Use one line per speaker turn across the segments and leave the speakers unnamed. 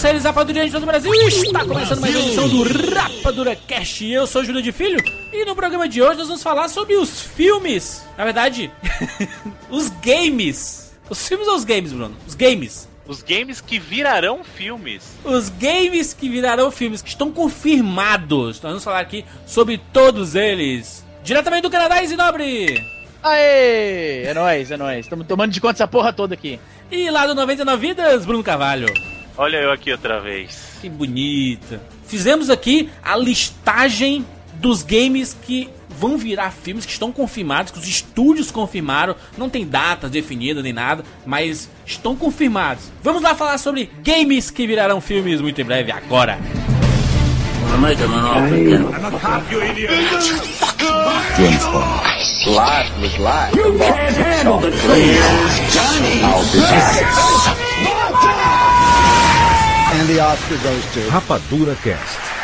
Seres rapadurianos de todo o Brasil. Está começando mais uma edição do Rapadura Cast. Eu sou Júlio de Filho e no programa de hoje nós vamos falar sobre os filmes. Na verdade, os games. Os filmes ou os games, Bruno? Os games.
Os games que virarão filmes.
Os games que virarão filmes, que estão confirmados. Nós vamos falar aqui sobre todos eles. Diretamente do Canadá, Isinobre.
Aê! É nóis, é nóis. Estamos tomando de conta essa porra toda aqui.
E lá do 99 Vidas, Bruno Carvalho.
Olha eu aqui outra vez.
Que bonita. Fizemos aqui a listagem dos games que vão virar filmes, que estão confirmados, que os estúdios confirmaram. Não tem data definida nem nada, mas estão confirmados. Vamos lá falar sobre games que virarão filmes muito em breve, agora.
Rapadura Cast.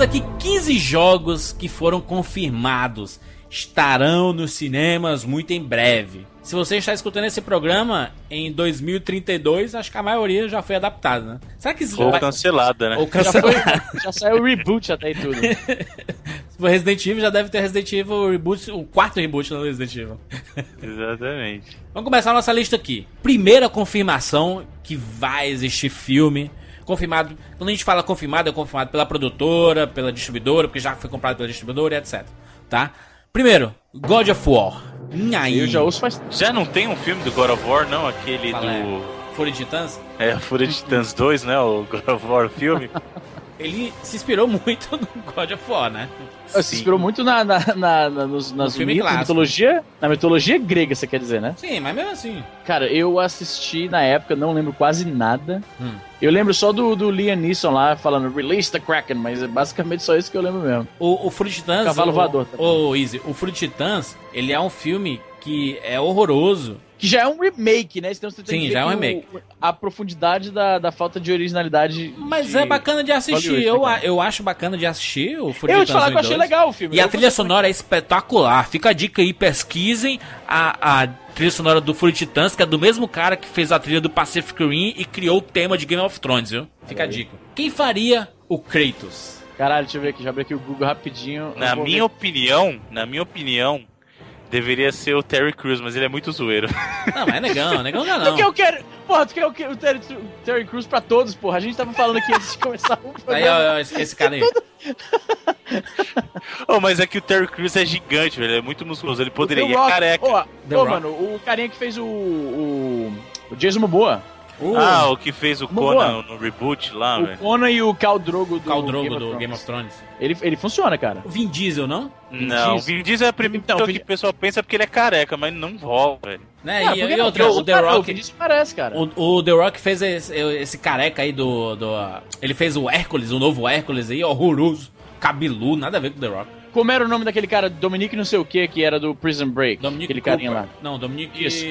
Temos aqui 15 jogos que foram confirmados. Estarão nos cinemas muito em breve. Se você está escutando esse programa em 2032, acho que a maioria já foi adaptada, né? Será que isso
Ou
vai-
cancelada, né?
Ou
Já,
cancelado?
foi, já saiu o reboot até e tudo.
Se for Resident Evil, já deve ter Resident Evil o reboot, o quarto reboot do Resident Evil.
Exatamente.
Vamos começar a nossa lista aqui. Primeira confirmação que vai existir filme. Confirmado. Quando a gente fala confirmado, é confirmado pela produtora, pela distribuidora, porque já foi comprado pela distribuidora e etc. Tá? Primeiro, God of War. Nhaí.
Eu já ouço faz.
Já não tem um filme do God of War, não? Aquele
Qual
do.
é? Fúria de Titãs.
É, Fúria de Titãs 2, né? O God of War filme.
Ele se inspirou muito no God of War, né?
Se
Sim.
inspirou muito na, na, na, na, nos, nas
filme
mitos, mitologia. Na mitologia grega, você quer dizer, né?
Sim, mas mesmo assim.
Cara, eu assisti na época, não lembro quase nada.
Hum.
Eu lembro só do, do Liam Neeson lá falando Release the Kraken, mas é basicamente só isso que eu lembro mesmo.
O, o de Titãs.
Cavalo
o-
voador também.
O Easy, o de Titãs, ele é um filme que é horroroso.
Que já é um remake, né? Então você tem
Sim,
que
já é um
que o-
remake.
a profundidade da, da falta de originalidade.
Mas
de-
é bacana de assistir. Eu,
né,
a-
cara?
eu acho bacana de assistir o Fúria
Eu te falar que eu achei
1 2.
legal o filme.
E a
Eu
trilha
gostei
sonora é espetacular. Fica a dica aí, pesquisem a, a trilha sonora do de Titãs, que é do mesmo cara que fez a trilha do Pacific Rim e criou o tema de Game of Thrones, viu? Fica a dica. Quem faria o Kratos?
Caralho, deixa eu ver aqui, já abri aqui o Google rapidinho.
Na
Eu
minha
ver.
opinião, na minha opinião, deveria ser o Terry Crews, mas ele é muito zoeiro.
Não, mas é negão, negão já
Tu
não.
quer o quero. Porra, tu quer o, que- o Terry, Terry Crews pra todos, porra. A gente tava falando aqui antes de começar o
Aí,
programa.
ó, ó, esse esse cara aí.
oh, mas é que o Terry Crews é gigante, velho. É muito musculoso. Ele poderia.
O The
é careca.
Ô,
The
ô,
Rock.
mano, o carinha que fez o. O, o Jason Momoa.
O
Ah, o que fez o
Boa.
Conan no reboot lá,
o
velho.
Conan e o Khal Drogo do,
Khal Drogo
Game, of
do
Thrones.
Game of Thrones.
Ele, ele funciona, cara.
O Vin Diesel, não?
Não, o
Diesel.
Vin Diesel é a primeira
Então, Vin-
que o pessoal pensa porque ele é careca, mas não rola, velho.
Né?
Cara,
e, e
não?
outra,
Porque
o The
cara, O
Rock.
Vin Diesel parece, cara.
O, o The Rock fez esse, esse careca aí do, do. Ele fez o Hércules, o novo Hércules aí, horroroso. Cabeludo, nada a ver com o The Rock.
Como era o nome daquele cara, Dominique não sei o que, que era do Prison Break?
Dominique
aquele carinha
Cooper.
lá.
Não, Dominique
Isso.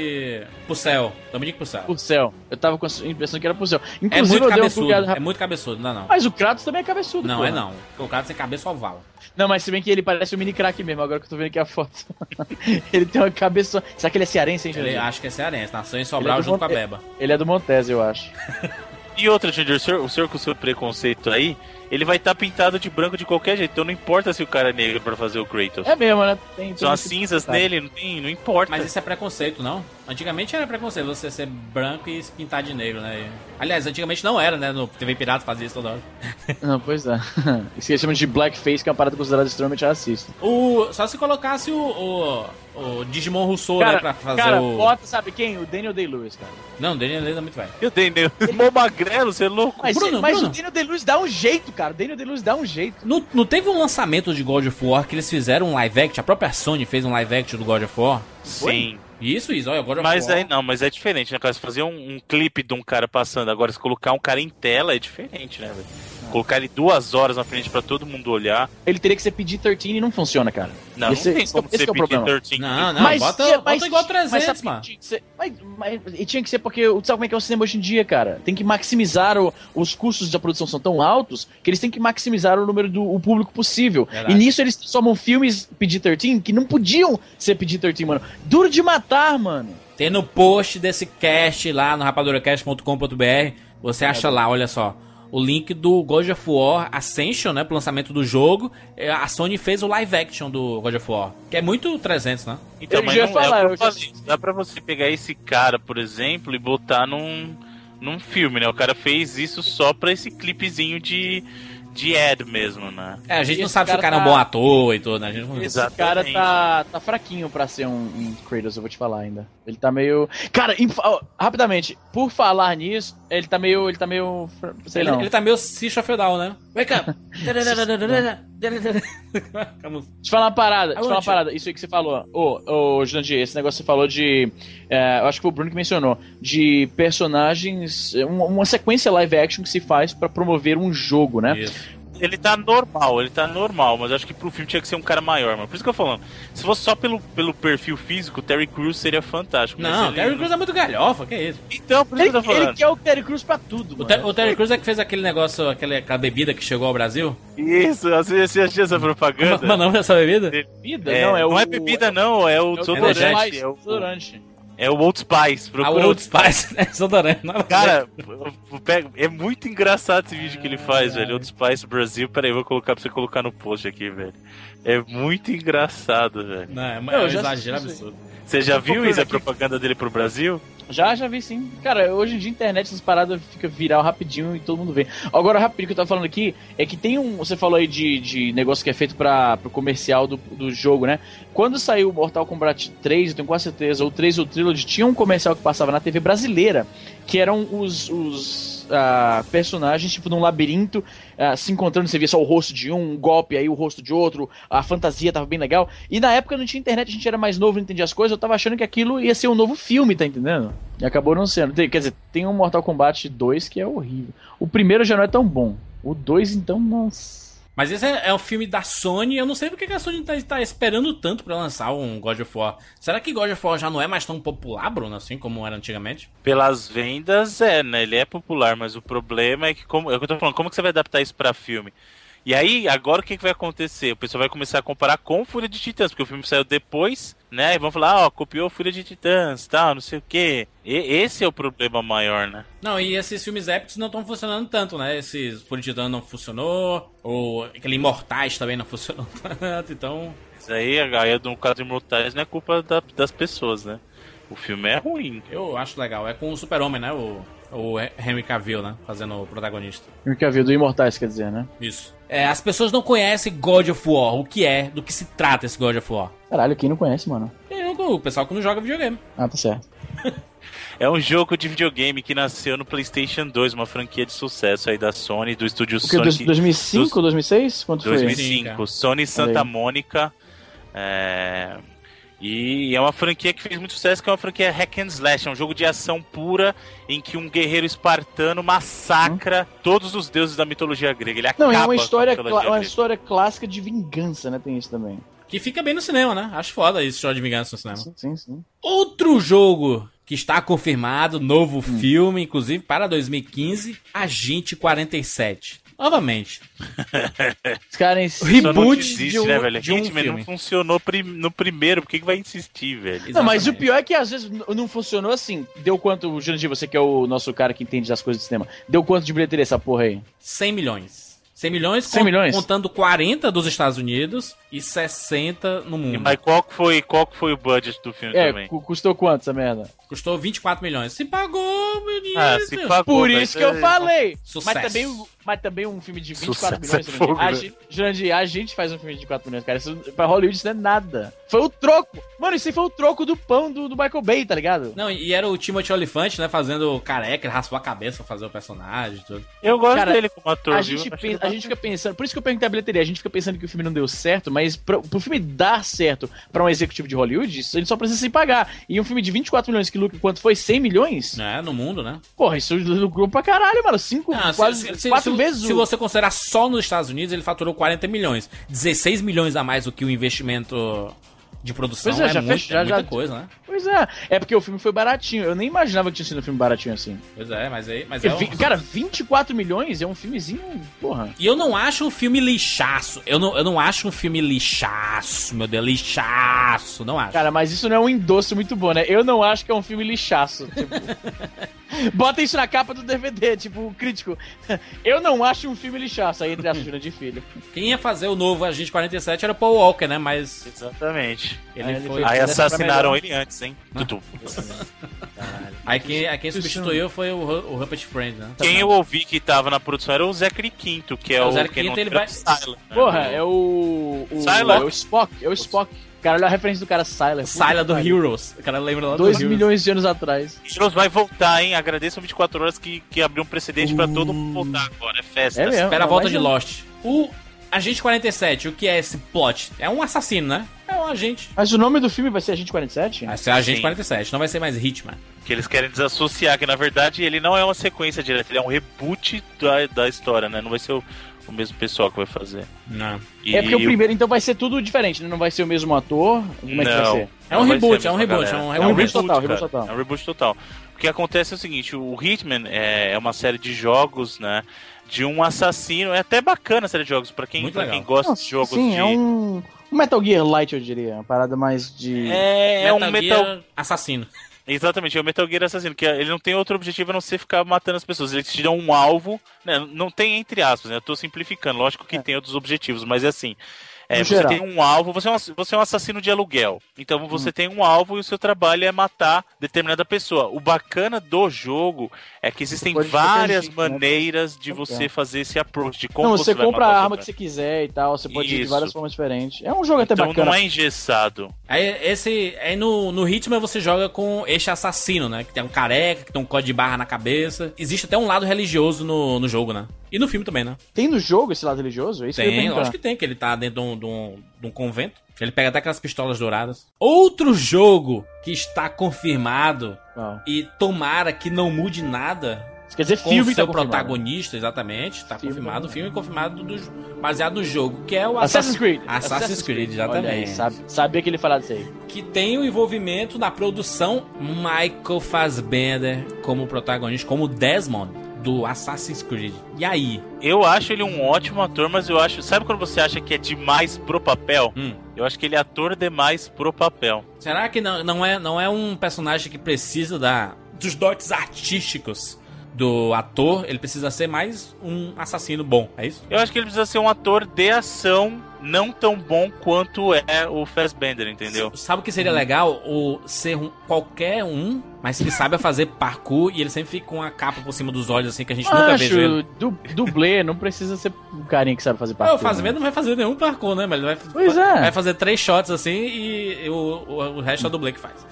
Pucel. Dominique Pucel.
Céu. Eu tava com a impressão que era céu.
É
Inclusive,
muito
eu dei uma
cabeçudo.
procurada
É muito cabeçudo, não, não.
Mas o Kratos também é cabeçudo,
Não,
porra.
é não. O cara sem cabeça oval.
Não, mas se bem que ele parece um mini crack mesmo, agora que eu tô vendo aqui a foto. ele tem uma cabeça. Será que ele é cearense, hein,
Ele acha que é cearense, nasceu em
Ele
Sobral
é
junto com a Beba.
Ele é do Montes, eu acho.
E outra, Jandir, o senhor, o senhor com o seu preconceito aí, ele vai estar pintado de branco de qualquer jeito. Então não importa se o cara é negro pra fazer o Kratos.
É mesmo, né? Tem,
São as cinzas nele, não, tem, não importa.
Mas isso é preconceito, não? Antigamente era preconceito você ser branco e se pintar de negro, né? Aliás, antigamente não era, né? No TV Pirata fazia isso toda hora.
Não, pois é. Isso que eles chamam de blackface, que é uma parada considerada extremamente racista.
O, só se colocasse o, o, o Digimon Rousseau, né? Pra fazer
cara,
o.
bota, sabe quem? O Daniel Day-Lewis, cara.
Não, Daniel Day é muito velho.
Eu dei meu mó magrelo, você é louco.
Mas,
Bruno,
mas
Bruno.
o Daniel Day-Lewis dá um jeito, cara. O Daniel Day-Lewis dá um jeito.
Não, não teve um lançamento de God of War que eles fizeram um live action? A própria Sony fez um live action do God of War?
Sim.
Isso, isso, olha, God of
Mas
War.
aí não, mas é diferente, né? cara? Você fazer um, um clipe de um cara passando, agora se colocar um cara em tela é diferente, né, velho? Colocar ele duas horas na frente pra todo mundo olhar.
Ele teria que ser PG-13 e não funciona, cara.
Não,
Esse-
não tem
é-
como
esse
ser
é o problema.
PG-13.
Não, não,
Mas
bota, bota
mas-
igual
mas
300,
sabe,
mano.
tinha ser- mas, mas- e tinha que ser porque sabe como é que é o cinema hoje em dia, cara? Tem que maximizar o- os custos da produção são tão altos que eles têm que maximizar o número do o público possível.
Verdade.
E nisso eles transformam filmes PG-13 que não podiam ser PG-13, mano. Duro de matar, mano.
Tem no post desse cast lá no rapaduracast.com.br. Você acha lá, olha só. O link do God of War Ascension, né? Pro lançamento do jogo. É, A Sony fez o live action do God of War. Que é muito 300, né?
Então,
Eu
mas
já
não
falar,
é o que
eu já-.
Dá pra você pegar esse cara, por exemplo, e botar num, num filme, né? O cara fez isso só pra esse clipezinho de, de ad mesmo, né?
É, a gente não sabe se o
cara
cara é um
tá-
bom ator e tudo, né? A gente não...
Esse cara tá, tá fraquinho pra ser um, um Kratos, eu vou te falar ainda. Ele tá meio. Cara, inf- ó, rapidamente, por falar nisso, ele tá meio. Ele tá meio. Sei
Ele,
não.
ele tá meio System of a Down, né? Wake up!
Deixa eu falar uma parada, deixa eu falar uma parada, isso aí que você falou. Ô, ô, Jurandir, esse negócio que você falou de. é, eu acho que foi o Bruno que mencionou. De personagens. é, Uma, uma sequência live action que se faz pra promover um jogo, né?
Isso.
Ele tá normal, ele tá normal, mas acho que pro filme tinha que ser um cara maior, mano. Por isso que eu tô falando. Se fosse só pelo, pelo perfil físico, o Terry Crews seria fantástico.
Não,
ele-
Terry Crews é muito galhofa, que isso?
Então, por isso
Ele,
que eu tô
ele
falando.
quer o Terry Crews pra tudo,
O,
mano.
Ter- o Terry Crews é que fez aquele negócio, aquela, aquela bebida que chegou ao Brasil.
Isso, você assistiu essa propaganda?
Mas não essa bebida?
Bebida?
É,
não, é o.
não é bebida, não, é o
é o
desodorante.
energético.
É o,
desodorante.
É o Old Spice.
A
Procura
Old Spice, né? Desodorante. Não,
Cara, eu- eu pego- é muito engraçado esse vídeo que ele faz, velho. Old Spice Brasil. Peraí, eu vou colocar pra você colocar no post aqui, velho. É muito engraçado, velho.
Não, é, é um exagero absurdo.
Você já viu isso, a propaganda dele pro Brasil?
Já, já vi sim. Cara, hoje em dia internet essas paradas fica viral rapidinho e todo mundo vê. Agora, rapidinho que eu tava falando aqui, é que tem um. Você falou aí de, de negócio que é feito para pro comercial do, do jogo, né? Quando saiu o Mortal Kombat 3, eu tenho quase certeza, ou 3 ou Trilogy, tinha um comercial que passava na TV brasileira, que eram os. os ah, personagens, tipo, num labirinto, ah, se encontrando, você via só o rosto de um, um golpe, aí o rosto de outro, a fantasia tava bem legal. E na época não tinha internet, a gente era mais novo, não entendia as coisas, eu tava achando que aquilo ia ser um novo filme, tá entendendo? E acabou não sendo. Quer dizer, tem um Mortal Kombat 2 que é horrível. O primeiro já não é tão bom. O 2, então, nossa.
Mas esse é, é um filme da Sony. Eu não sei porque que a Sony tá, tá esperando tanto pra lançar um God of War. Será que God of War já não é mais tão popular, Bruno, assim como era antigamente?
Pelas vendas, é, né? Ele é popular, mas o problema é que, como, é eu tô falando, como que você vai adaptar isso pra filme? E aí, agora o que, que vai acontecer? O pessoal vai começar a comparar com Fúria de Titãs, porque o filme saiu depois, né? E vão falar, ó, copiou Fúria de Titãs, tal, não sei o quê. E, esse é o problema maior, né?
Não, e esses filmes épicos não estão funcionando tanto, né? Esses Fúria de Titã não funcionou, ou aquele Imortais também não funcionou tanto, então...
Isso aí, aí no caso de Imortais, não é culpa da- das pessoas, né? O filme é ruim.
Eu acho legal. É com o Super-Homem, né? O, o Henry Cavill, né? Fazendo o protagonista.
O que havia do Imortais, quer dizer, né?
Isso. É, as pessoas não conhecem God of War. O que é? Do que se trata esse God of War?
Caralho, quem não conhece, mano?
É, o pessoal que não joga videogame.
Ah, tá certo.
É um jogo de videogame que nasceu no PlayStation 2, uma franquia de sucesso aí da Sony, do estúdio
O que, dois-
Sony.
2005, 2006? Quanto foi?
2005,
Sim,
Sony Santa. Mônica. é, E é uma franquia que fez muito sucesso, que é uma franquia hack and slash, é um jogo de ação pura em que um guerreiro espartano massacra todos os deuses da mitologia grega. Ele
Não,
acaba
é uma
com a
história, uma história clássica de vingança, né? Tem isso também.
Que fica bem no cinema, né? Acho foda isso, show de vingança no cinema.
Sim, sim, sim.
Outro jogo que está confirmado, novo
Hum.
filme, inclusive para 2015, Agente 47. Novamente.
Os caras.
Reboot
desiste,
de um,
né, velho?
de um
Hitman
filme.
não funcionou prim- no primeiro, por que, que vai insistir, velho?
Não, mas o
Exatamente.
pior é que às vezes não funcionou assim. Deu quanto, Jurandir, você que é o nosso cara que entende das coisas do cinema. Deu quanto de bilheteria essa porra aí?
100 milhões. 100 milhões,
100 milhões.
contando 40 dos Estados Unidos e 60 no
E,
mundo.
mas qual que, foi, qual que foi o budget do filme
É,
também?
cu- custou quanto essa merda?
Custou 24 milhões. Se pagou, menino.
Ah, se pagou,
Por isso que eu
é-
falei!
Sucesso.
Mas também, mas também um filme de 24
Sucesso
milhões,
é
Jurandir.
fogo,
a,
né?
gente, Jurandir, a gente faz um filme de 24 milhões, cara. Isso pra Hollywood isso não é nada. Foi o troco. Mano, isso aí foi o troco do pão do, do Michael Bay, tá ligado?
Não, e era o Timothy Olyphant, né, fazendo careca, ele raspou a cabeça pra fazer o personagem e tudo.
Eu gosto
Cara,
dele como ator,
A
viu?
gente, pensa- a gente fica pensando, por isso que eu perguntei a bilheteria, a gente fica pensando que o filme não deu certo, mas pro, pro filme dar certo pra um executivo de Hollywood, ele só precisa se pagar. E um filme de 24 milhões que lucra quanto foi? 100 milhões?
É, no mundo, né?
Porra, isso lucrou pra caralho, mano. Cinco,
Ah, se-
quase
se, se-
quatro
se-
vezes
Se você considerar só nos Estados Unidos, ele faturou 40 milhões. 16 milhões a mais do que o investimento de produção.
Pois é,
é,
já
muito-
fech- já-
é muita
já-
coisa, né?
Pois é, é porque o filme foi baratinho. Eu nem imaginava que tinha sido um filme baratinho assim.
Pois é, mas aí. Mas
Porque
é um-
Cara, 24 milhões é um filmezinho, porra.
E eu não acho um filme lixaço. Eu não, eu não acho um filme lixaço, meu Deus, lixaço. Não acho.
Cara, mas isso não é um endosso muito bom, né? Eu não acho que é um filme lixaço. Tipo... Bota isso na capa do DVD, tipo, o crítico. Eu não acho um filme lixaço, aí entre as Júlia de filho.
Quem ia fazer o novo Agente 47 era o Paul Walker, né? Mas
Exatamente.
ele
Aí ele
foi.
Aí assassinaram ele antes, hein? Tutu.
Aí quem, aí quem substituiu foi o, o Rupert Friend, né?
Quem eu ouvi que tava na produção era o Zachary Quinto, que é
É, o
o
Zachary Quinto,
não
ele vai-
Sylar, né?
Porra, é o. o. É o Spock, é o Spock. Cara, olha a referência do cara Sylar.
Syla do
que
Heroes. O cara lembra lá.
Dois
do Heroes.
milhões de anos atrás.
Heroes vai voltar, hein? Agradeço 24 horas que, que abriu um precedente pra todo mundo voltar agora. É festa.
É mesmo?
Espera a volta de
não.
Lost. O Agente 47, o que é esse plot? É um assassino, né? É um agente.
Mas o nome do filme vai ser Agente 47?
Vai ser Agente
Sim.
47, não vai ser mais Hitman.
Que eles querem desassociar, que na verdade ele não é uma sequência direta, ele é um reboot da, da história, né? Não vai ser o, o mesmo pessoal que vai fazer.
Não.
E
É porque o primeiro, então vai ser tudo diferente, né? Não vai ser o mesmo ator. Como é que vai
Não.
ser?
É um
vai
reboot, é um reboot,
galera.
é um-
É
é
um reboot
total, reboot total.
É um reboot total. O que acontece é o seguinte, o Hitman é é uma série de jogos, né? De um assassino. É até bacana a série de jogos, pra quem, pra quem gosta
Não,
de jogos
sim,
de.
é um, Metal Gear Light, eu diria. Uma parada mais de...
É, é um Metal.
Gear assassino.
Exatamente, é o Metal Gear assassino, que ele não tem outro objetivo a não ser ficar matando as pessoas. Eles te dão um alvo, né? Não tem entre aspas, né? Eu tô simplificando, lógico que tem outros objetivos, mas é assim. É,
No
você
geral.
tem um alvo, você é um, você é um assassino de aluguel. Então
Hum.
você tem um alvo e o seu trabalho é matar determinada pessoa. O bacana do jogo é que existem várias
jeito, né?
maneiras de você fazer esse approach, de como
não,
você,
você compra a arma que você quiser e tal, você pode ir de
Isso.
várias formas diferentes. É um jogo até
Então
bacana.
não é engessado.
Aí esse. Aí no, no Hitman você joga com este assassino, né? Que tem um careca, que tem um código de barra na cabeça. Existe até um lado religioso no, no jogo, né? E no filme também, né?
Tem no jogo esse lado religioso? É isso que eu
Tem,
perguntar.
lógico que tem, que ele tá dentro de um, de um- de um convento. Ele pega até aquelas pistolas douradas. Outro jogo que está confirmado e tomara que não mude nada
Isso quer dizer filme
o seu
tá
protagonista, exatamente. Tá
Filme
confirmado, o
confirmado.
filme confirmado do, baseado no jogo, que é o
Assassin's Creed.
Assassin's Creed,
Olha aí,
exatamente.
sabe, sabia que ele falar disso aí.
que tem o envolvimento na produção Michael Fassbender como protagonista, como Desmond do Assassin's Creed. E aí?
Eu acho ele um ótimo ator, mas eu acho. Sabe quando você acha que é demais pro papel?
Hum.
Eu acho que ele é ator demais pro papel.
Será que não, não, é, não é um personagem que precisa da, dos dotes artísticos do ator? Ele precisa ser mais um assassino bom, é isso?
Eu acho que ele precisa ser um ator de ação não tão bom quanto é o Fassbender, entendeu?
Sabe o que seria legal? O ser um, qualquer um, mas que saiba fazer parkour e ele sempre fica com a capa por cima dos olhos, assim, que a gente nunca vê ele.
Acho, du, dublê não precisa ser um carinha que sabe fazer parkour.
o Fassbender não vai fazer nenhum parkour, né? Mas ele vai,
Pois é.
vai fazer três shots assim e o, o, o resto é o dublê que faz.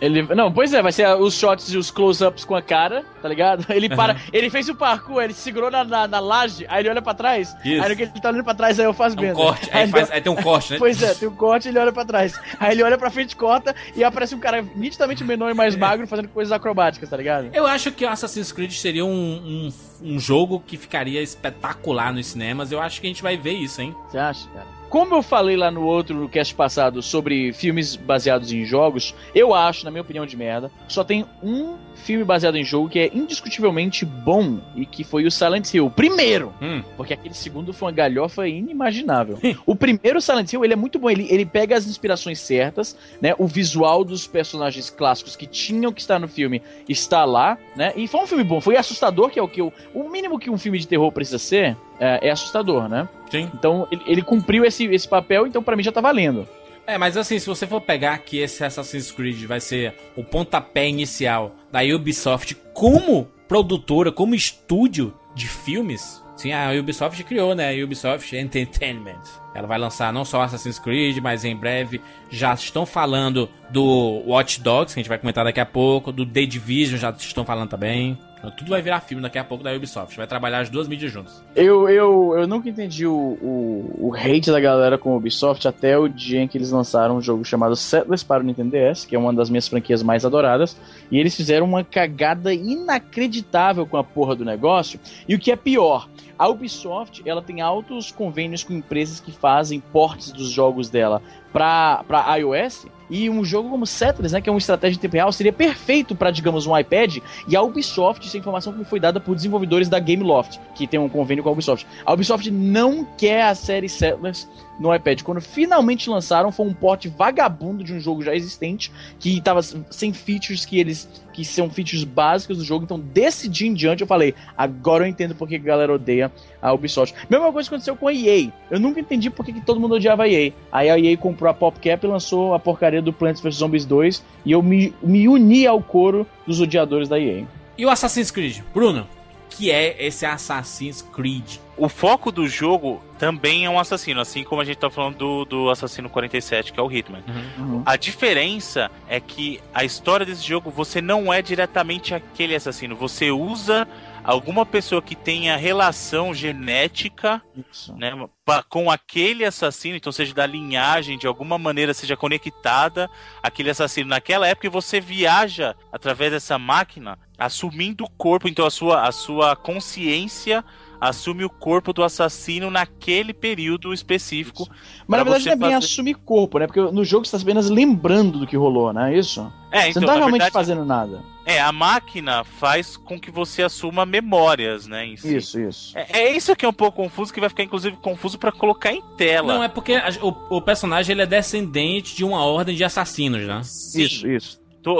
Ele, não, pois é, vai ser os shots e os close-ups com a cara, tá ligado? Ele para, ele fez o parkour, ele segurou na, na, na laje, aí ele olha pra trás,
Isso.
aí no que ele tá olhando pra trás, aí eu faço
É
bem.
um corte, aí, faz- aí tem um corte, né?
Pois é, tem um corte, ele olha pra trás. Aí ele olha pra frente, corta e aparece um cara nitidamente menor e mais magro fazendo coisas acrobáticas, tá ligado?
Eu acho que o Assassin's Creed seria um, um, um jogo que ficaria espetacular nos cinemas. Eu acho que a gente vai ver isso, hein?
Você acha, cara? Como eu falei lá no outro no cast passado sobre filmes baseados em jogos, eu acho, na minha opinião de merda, só tem um filme baseado em jogo que é indiscutivelmente bom e que foi o Silent Hill. Primeiro,
Hum.
porque aquele segundo foi uma galhofa inimaginável. o primeiro Silent Hill, ele é muito bom, ele, ele pega as inspirações certas, né? O visual dos personagens clássicos que tinham que estar no filme está lá, né? E foi um filme bom, foi assustador, que é o que eu o mínimo que um filme de terror precisa ser é, é assustador, né?
Sim.
Então ele, ele cumpriu esse, esse papel, então pra mim já tá valendo.
É, mas assim, se você for pegar que esse Assassin's Creed vai ser o pontapé inicial da Ubisoft como produtora, como estúdio de filmes, sim, a Ubisoft criou, né? A Ubisoft Entertainment. Ela vai lançar não só Assassin's Creed, mas em breve já estão falando do Watch Dogs, que a gente vai comentar daqui a pouco, do The Division já estão falando também. Então, tudo vai virar filme daqui a pouco da Ubisoft. Vai trabalhar as duas mídias juntas.
Eu, eu, eu nunca entendi o, o, o hate da galera com a Ubisoft até o dia em que eles lançaram um jogo chamado Settlers para o Nintendo DS, que é uma das minhas franquias mais adoradas, e eles fizeram uma cagada inacreditável com a porra do negócio. E o que é pior, a Ubisoft ela tem altos convênios com empresas que fazem portes dos jogos dela para iOS e um jogo como Settlers, né, que é uma estratégia em tempo real, seria perfeito para, digamos, um iPad. E a Ubisoft, isso é informação que foi dada por desenvolvedores da Gameloft, que tem um convênio com a Ubisoft. A Ubisoft não quer a série Settlers no iPad. Quando finalmente lançaram, foi um porte vagabundo de um jogo já existente, que estava sem features que eles que são features básicos do jogo. Então, desse dia em diante, eu falei, agora eu entendo porque a galera odeia a Ubisoft. Mesma coisa aconteceu com a EA. Eu nunca entendi porque que todo mundo odiava a EA. Aí a EA comprou a PopCap e lançou a porcaria do Plants vs Zombies 2 e eu me, me uni ao coro dos odiadores da EA.
E o Assassin's Creed? Bruno, que é esse Assassin's Creed?
O foco do jogo também é um assassino, assim como a gente tá falando do, do Assassino 47, que é o Hitman.
Uhum.
A diferença é que a história desse jogo você não é diretamente aquele assassino, você usa alguma pessoa que tenha relação genética né, pa- com aquele assassino, então seja da linhagem, de alguma maneira seja conectada aquele assassino. Naquela época e você viaja através dessa máquina assumindo o corpo, então a sua, a sua consciência assume o corpo do assassino naquele período específico.
Mas na verdade não é bem
fazer-
assumir corpo, né? Porque no jogo você tá apenas lembrando do que rolou, não é isso?
É,
você
então,
não tá
na
realmente
verdade,
fazendo nada.
é, a máquina faz com que você assuma memórias, né, em si.
Isso, isso.
É, é isso que é um pouco confuso, que vai ficar inclusive confuso pra colocar em tela.
Não, é porque a- o, o personagem ele é descendente de uma ordem de assassinos, né?
Sim.
Isso, isso.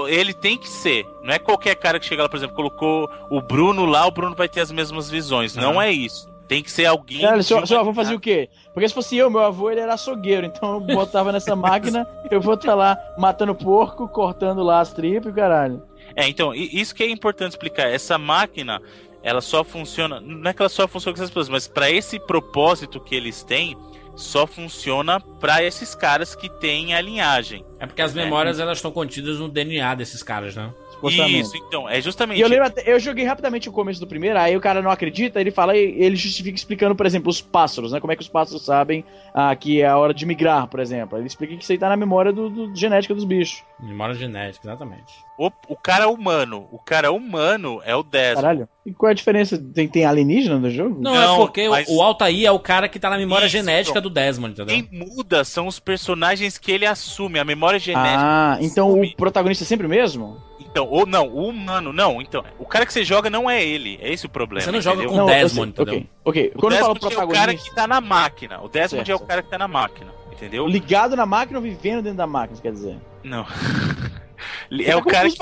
Ele tem que ser. Não é qualquer cara que chega lá, por exemplo, colocou o Bruno lá, o Bruno vai ter as mesmas visões. Não
Aham.
é isso. Tem que ser alguém. Uma-
seu avô fazia o quê? Porque se fosse eu, meu avô ele era açougueiro, então eu botava nessa máquina, eu vou estar lá matando porco, cortando lá as tripas e caralho.
É, então, isso que é importante explicar. Essa máquina, ela só funciona. Não é que ela só funciona com essas pessoas, mas para esse propósito que eles têm, só funciona para esses caras que têm a linhagem.
É porque as memórias elas estão contidas no DNA desses caras, né?
Isso, então, é justamente.
E eu lembro até, eu joguei rapidamente o começo do primeiro, aí o cara não acredita, ele fala, e ele justifica explicando, por exemplo, os pássaros, né? Como é que os pássaros sabem ah, que é a hora de migrar, por exemplo. Ele explica que isso aí tá na memória do, do- genética dos bichos.
Memória genética, exatamente.
O, o cara humano. O cara humano é o Desmond.
Caralho. E qual é a diferença? Tem, tem alienígena no jogo?
Não,
Não,
é porque o-
mas-
o Altair é o cara que tá na memória
Isso,
genética
pronto.
do Desmond, entendeu?
Quem muda são os personagens que ele assume, a memória genética.
Ah, então
assume.
o protagonista é sempre o mesmo?
Então, ou não, o humano, não. Então, o cara que você joga não é ele. É esse o problema.
Você não joga
entendeu?
com-
não,
Desmond,
eu sei.
entendeu?
Ok, ok.
O
Quando eu falo
Desmond é o cara que tá na máquina. O Desmond
Certo,
é o cara que tá na máquina. Entendeu?
ligado na máquina ou vivendo dentro da máquina, quer dizer?
Não. É
tá
o cara que,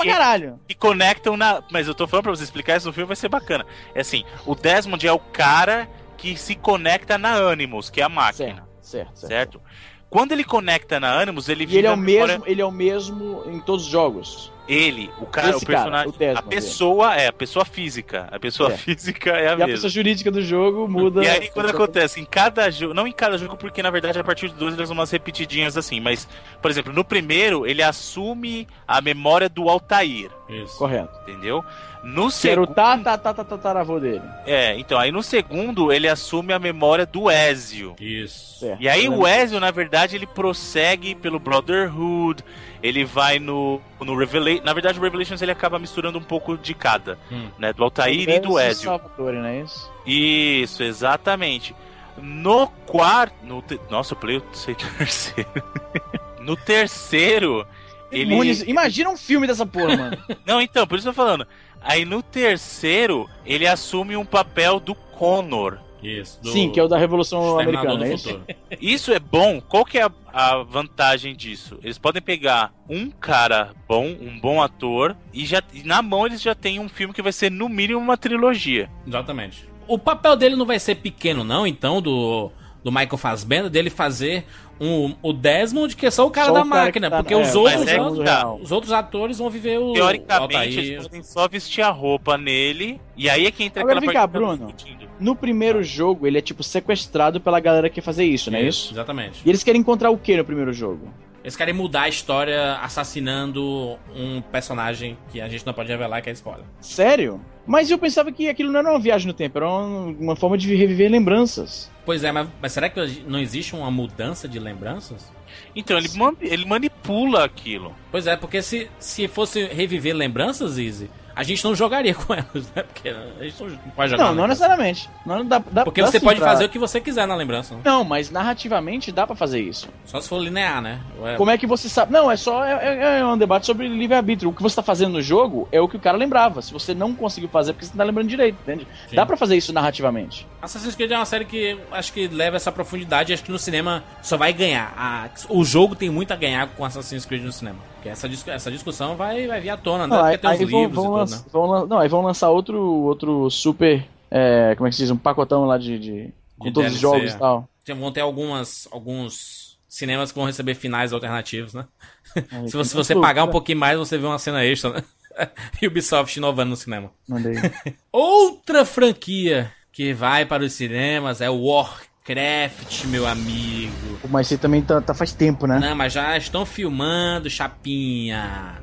que conectam na. Mas eu tô falando pra você explicar isso no filme, vai ser bacana. É assim: o Desmond é o cara que se conecta na Animus, que é a máquina.
Certo, certo. certo.
Certo? Quando ele conecta na Animus, ele
E ele é
a
o
memória-
mesmo, ele é o mesmo em todos os jogos.
Ele, o cara,
Esse
o personagem.
cara, o Desmond,
a pessoa é, a pessoa física. A pessoa
É.
física é a
E a
mesma.
pessoa jurídica do jogo muda.
E aí, quando acontece, em cada jogo, não em cada jogo, porque na verdade a partir do 2 eles umas repetidinhas assim, mas, por exemplo, no primeiro ele assume a memória do Altair,
Isso.
Correto.
entendeu? No
Que era o
segundo.
tá, tá, tá, tá, tataravô dele.
É, então, aí no segundo ele assume a memória do Ezio.
Isso.
Certo.
E aí o. Ezio, na verdade, ele prossegue pelo Brotherhood, ele vai no, no Revelation. Na verdade, o Revelations ele acaba misturando um pouco de cada,
Hum.
né? Do Altair e do Ezio.
Salvatore, não é isso?
Isso, exatamente. No quarto. No te- Nossa, eu pulei o sei, terceiro. no terceiro, ele.
Imagina um filme dessa porra, mano.
Não, então, por isso eu tô falando. Aí no terceiro, ele assume um papel do Connor.
Isso. do
Sim, que é o da Revolução Americana.
do
é isso?
Futuro.
Isso é bom. Qual que é a, a vantagem disso? Eles podem pegar um cara bom, um bom ator, e já e na mão eles já têm um filme que vai ser no mínimo uma trilogia.
Exatamente. O papel dele não vai ser pequeno, não, então, do, do Michael Fassbender, dele fazer um, o Desmond, que é só o cara
Só
da
o cara
máquina,
tá-
porque
é,
os, outros,
é tá.
os outros atores vão viver o.
Teoricamente, eles podem só vestir a roupa nele, e aí é que entra
Agora
aquela
vem cá, Bruno. No primeiro jogo, ele é tipo sequestrado pela galera que quer fazer isso, não é isso?
Exatamente.
E eles querem encontrar o que no primeiro jogo?
Eles querem mudar a história assassinando um personagem que a gente não pode revelar, que é spoiler.
Sério? Mas eu pensava que aquilo não era uma viagem no tempo, era uma, uma forma de reviver lembranças.
Pois é, mas, mas será que não existe uma mudança de lembranças?
Então, ele, man- ele manipula aquilo.
Pois é, porque se, se fosse reviver lembranças, Easy, a gente não jogaria com elas, né? Porque a gente não pode jogar.
Não, não necessariamente. Não dá, dá,
Porque
dá
você pode
pra-
fazer o que você quiser na lembrança. né?
Não, mas narrativamente dá pra fazer isso.
Só se for linear, né? Ué,
Como é que você sabe? Não, é só é, é- é um debate sobre livre-arbítrio. O que você tá fazendo no jogo é o que o cara lembrava. Se você não conseguiu fazer, é porque você não tá lembrando direito, entende?
Sim.
Dá pra fazer isso narrativamente.
Assassin's Creed é uma série que acho que leva essa profundidade. Acho que no cinema só vai ganhar. A- o jogo tem muito a ganhar com Assassin's Creed no cinema. Essa, dis- essa discussão vai, vai vir à tona, né?
Não, aí,
os
aí vão,
tudo, né?
vão não, aí vão lançar outro, outro super. é, como é que se diz? Um pacotão lá de. de- com
De
todos os
DLC,
jogos
é.
e tal.
Tem- Vão ter algumas, alguns cinemas que vão receber finais alternativos, né?
Aí,
Se você, você
tudo,
pagar um
né?
pouquinho mais, você vê uma cena extra, né? Ubisoft inovando no cinema.
Mandei.
Outra franquia que vai para os cinemas é o Warcraft, meu amigo.
Mas você também tá, tá faz tempo, né?
Não, mas já estão filmando, Chapinha.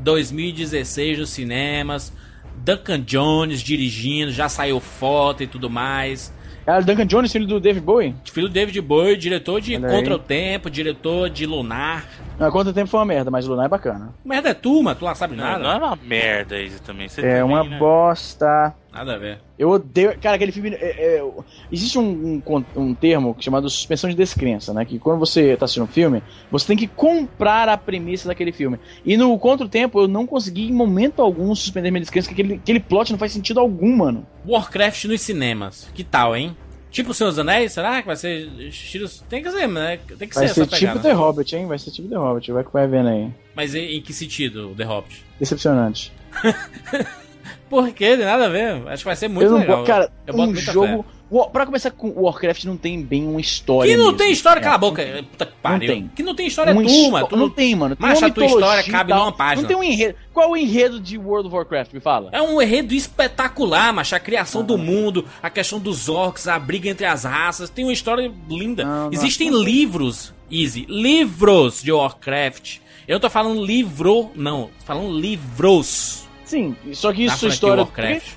2016 nos cinemas. Duncan Jones dirigindo, já saiu foto e tudo mais.
Ah, Duncan Jones, filho do David Bowie?
Filho do David Bowie, diretor de. Contra o Tempo, diretor de Lunar.
Não, quanto tempo foi uma merda, mas o Lunar é bacana.
Merda é turma, tu lá sabe
Não,
nada.
não é uma merda isso também. Você
É
também,
uma
né?
bosta.
Nada a ver.
Eu odeio. Cara, aquele filme. é- é- existe um, um, um termo chamado suspensão de descrença, né? Que quando você tá assistindo um filme, você tem que comprar a premissa daquele filme. E no Contra Tempo, eu não consegui em momento algum suspender minha descrença, porque aquele, aquele plot não faz sentido algum, mano.
Warcraft nos cinemas. Que tal, hein? Tipo o Senhor dos Anéis, será que vai ser estilo... Tem que ser, né? Tem que
Vai
ser
ser
essa
tipo
pegada.
The Hobbit, hein? Vai ser tipo The Hobbit, vai que vai vendo aí.
Mas em, em que sentido, The Hobbit?
Decepcionante.
Por quê? Tem nada a ver. Acho que vai ser muito
eu não
legal.
bo- Cara,
Eu boto
um jogo. Wa- Pra começar com Warcraft não tem bem uma história.
Que não
mesmo.
tem história,
É.
cala a boca. Puta que pariu.
tem.
Que não tem história
Uma
turma. tu
não
não-
tem, mano. Tem uma
a tua história cabe numa página.
Não tem um enredo. Qual é o enredo de World of Warcraft? Me fala.
É um enredo espetacular, macho. A criação do mundo, a questão dos orcs, a briga entre as raças. Tem uma história linda.
Não, não,
Existem
não.
livros, Easy. Livros de Warcraft. Eu não tô falando livro, não. Tô falando livros.
Sim, só que isso é história.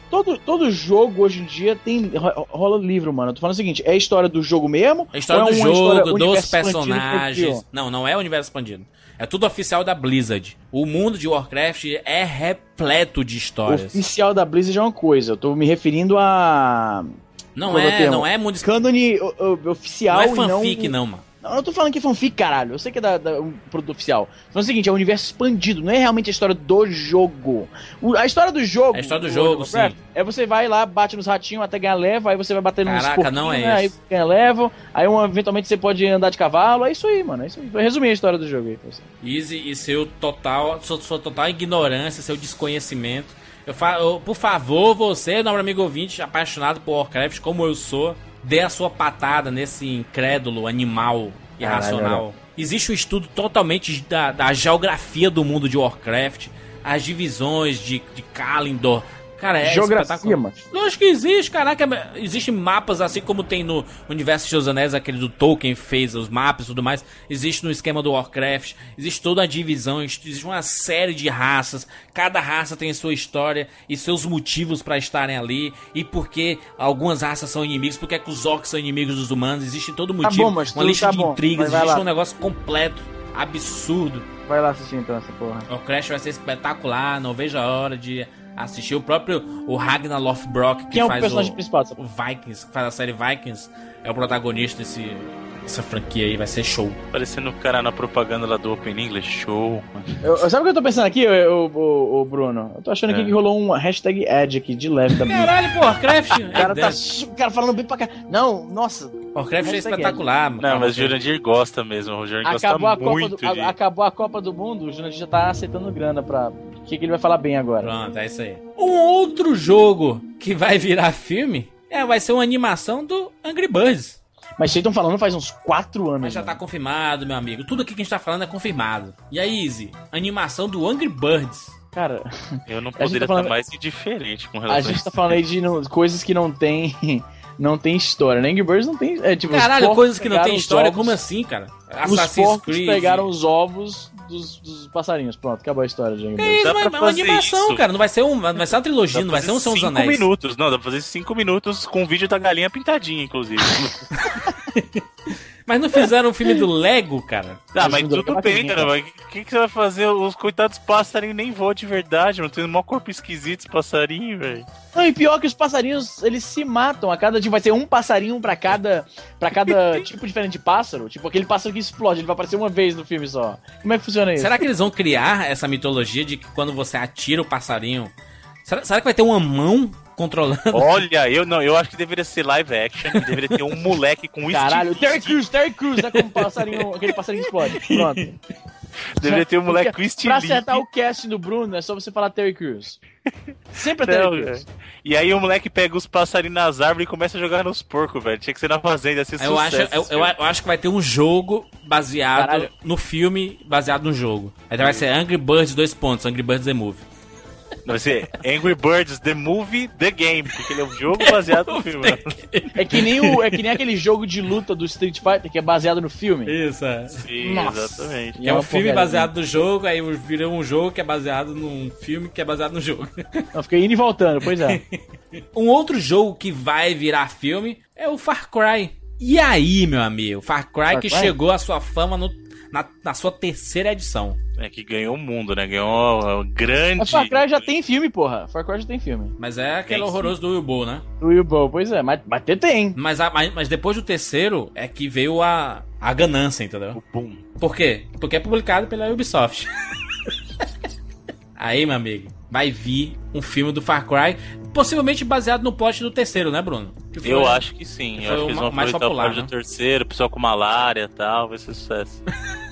Todo, todo jogo hoje em dia tem ro- rola livro, mano. Eu tô falando o seguinte: é a história do jogo mesmo?
A história
ou
do
é
jogo, dos personagens. Não, não é o universo expandido. É tudo oficial da Blizzard. O mundo de Warcraft é repleto de
O
histórias.
oficial da Blizzard é uma coisa. Eu tô me referindo a.
Não
Qual é
é, não é mundo.
Cânone oficial
Não é
e não.
fanfic, não, mano.
Não, eu tô falando que é fanfic, caralho. Eu sei que é da, da- um produto oficial. Então é o seguinte, é o universo expandido, não é realmente a história do jogo. O- a história do jogo.
A história do
do
jogo, sim.
É você vai lá, bate nos ratinhos até ganhar level, aí você vai bater nos
Caraca, não é
né, aí
esse.
ganha level, aí um, eventualmente você pode andar de cavalo, é isso aí, mano. É isso aí. A história do jogo aí pra você.
Easy e seu total, sua, sua total ignorância, seu desconhecimento. Eu falo, por favor, você, nobre amigo ouvinte, apaixonado por Warcraft, como eu sou, dê a sua patada nesse incrédulo animal irracional. Existe um estudo totalmente da, da geografia do mundo de Warcraft, as divisões de, de Kalindor. Cara, é
Geografia, mano.
Lógico que existe, caraca. Existem mapas assim como tem no Universo dos Anéis, aquele do Tolkien fez os mapas e tudo mais. Existe no esquema do Warcraft. Existe toda a divisão, existe uma série de raças. Cada raça tem sua história e seus motivos pra estarem ali. E por que algumas raças são inimigos, por que, é que os orcs são inimigos dos humanos. Existe todo motivo.
bom, mas
uma lista
tá
de
bom,
intrigas, existe
lá.
um negócio completo, absurdo.
Vai lá assistir então essa porra.
O Crash vai ser espetacular, não vejo a hora de assistir o próprio o Ragnar Lothbrok que
Quem é o
faz
personagem
o,
principal
o Vikings, que faz a série Vikings, é o protagonista desse essa franquia aí vai ser show.
Parecendo o cara na propaganda lá do Open English, show.
Eu, sabe o que eu tô pensando aqui, o, o, o Bruno? Eu tô achando
É.
aqui que rolou um hashtag ad aqui de leve da
Caralho, pô, Warcraft.
O cara tá su- o cara falando bem pra cá. Não, nossa.
Warcraft é espetacular.
Não,
cara.
mas o Jurandir gosta mesmo. O Jurandir
Acabou a,
gosta
Copa
muito
do,
de...
a- acabou a Copa do Mundo, o Jurandir já tá aceitando grana pra. O que, que ele vai falar bem agora?
Pronto, é isso aí. Um outro jogo que vai virar filme é, vai ser uma animação do Angry Birds.
Mas vocês estão falando faz uns 4 anos.
Mas já
né?
tá confirmado, meu amigo. Tudo aqui que a gente tá falando é confirmado. E aí, Easy? Animação do Angry Birds.
Cara,
Eu não
gente
poderia
tá
estar
falando-
mais indiferente com
a
relação a
gente tá falando aí de não- coisas que não tem. Não tem história. né? Angry Birds não tem. É, tipo, os
Caralho, coisas que não tem
os
história,
ovos-
como assim, cara?
Os
Assassin's
porcos
Creed.
pegaram os ovos dos, dos passarinhos. Pronto, acabou a história de Angry
Que
Birds.
isso,
Dá
mas
pra
é uma animação,
isso.
cara. Não vai ser, um, não vai ser uma trilogia, não vai ser um São dos
cinco
Anéis.
minutos. Não, dá pra fazer cinco minutos com o vídeo da galinha pintadinha, inclusive.
Mas não fizeram um filme do Lego, cara.
Ah, mas tudo bem, cara. Mas o que, que você vai fazer? Os coitados passarinhos nem voam de verdade, mano. Tem um maior corpo esquisito esse passarinho, velho.
Não, e pior que os passarinhos, eles se matam. A cada dia vai ser um passarinho pra cada, pra cada tipo diferente de pássaro. Tipo, aquele pássaro que explode, ele vai aparecer uma vez no filme só. Como é que funciona isso?
Será que eles vão criar essa mitologia de que quando você atira o passarinho. Será, será que vai ter uma mão controlando?
Olha, eu não, eu acho que deveria ser live action. Deveria ter um moleque com
Caralho, o Terry. Crews, Terry Crews, né? Como passarinho, aquele passarinho explode. Pronto.
Deveria ter um moleque com
Pra
estilingue.
acertar o casting do Bruno, é só você falar Terry Crews. Sempre é Terry
Não,
Crews.
E aí o moleque pega os passarinhos nas árvores e começa a jogar nos porcos, velho. Tinha que ser na fazenda, ia ser
Eu acho, eu, eu, eu acho que vai ter um jogo baseado
Caralho.
no filme, baseado no jogo. Aí vai ser Angry Birds, dois pontos, Angry Birds The Movie.
Vai ser Angry Birds, The Movie, The Game. Porque ele é um jogo baseado no filme. né?
É que, nem o, é que nem aquele jogo de luta do Street Fighter que é baseado no filme.
Isso, é.
Sim,
Nossa.
exatamente.
Que é um filme
porcaria.
baseado no jogo, aí virou um jogo que é baseado num filme que é baseado no jogo.
Não, fica indo e voltando, pois é.
Um outro jogo que vai virar filme é o Far Cry. E aí, meu amigo? Far Cry
Far
que
Cry?
chegou à sua fama no- na, na sua terceira edição.
É que ganhou o mundo, né? Ganhou uma grande.
Mas Far Cry já tem filme, porra. Far Cry já tem filme.
Mas é aquele
Tem sim.
horroroso do Will Bowl, né?
O Will Bowl, pois é, mas, mas tem, tem.
Mas, a- mas, mas depois do terceiro é que veio a, a ganância, entendeu?
O boom.
Por quê? Porque é publicado pela Ubisoft. Aí, meu amigo, vai vir um filme do Far Cry, possivelmente baseado no plot do terceiro, né, Bruno? Foi-
Eu acho que sim.
que
Eu acho que
o
eles vão
mais
aproveitar
popular,
o plot
né?
do terceiro, pessoal com malária e tal, vai ser sucesso.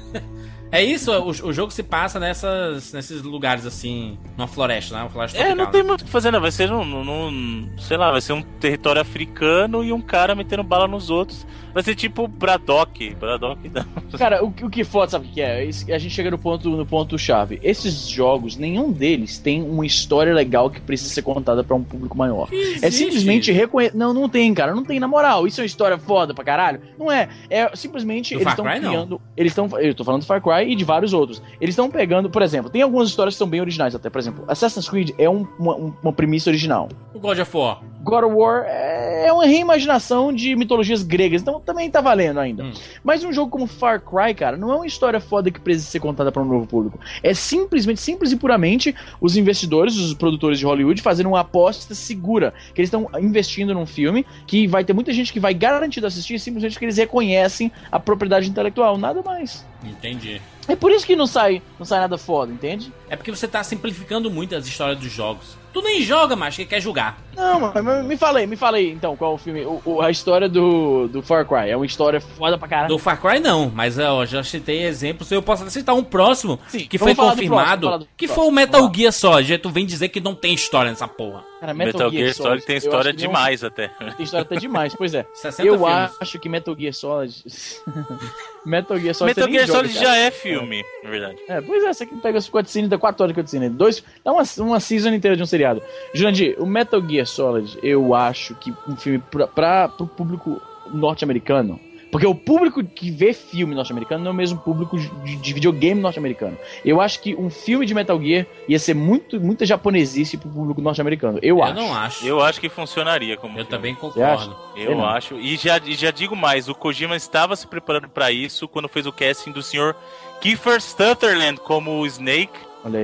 É isso, o, o jogo se passa nessas, nesses lugares assim, numa floresta, né? Uma floresta
É, não tem
né?
muito o que fazer, não. Vai ser um, um- um- Sei lá, vai ser um território africano e um cara metendo bala nos outros. Vai ser tipo Braddock. Braddock não.
Cara, o, que- o que foda, sabe o que é? A gente chega no ponto, no ponto chave. Esses jogos, nenhum deles tem uma história legal que precisa ser contada pra um público maior. É
Existe.
simplesmente reconhecer. Não, não tem, cara. Não tem, na moral. Isso é uma história foda pra caralho. Não é. É simplesmente
Do
eles
Far
estão
Cry, não.
criando. Eles estão. Eu tô falando do Far Cry e de vários outros. Eles estão pegando, por exemplo, tem algumas histórias que são bem originais até. Por exemplo, Assassin's Creed é um- uma, um- uma premissa original.
O God of War.
God of War é uma reimaginação de mitologias gregas, então também tá valendo ainda.
Hum.
Mas um jogo como Far Cry, cara, não é uma história foda que precisa ser contada para um novo público. É simplesmente, simples e puramente, os investidores, os produtores de Hollywood fazendo uma aposta segura. Que eles estão investindo num filme que vai ter muita gente que vai garantido assistir simplesmente porque eles reconhecem a propriedade intelectual, nada mais.
Entendi.
É por isso que não sai, não sai nada foda, entende?
É porque você tá simplificando muito as histórias dos jogos. Tu nem joga, mas que quer julgar.
Não, mas me falei, me falei então qual o filme, o- o- a história do, do Far Cry. É uma história foda pra caralho.
Do Far Cry não, mas ó, já citei exemplos. Eu posso até citar um próximo
Sim,
que foi
próximo,
confirmado,
do
que
próximo,
foi o Metal. Gear Solid. Tu vem dizer que não tem história nessa porra.
Cara,
Metal, Gear Solid tem
eu
história
não-
demais até.
Tem história até demais, pois é.
60
eu
filmes.
acho que Metal Gear Solid. Metal Gear Solid.
Metal Gear
joga,
Solid
cara.
já é filme, na verdade.
É, pois é, você que pega as cutscenes, dá 4 horas de cutscene. Dois, dá uma, uma season inteira de um seriado. Jurandir, o Metal Gear Solid, eu acho que um filme pra, pra, pro público norte-americano. Porque o público que vê filme norte-americano não é o mesmo público de, de videogame norte-americano. Eu acho que um filme de Metal Gear ia ser muito, muita japonesice pro público norte-americano. Eu,
Eu
acho.
não acho.
Eu acho que funcionaria como
Eu
filme.
também concordo.
Eu
Eu não.
acho. E já, e já digo mais, o Kojima estava se preparando pra isso quando fez o casting do senhor Kiefer Sutherland como o Snake.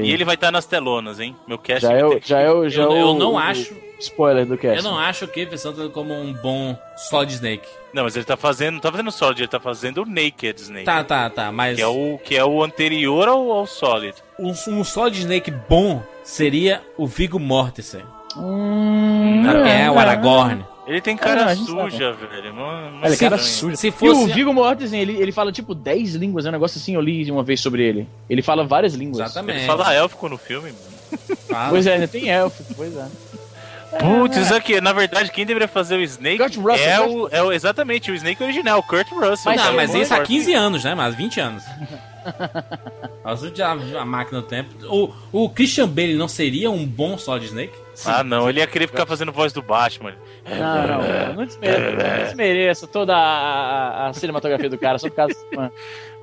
E ele vai estar nas telonas, hein? Meu cast
já é, o- já é, o- já
Eu,
é
eu
o-
não
o
acho.
Spoiler do cast.
Eu não acho o Kiefer Sutherland como um bom Solid Snake.
Não, mas ele tá fazendo. Não tá fazendo Solid, ele tá fazendo o Naked Snake.
Tá, tá, tá, mas
Que é o, que é o anterior ao, ao Solid.
um, um Solid Snake bom seria o Viggo Mortensen.
Hum,
é? O
não.
Aragorn.
Ele tem cara
não, a
suja, velho. Não, não
Ele é cara
estranho.
sujo.
Se
E
fosse.
o Viggo Mortensen, ele, ele fala tipo 10 línguas, é um negócio assim, eu li uma vez sobre ele. Ele fala várias línguas.
Exatamente.
Ele fala élfico no filme, mano.
Fala.
Pois é, ainda tem elfo, pois é.
Putz, isso aqui, na verdade, quem deveria fazer o Snake
Kurt Russell,
é, o, é o exatamente o Snake original, o Kurt Russell.
Mas, não, mas isso há
Morty.
15 anos, né? Mas 20 anos. Nossa, já a máquina do tempo. O, o Christian Bale não seria um bom Solid Snake?
Ah, não, ele ia querer ficar fazendo voz do Batman.
Não, não, não desmereça, não desmereça toda a, a- cinematografia do cara, só por causa. Mano.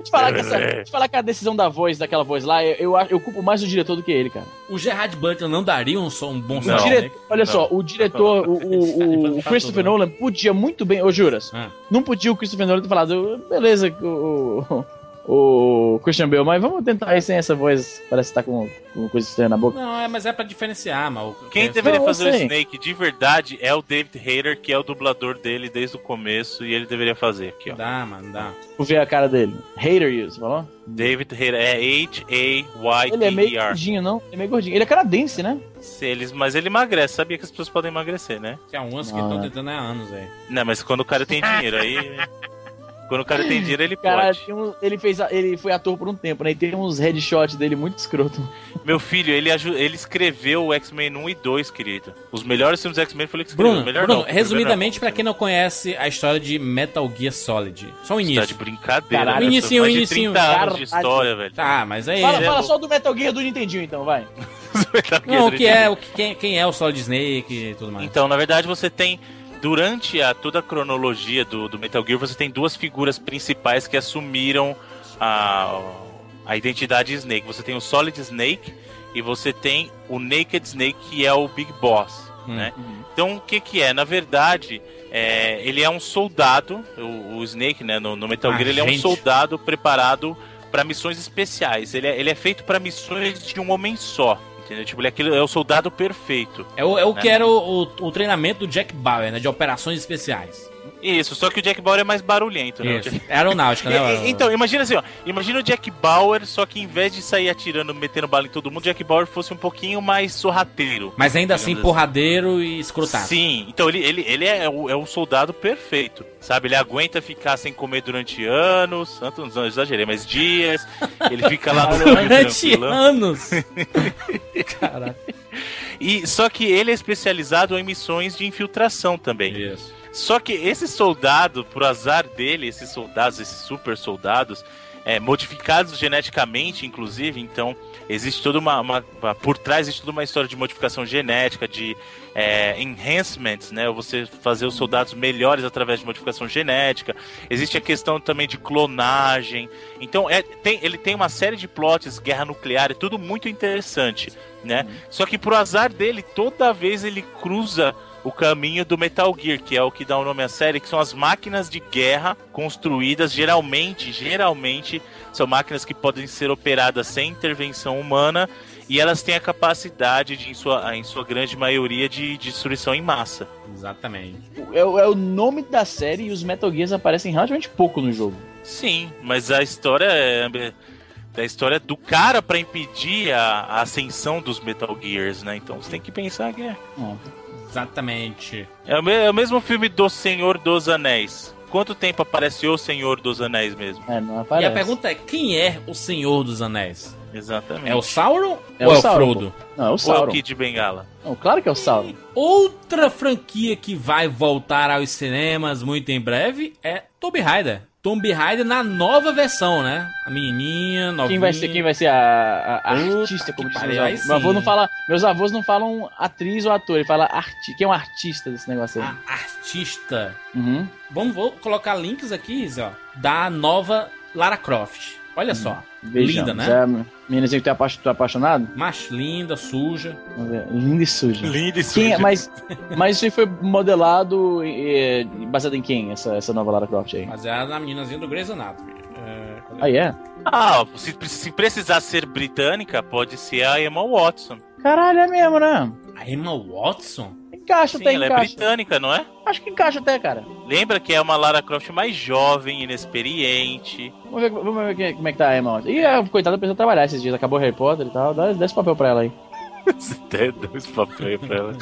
Te falar que, essa, te falar que a decisão da voz, daquela voz lá, eu, eu, acho- eu culpo mais o diretor do que ele, cara.
O Gerard Butler não daria um, som- um bom
dire-
Snake?
Olha
Não.
só, o diretor, o, o, o- o Christopher Nolan podia muito bem, ô Juras,
Ah.
não podia o Christopher Nolan ter falado, beleza, o, o, Christian Bale, mas vamos tentar aí sem essa voz, parece que tá com, com coisa estranha na boca.
Não, é, mas é pra diferenciar, mal.
Quem
é,
deveria
Não,
fazer o. Snake de verdade é o David Hayter, que é o dublador dele desde o começo, e ele deveria fazer aqui, ó.
Dá, mano, dá.
Vou ver a cara dele. Hater you, você falou?
David Hayter é
Ele é meio
H-A-Y-T-E-R.
gordinho, não? Ele é meio gordinho. Ele é canadense, né?
Se Eles, mas ele emagrece, sabia que as pessoas podem emagrecer, né?
Tem uns que estão
né?
tentando há anos, velho.
Não, mas quando o cara tem dinheiro, aí. Quando o cara tem dinheiro, ele
Cara,
pode.
um- ele fez, ele foi ator por um tempo, né? E tem uns headshots dele muito escroto.
Meu filho, ele, ele escreveu o X-Men 1 e 2, querido. Os melhores filmes do X-Men foi ele que escreveu.
Bruno,
Melhor
Bruno
não,
resumidamente, pra
melhor
quem não conhece a história de Metal Gear Solid. Só o
não. Tá de
início.
brincadeira.
Caralho.
de
inicinho.
30 anos
Caralho.
de história, velho.
Tá, mas aí.
Fala,
é
fala só do Metal Gear do Nintendinho, então, vai.
Não, o que é, o que, quem, quem é o Solid Snake e tudo mais.
Então, na verdade, você tem. Durante a, toda a cronologia do, do Metal Gear, você tem duas figuras principais que assumiram a, a identidade Snake. Você tem o Solid Snake e você tem o Naked Snake, que é o Big Boss.
Hum.
Né? Então, o que, que é? Na verdade, é, ele é um soldado, o, o Snake, né, no, no Metal Gear, ele é um soldado preparado para missões especiais. Ele é, ele é feito para missões de um homem só. Entendeu? Tipo, ele é, aquele, é o soldado perfeito.
É o, é o
Né?
que era o, o, o treinamento do Jack Bauer, né? De operações especiais.
Isso, só que o Jack Bauer é mais barulhento, né?
Isso.
Jack-
É aeronáutica, né?
Então, imagina assim, ó. Imagina o Jack Bauer, só que em vez de sair atirando, metendo bala em todo mundo, o Jack Bauer fosse um pouquinho mais sorrateiro.
Mas ainda assim,
digamos
porradeiro e escrotado.
Sim, então ele, ele, ele é, o, é o soldado perfeito, sabe? Ele aguenta ficar sem comer durante anos, tantos não exagerei, mas dias. Ele fica lá no
Durante anos. Caraca.
E só que ele é especializado em missões de infiltração também.
Isso.
Só que esse soldado, por azar dele, esses soldados, esses super soldados, é, modificados geneticamente, inclusive, então existe toda uma, uma- Por trás existe toda uma história de modificação genética, de é, enhancements, né? Você fazer os soldados melhores através de modificação genética. Existe a questão também de clonagem. Então, é, tem- ele tem uma série de plots, guerra nuclear, é tudo muito interessante, né? Só que por azar dele, toda vez ele cruza o caminho do Metal Gear, que é o que dá o nome à série, que são as máquinas de guerra construídas geralmente, geralmente são máquinas que podem ser operadas sem intervenção humana e elas têm a capacidade de, em sua, em sua grande maioria, de destruição em massa.
Exatamente.
É, o- é o nome da série e os Metal Gears aparecem relativamente pouco no jogo.
Sim, mas a história é da história do cara para impedir a, a ascensão dos Metal Gears, né? Então você tem que pensar que é.
Exatamente.
É o, me- é o mesmo filme do Senhor dos Anéis. Quanto tempo aparece o Senhor dos Anéis mesmo?
É, não
E
aparece.
a pergunta é: quem é o Senhor dos Anéis?
Exatamente.
É o Sauron
É
ou
o
é o
Sauron,
Frodo?
Não, é o
Ou é o
Sauron.
Kid de Bengala?
Não, claro que é o Sauron.
Outra franquia que vai voltar aos cinemas muito em breve é Tomb Raider. Tomb Raider na nova versão, né? A menininha, novinha.
Quem vai ser, quem vai ser a, a- artista, como diz meus avós. Meu avô não fala, meus avós não falam atriz ou ator, ele fala arti, quem é um artista desse negócio aí.
A artista.
Uhum.
Vamos vou colocar links aqui, Zé, da nova Lara Croft. Olha só.
Beijão.
Linda, né?
Já, meninazinha que tu é apa- é apaixonado?
Mas linda, suja.
Vamos ver. Linda e suja.
Lindo e
Quem é- mas, mas isso aí foi modelado eh, baseado em quem, essa, essa nova Lara Croft aí?
Mas é na meninazinha do Grey's Anatomy. É?
Aí é?
Ah, se, se precisar ser britânica, pode ser a Emma Watson.
Caralho, é mesmo, né?
A Emma Watson?
Encaixa
Sim,
até,
ela é
encaixa.
britânica, não é?
Acho que encaixa até, cara.
Lembra que é uma Lara Croft mais jovem, inexperiente.
Vamos ver, vamos ver como é que tá a Emma. Ih, a coitada precisa trabalhar esses dias. Acabou Harry Potter e tal. Dá, dá esse papel pra ela aí.
Deu esse papel aí pra ela.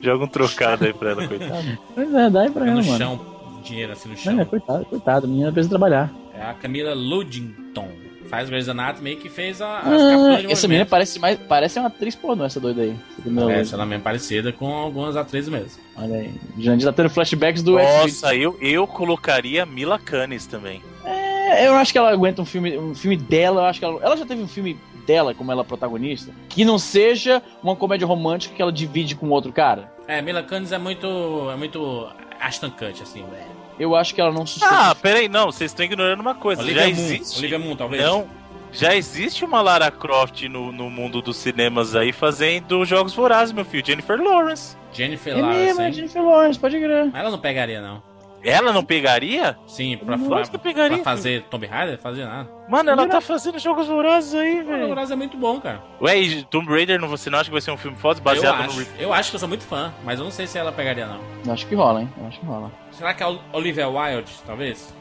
Joga um trocado aí pra ela, coitada.
Pois é, dá aí pra
Fica
ela,
no
mano.
chão, dinheiro assim no chão.
É, coitado, coitado. A menina precisa trabalhar.
É a Camila Ludington. Faz Grey's Anatomy que fez a,
Ah, essa menina parece mais. Parece uma atriz pornô, essa doida aí. Essa Lourdes.
ela mesmo parecida com algumas atrizes mesmo.
Olha aí. Jandir tá tendo flashbacks do.
Nossa, eu, eu colocaria Mila Kunis também.
É, eu acho que ela aguenta um filme, um filme dela. Eu acho que ela, ela já teve um filme dela como ela protagonista que não seja uma comédia romântica que ela divide com outro cara.
É, Mila Kunis é muito. é muito Ashton Kutcher, assim, velho.
Eu acho que ela não sustenta.
Ah, peraí, não, vocês estão ignorando uma coisa.
Olivia
já
Moon.
existe.
Olivia Moon, talvez.
Não, já existe uma Lara Croft no, no mundo dos cinemas aí fazendo jogos vorazes, meu filho. Jennifer Lawrence.
Jennifer
é mesmo, é
Lawrence.
Jennifer Lawrence, pode crer.
Mas ela não pegaria, não.
Ela não pegaria?
Sim, pra,
Lógico
pra,
que pegaria.
pra fazer Tomb Raider, fazer nada.
Mano, ela
Mira-
tá fazendo jogos vorazes aí,
O
velho.
Horizon é muito bom, cara.
Ué, e Tomb Raider, não, você não acha que vai ser um filme foda
Eu
baseado
acho,
no...
eu acho que eu sou muito fã, mas eu não sei se ela pegaria, não.
Eu acho que rola, hein? Eu acho que rola.
Será que é a Olivia Wilde, talvez?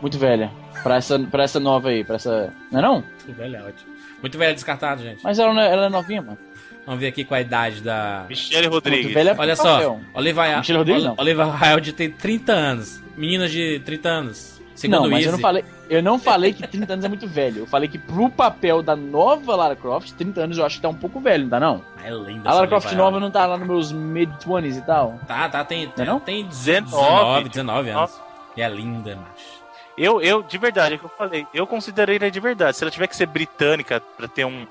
Muito velha. Pra essa, pra essa nova aí, pra essa. Não é não?
Muito velha, é ótimo. Muito velha descartado, gente.
Mas ela, é, ela é novinha, mano.
Vamos ver aqui qual a idade da.
Michelle
Muito
Rodrigues.
velha
Olha só. Olivia,
Michelle Rodrigues.
Olivia Wilde tem 30 anos. Meninas de 30 anos. Segundo
Não, mas
Easy.
eu não falei. Eu não falei que 30 anos é muito velho. Eu falei que pro papel da nova Lara Croft, 30 anos eu acho que tá um pouco velho, não tá não?
É linda
A Lara Croft nova não tá lá nos meus mid-20s e tal.
Tá, tá, tem, tem,
Não é não?
tem
19,
19, 19 anos. E é linda, macho.
Eu, eu, de verdade, é o que eu falei. Eu considerei ela de verdade. Se ela tiver que ser britânica pra ter um,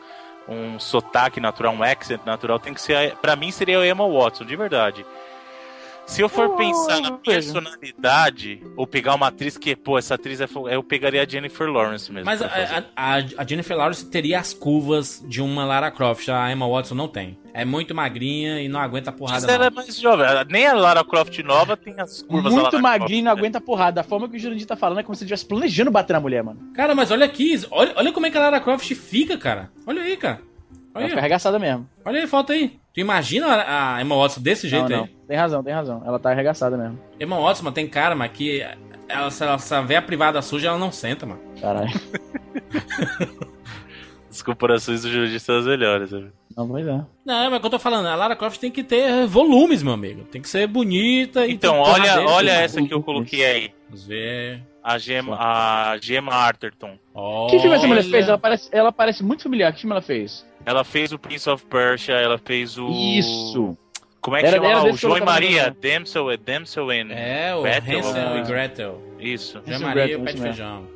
um sotaque natural, um accent natural, tem que ser. a- Pra mim seria a Emma Watson, de verdade. Se eu for
Eu-
pensar na personalidade, ou pegar uma atriz que, pô, essa atriz é. Eu pegaria a Jennifer Lawrence mesmo.
Mas a, a, a Jennifer Lawrence teria as curvas de uma Lara Croft. A Emma Watson não tem. É muito magrinha e não aguenta a porrada.
Mas ela é mais jovem. Nem a Lara Croft nova tem as curvas da
Muito
Lara
magrinho, não
né?
aguenta porrada. Da forma que o Jurandir tá falando é como se ele estivesse planejando bater na mulher, mano.
Cara, mas olha aqui. Olha, olha como é que a Lara Croft fica, cara. Olha aí, cara. Olha aí,
arregaçada mesmo.
olha aí, falta aí. Tu imagina a a Emma Watson desse jeito
não, não.
aí?
Tem razão, tem razão. Ela tá arregaçada mesmo.
Watson, mano, tem cara, mas que ela, se ela se ela vê a privada suja, ela não senta, mano.
Caralho.
As comparações do Jurandir são as melhores. sabe?
Não, pois é.
Não, mas o que eu tô falando, a Lara Croft tem que ter volumes, meu amigo. Tem que ser bonita e
Então, olha,
porradeira,
olha essa que eu coloquei aí.
Vamos ver.
A Gemma, a Gemma Arterton.
Que filme essa mulher
Olha.
fez? Ela parece, ela parece muito familiar. Que filme ela fez?
Ela fez o Prince of Persia, ela fez o.
Isso.
Como é que
Era-
chama?
era
lá? o João e Maria. Damsel, é Damsel and.
É, o
Gretel,
Hansel e. Gretel.
Isso.
Jean
Hansel e
Maria
Gretel,
Pé de
isso.
Feijão.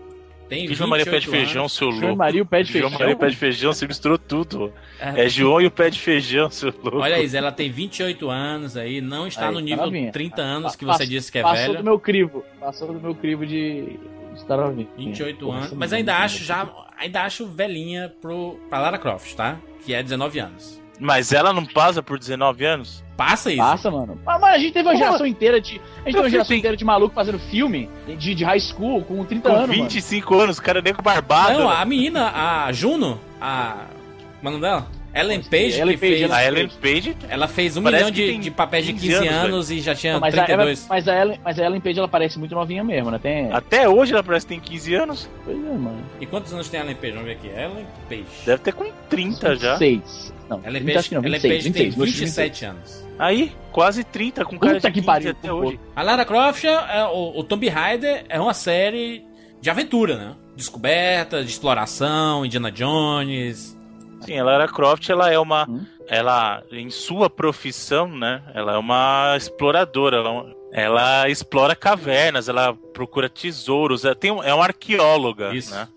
Tem
Que João Maria Pé de
28
Feijão, seu
João
louco.
Maria, o pé de
João
feijão.
Maria Pé de Feijão, você misturou tudo.
É.
É João e o Pé de Feijão, seu louco.
Olha aí, ela tem 28 anos aí, não está
Aí,
no
tá
nível
novinha.
30 anos que
Passou-
você disse que é
Passou
velha.
do meu crivo. Passou do meu crivo de estar ouvindo.
28
Porra,
anos. Mas ainda acho já. Ainda acho velhinha pro, pra Lara Croft, tá? Que é 19 anos.
Mas ela não passa por 19 anos?
Passa isso.
Passa, mano. Mas, mas a gente teve uma
Pô,
geração inteira de. A gente teve uma geração inteira de maluco fazendo filme de, de high school com 30
Com
anos.
25 anos, o cara nem com barbado.
Não, a menina, a Juno, a. Como é dela? Ellen Page,
Ellen
que
Page,
fez.
ela-
A Ellen Page
Ela fez um milhão de,
tem
de papéis de 15
15
anos,
anos,
e já tinha
Não, mas, a, ela,
32.
mas, a Ellen, mas a Ellen Page ela parece muito novinha mesmo, né? Tem.
Até hoje ela parece que tem 15 anos.
Pois é, mano.
E quantos anos tem a Ellen Page? Vamos ver aqui. Ellen Page.
Deve ter com 30 já.
26. Não,
Ellen
30 acho
Page,
que não,
Ellen
26,
Page tem
26,
27 anos.
Aí, quase 30, com cara
Puta
de
que
15
pariu,
até
pô.
hoje.
A Lara Croft, é, o, o Tomb Raider é uma série de aventura, né? Descoberta, de exploração, Indiana Jones.
Sim, a Lara Croft, ela é uma.
Hum.
Ela, em sua profissão, né? Ela é uma exploradora. Ela, é uma- ela explora cavernas, ela procura tesouros. Ela tem, é uma arqueóloga,
Isso.
né?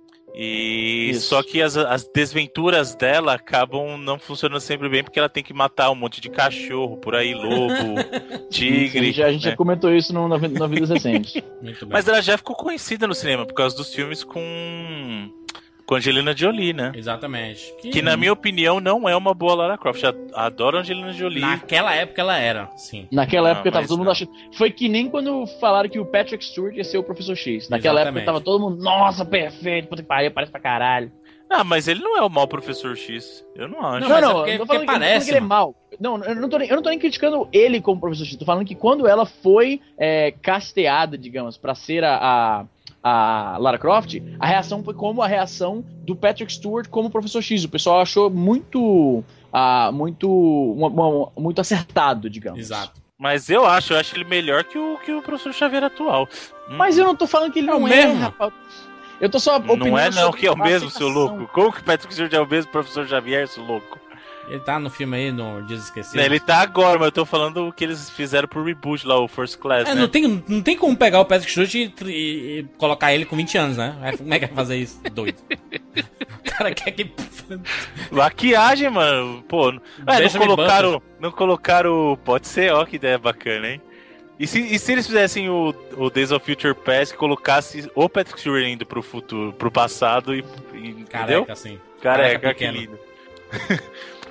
E
Isso.
só que as, as desventuras dela acabam não funcionando sempre bem porque ela tem que matar um monte de cachorro por aí, lobo, tigre.
Já, a gente
né?
já comentou isso no, na, na.
Muito bem.
Mas ela já ficou conhecida no cinema por causa dos filmes com Com Angelina Jolie, né?
Exatamente.
Que na minha opinião não é uma boa Lara Croft. Eu Adoro Angelina Jolie.
Naquela época ela era, sim.
Naquela
Não,
época tava todo mundo
não.
achando. Foi que nem quando falaram que o Patrick Stewart ia ser o Professor X. Naquela
Exatamente.
época tava todo mundo, nossa, perfeito, puta que pariu, parece pra caralho.
Ah, mas ele não é o mau Professor X. Eu não acho.
Não,
Não,
mas
não,
é porque-
eu não tô falando, que-
parece,
que ele é mal. Não, eu não, tô nem, eu não tô nem criticando ele como professor X. Tô falando que quando ela foi é, casteada, digamos, pra ser a, a, a Lara Croft, a reação foi como a reação do Patrick Stewart como professor X. O pessoal achou muito. ah, muito, uma- uma- muito acertado, digamos.
Exato.
Mas eu acho, eu acho ele melhor que o, que o Professor Xavier atual. Hum.
Mas eu não tô falando que ele
É o
não
mesmo.
é, rapaz. Eu tô só
Não é não, que é o mesmo, seu louco. Como que o Patrick Stewart é o mesmo Professor Xavier, seu louco?
Ele tá no filme aí, no Dias Esquecidos.
Ele tá agora, mas eu tô falando o que eles fizeram pro reboot lá, o First Class,
É,
né?
não, tem, não tem como pegar o Patrick Stewart e, e- e colocar ele com 20 anos, né? Como é que vai fazer isso? Doido. O cara quer que.
Maquiagem, mano. Pô, não, é, não colocaram. Não colocaram. Pode ser, ó, que ideia bacana, hein? E se, e se eles fizessem o, o Days of Future Past e colocasse o Patrick Stewart indo pro futuro, pro passado e. e- entendeu?
Careca, assim.
Careca,
Careca
que lindo.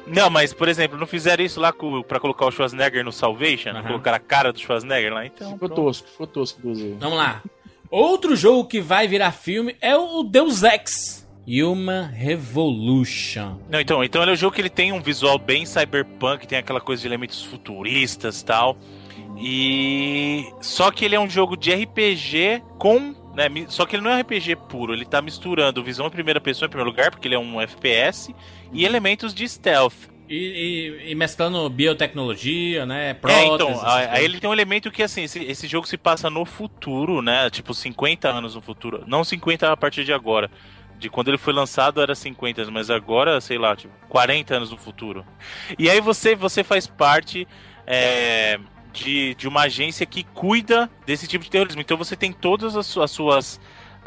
não, mas, por exemplo, não fizeram isso lá com, pra colocar o Schwarzenegger no Salvation?
Aham.
Colocaram a cara do Schwarzenegger lá? Então.
Ficou
pronto.
tosco, ficou tosco, inclusive.
Vamos lá. Outro jogo que vai virar filme é o Deus Ex. Human Revolution.
Não, então, então ele é um jogo que ele tem um visual bem cyberpunk, tem aquela coisa de elementos futuristas e tal. E só que ele é um jogo de RPG com, né, só que ele não é RPG puro, ele tá misturando visão em primeira pessoa em primeiro lugar, porque ele é um FPS e elementos de stealth.
E, e- e mesclando biotecnologia, né?
É,
Próteses.
então,
essas
a- aí ele tem um elemento que assim, esse, esse jogo se passa no futuro, né? Tipo 50 anos no futuro, não 50 a partir de agora. De quando ele foi lançado era 50, mas agora, sei lá, tipo, 40 anos no futuro. E aí você, você faz parte é, de, de uma agência que cuida desse tipo de terrorismo. Então você tem todas as suas.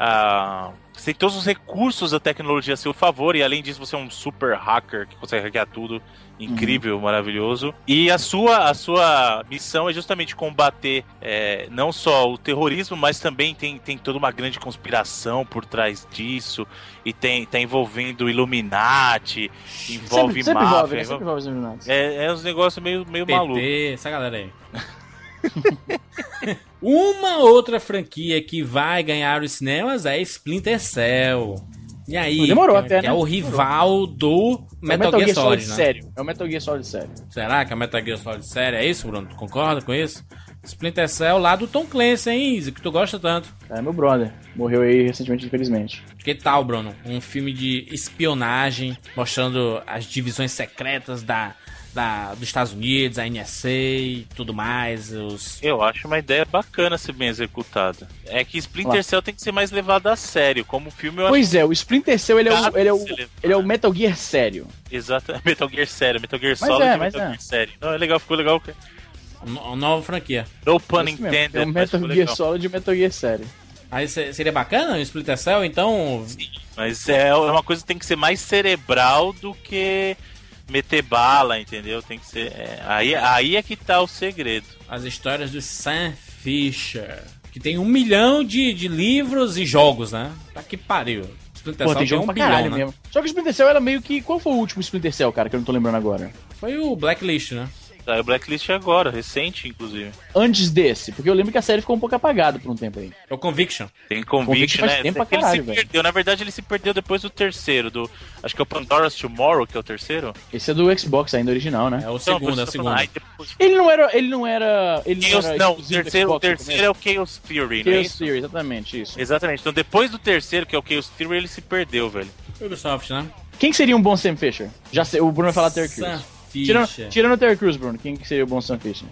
Ah, você tem todos os recursos da tecnologia a seu favor, e além disso, você é um super hacker que consegue hackear tudo. Incrível, maravilhoso. E a sua, a sua missão é justamente combater é, não só o terrorismo, mas também tem, tem toda uma grande conspiração por trás disso. E tem, tá envolvendo Illuminati, envolve
sempre, sempre
máfia.
envolve, né? Sempre envolve os Illuminati.
É, é uns negócios meio, meio malucos.
PT, essa galera aí. Uma outra franquia que vai ganhar os cinemas é Splinter Cell. E aí?
Demorou
que,
até, né?
é o rival do
É o
Metal, Gear Solid, né?
sério. É o Metal Gear Solid sério.
Será que é o Metal Gear Solid sério? É isso, Bruno? Tu concorda com isso? Splinter Cell lá do Tom Clancy, hein, Izzy? Que tu gosta tanto.
É meu brother. Morreu aí recentemente, infelizmente.
Que tal, Bruno? Um filme de espionagem mostrando as divisões secretas da, da, dos Estados Unidos, a NSA e tudo mais. Os...
Eu acho uma ideia bacana ser bem executada. É que Splinter. Cell tem que ser mais levado a sério. Como filme, eu
Pois é, o Splinter Cell ele é o,
Cada
ele é o,
se
ele é o Metal Gear sério.
Exato. Metal Gear sério, Metal Gear
Mas
Solid
é,
Metal
é.
Gear sério. Não, é legal, ficou legal.
Uma nova franquia.
No pun intended.
É o Metal Gear
legal.
Solid e o Metal Gear sério.
Aí se- seria bacana o Splinter Cell, então.
Mas é uma coisa que tem que ser mais cerebral do que meter bala, entendeu? Tem que ser. é, aí, aí é que tá o segredo.
As histórias do Sam Fisher. Que tem um milhão de, de livros e jogos, né? Tá que pariu. Splinter
Pô,
Cell
tem jogo
um
pra
bilhão,
caralho
né?
mesmo. Só que o Splinter Cell era meio que. Qual foi o último Splinter Cell, cara, que eu não tô lembrando agora?
Foi o Blacklist, né?
Tá, o Blacklist agora, recente, inclusive.
Antes desse, porque eu lembro que a série ficou um pouco apagada por um tempo aí.
É o Conviction.
Tem
Conviction
convite,
faz
né?
tempo
É que ele
caralho,
se
velho.
perdeu. Na verdade, ele se perdeu depois do terceiro. Do, acho que é o Pandora's Tomorrow, que é o terceiro.
Esse é do Xbox ainda original, né?
É o
Não,
segundo, é o segundo.
depois-
Ele não era. Ele não era. Ele não,
Chaos-
era
não, o terceiro, o
Xbox no
terceiro é o Chaos Theory, não é
Chaos? Theory, exatamente, isso.
Exatamente. Então depois do terceiro, que é o Chaos Theory, ele se perdeu, velho.
Ubisoft, né?
Quem seria um bom Sam Fisher? Já sei, o Bruno vai falar Terry Crews.
Fisher.
tirando o Terry Crews, Bruno, quem que seria o bom Sam Fisher?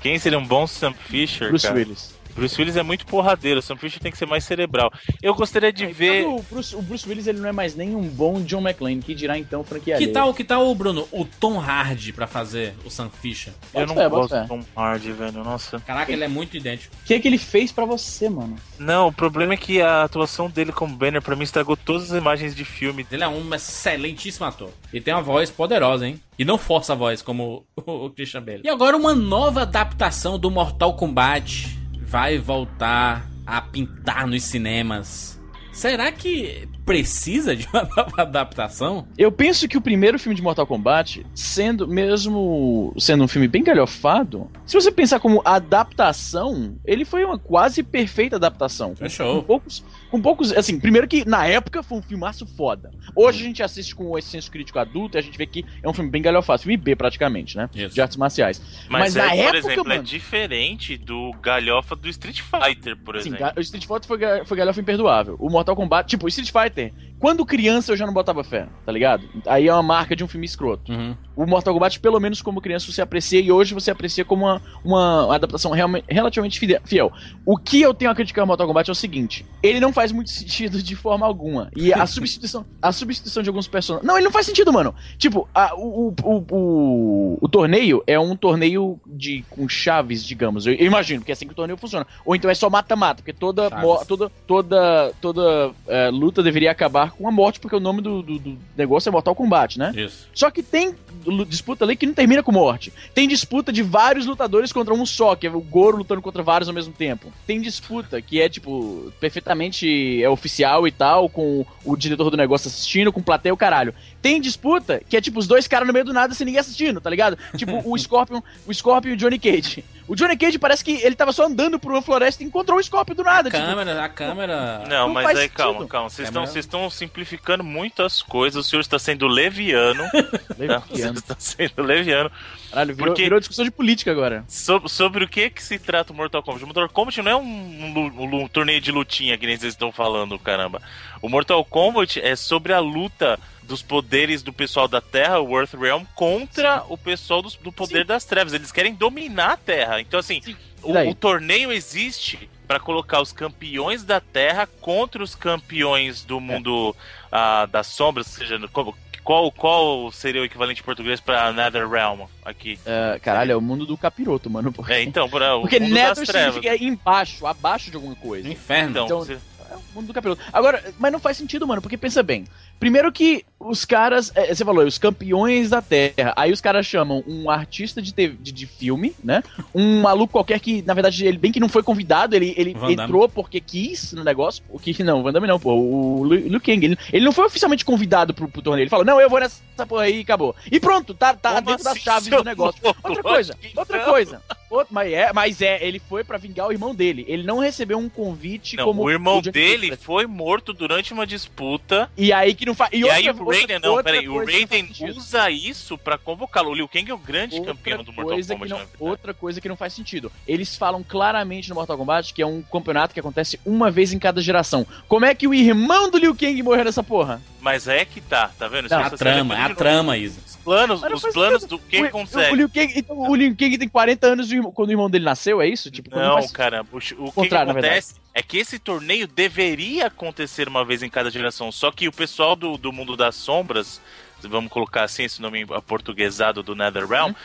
Quem seria um bom Sam Fisher,
Bruce
cara?
Willis.
Bruce Willis é muito porradeiro. O Sam Fisher tem que ser mais cerebral. Eu gostaria de ver...
O Bruce, o Bruce Willis ele não é mais nem um bom John McClane, que dirá então franquia
Que tal, que tal, Bruno, o Tom Hardy pra fazer o Sam Fisher?
Eu não gosto do Tom Hardy, velho. Nossa.
Caraca, ele é muito idêntico.
O que é que ele fez pra você, mano?
Não, o problema é que a atuação dele como Banner, pra mim, estragou todas as imagens de filme.
Ele é um excelentíssimo ator. E tem uma voz poderosa, hein? E não força a voz como o Christian Bale. E agora uma nova adaptação do Mortal Kombat vai voltar a pintar nos cinemas. Será que precisa de uma nova adaptação?
Eu penso que o primeiro filme de Mortal Kombat, sendo mesmo sendo um filme bem galhofado, se você pensar como adaptação, ele foi uma quase perfeita adaptação.
Fechou.
Com poucos, com poucos, assim, primeiro que na época foi um filmaço foda. Hoje a gente assiste com o senso crítico adulto e a gente vê que é um filme bem galhofado, filme B praticamente, né?
Isso.
De artes marciais.
Mas,
Mas na
aí, por
época,
exemplo, é
mano-
diferente do galhofa do Street Fighter, por
Sim,
exemplo.
o Street Fighter foi, foi galhofa imperdoável. O Mortal Kombat, tipo, o Street Fighter, 7 quando criança eu já não botava fé, tá ligado? Aí é uma marca de um filme escroto.
Uhum.
O Mortal Kombat, pelo menos como criança, você aprecia e hoje você aprecia como uma, uma adaptação realme- relativamente fiel. O que eu tenho a criticar ao Mortal Kombat é o seguinte: ele não faz muito sentido de forma alguma. E a substituição, a substituição de alguns personagens. Não, ele não faz sentido, mano. Tipo, a- o, o, o, o, torneio é um torneio de com chaves, digamos. Eu, eu imagino, porque é assim que o torneio funciona. Ou então é só mata-mata, porque toda, mo- toda, toda, toda é, luta deveria acabar com a morte, porque o nome do, do, do negócio é Mortal Kombat, né?
Isso.
Só que tem disputa ali que não termina com morte. Tem disputa de vários lutadores contra um só, que é o Goro lutando contra vários ao mesmo tempo. Tem disputa que é, tipo, perfeitamente é oficial e tal, com o diretor do negócio assistindo, com plateia o caralho. Tem disputa que é, tipo, os dois caras no meio do nada sem ninguém assistindo, tá ligado? Tipo, o Scorpion, o Scorpion e o Johnny Cage. O Johnny Cage parece que ele tava só andando por uma floresta e encontrou o Scorpion do nada.
A
tipo,
câmera, a câmera.
Não,
Não
mas aí,
sentido.
calma, calma. Vocês estão
melhor.
vocês estão simplificando muitas coisas. O senhor está sendo leviano. tá? Você
leviano.
está sendo leviano.
Caralho, virou,
Porque-
virou discussão de política agora.
So- sobre o que que se trata o Mortal Kombat? O Mortal Kombat não é um, um um lu- torneio de lutinha que nem vocês estão falando, caramba. O Mortal Kombat é sobre a luta dos poderes do pessoal da Terra, o Earthrealm, contra o pessoal dos- do, poder
Sim.
das trevas. Eles querem dominar a Terra. Então, assim,
Sim.
O, o torneio existe para colocar os campeões da Terra contra os campeões do mundo ah, das sombras, seja, como- qual, qual seria o equivalente em português para Netherrealm aqui?
É, caralho, é o mundo do capiroto, mano. Porque,
É, então, pra,
porque
mundo das
Nether
trevas.
significa embaixo, abaixo de alguma coisa.
Inferno.
Então,
Então,
você-
É o mundo do capiroto. Agora, mas não faz sentido, mano, porque pensa bem. Primeiro que os caras, é, você falou, os campeões da Terra. Aí os caras chamam um artista de, TV de, de filme, né? Um maluco qualquer que, na verdade, ele bem que não foi convidado, ele, ele entrou porque quis no negócio. O que não, o Van Damme não, pô. O Liu Kang, ele, ele não foi oficialmente convidado pro, pro torneio. Ele falou, não, eu vou nessa porra aí e acabou. E pronto, tá, tá
Como
dentro das
assim,
chaves
seu
do negócio. Outra coisa, outra
não.
coisa. Outro- mas, é, mas é, ele foi pra vingar o irmão dele. Ele não recebeu um convite
Não,
como
o irmão
Johnny
dele foi morto durante uma disputa.
E aí que não faz.
E, aí o Raiden, não,
outra
peraí, o
não
Raiden usa isso pra convocá-lo. O Liu Kang é o grande
Outra
campeão do Mortal Kombat.
não- outra coisa que não faz sentido. Eles falam claramente no Mortal Kombat que é um campeonato que acontece uma vez em cada geração. Como é que o irmão do Liu Kang morreu nessa porra?
Mas é que tá, tá vendo?
Não,
É a
Você
trama, é a
de
trama, Isa.
Os planos,
Mas
os planos do
O,
consegue.
o Liu Kang, então, o Liu Kang tem 40 anos irmão- quando o irmão dele nasceu, é isso? Tipo,
Não,
faz-
caramba. O, o que, que acontece é que esse torneio deveria acontecer uma vez em cada geração. Só que o pessoal do, do mundo das sombras, vamos colocar assim esse nome aportuguesado do Netherrealm,
Uhum.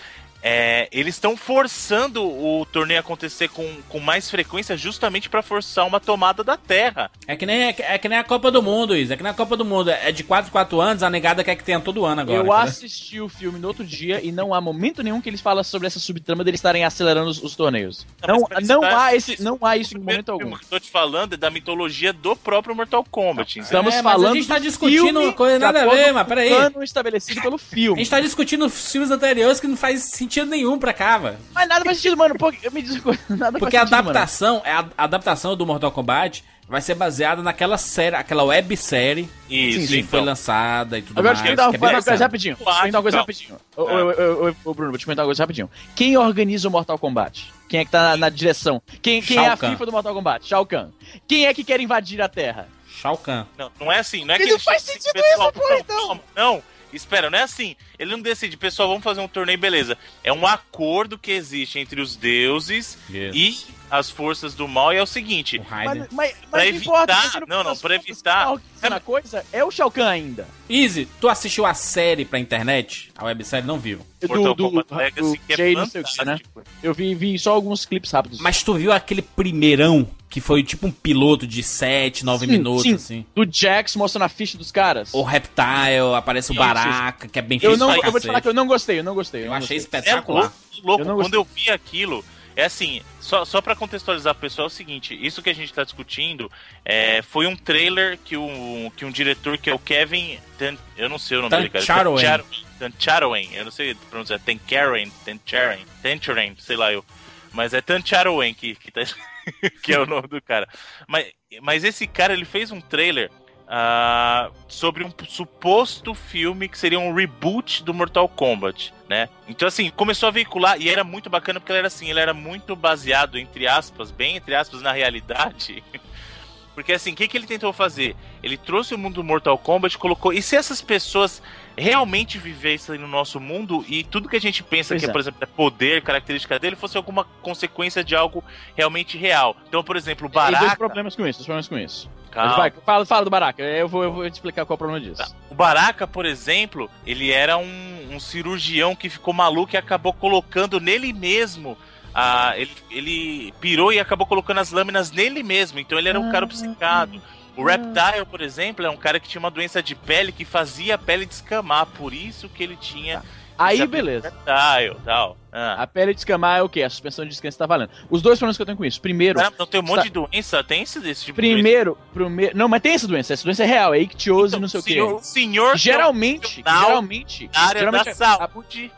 É, eles estão forçando o torneio a acontecer com, com mais frequência justamente pra forçar uma tomada da Terra.
É que, nem, é, que- é que nem a Copa do Mundo, Isa. É que nem a Copa do Mundo. É de 4 em 4 anos, a negada quer que tenha todo ano agora.
Eu
entendeu?
assisti o filme no outro dia e não há momento nenhum que eles falam sobre essa subtrama deles estarem acelerando os, os torneios. Não, não,
tá-
há esse, não há isso em
O
momento algum.
filme que eu tô te falando é da mitologia do próprio Mortal Kombat.
Estamos
É, mas a
falando
gente tá
do
discutindo
filme
coisa
de
nada a ver, mas
o
peraí.
plano estabelecido pelo
A
filme.
gente tá discutindo os filmes anteriores que não faz sentido nenhum pra cá, velho.
Mas nada faz sentido, mano. Pô, me diz coisa. Nada
Porque a
faz sentido, mano.
adaptação, é a, a adaptação do Mortal Kombat vai ser baseada naquela série, aquela websérie
Isso,
que
então.
foi lançada e tudo
Agora
mais.
deixa eu dar
que é
uma
bem
coisa rapidinho. Deixa eu comentar uma coisa rapidinho. Ô, ô, Bruno, vou te comentar uma coisa rapidinho. Quem organiza o Mortal Kombat? Quem é que tá na, na direção? Quem, quem é a. FIFA do Mortal Kombat? Shao Kahn. Quem é que quer invadir a Terra?
Shao Kahn.
Não, não é assim, não é que
não faz sentido isso, pô, então.
Não, espera, não é assim. Ele não decide, pessoal, vamos fazer um torneio, beleza. É um acordo que existe entre os deuses
Yes.
e as forças do mal, e é o seguinte.
O Raiden.
Mas, mas,
Pra
mas não importa,
evitar- não, não,
final
pra evitar-
quem tá organizando a coisa é o Shao Kahn ainda.
Easy, tu assistiu a série pra internet? A websérie não viu.
Do, do,
Legacy,
do
que é
Jay, não sei o que, né? Eu vi, vi só alguns clipes rápidos.
Mas tu viu aquele primeirão que foi tipo um piloto de 7, 9
Sim,
minutos,
sim.
assim?
Do Jax mostrando a ficha dos caras.
O Reptile, aparece o
Sim,
Baraka, que é bem
eu
feito
não,
pra
eu vou te falar que eu não gostei, eu não gostei.
Eu
não
achei
gostei.
É
espetacular.
louco, louco.
Eu não
quando eu vi aquilo, É assim, só, só para contextualizar o pessoal, é o seguinte: isso que a gente tá discutindo é, foi um trailer que um, que um diretor, que é o Kevin. Tan, eu não sei o nome dele, cara.
Tancharoen.
Tancharoen, eu não sei pronunciar. Tancharoen, Tancharoen, Tancharoen, sei lá eu. Mas é Tancharoen que, que, tá, que é o nome do cara. Mas, mas esse cara, ele fez um trailer uh, sobre um suposto filme que seria um reboot do Mortal Kombat, né? Então, assim, começou a veicular e era muito bacana porque ele era assim, ele era muito baseado, entre aspas, bem entre aspas, na realidade. Porque assim, o que, que ele tentou fazer? Ele trouxe o mundo do Mortal Kombat e colocou. E se essas pessoas realmente vivessem no nosso mundo e tudo que a gente pensa pois que, é. por exemplo, é poder, característica dele, fosse alguma consequência de algo realmente real. Então, por exemplo, o Baraka.
Tem dois problemas com isso, dois problemas com isso. Vai, fala, fala do Baraka, eu vou, eu vou te explicar qual é o problema disso. Tá.
O Baraka, por exemplo, ele era um, um cirurgião que ficou maluco e acabou colocando nele mesmo ah, ele, ele pirou e acabou colocando as lâminas nele mesmo. Então ele era um cara ah. obcecado. O Reptile, por exemplo, é um cara que tinha uma doença de pele que fazia a pele descamar. Por isso que ele tinha. Tá.
Aí, beleza.
Reptile, tal.
Ah. A pele descamar é o quê? A suspensão de descanso tá valendo. Os dois problemas que eu tenho com isso. Primeiro.
Caramba, não tem um monte de doença? Tem esse desse tipo
primeiro, de doença? Primeiro. Não, mas tem essa doença. Essa doença é real. É ictiose então, não sei
senhor,
o quê.
O senhor.
Geralmente. Geralmente.
Na área
geralmente,
da saúde.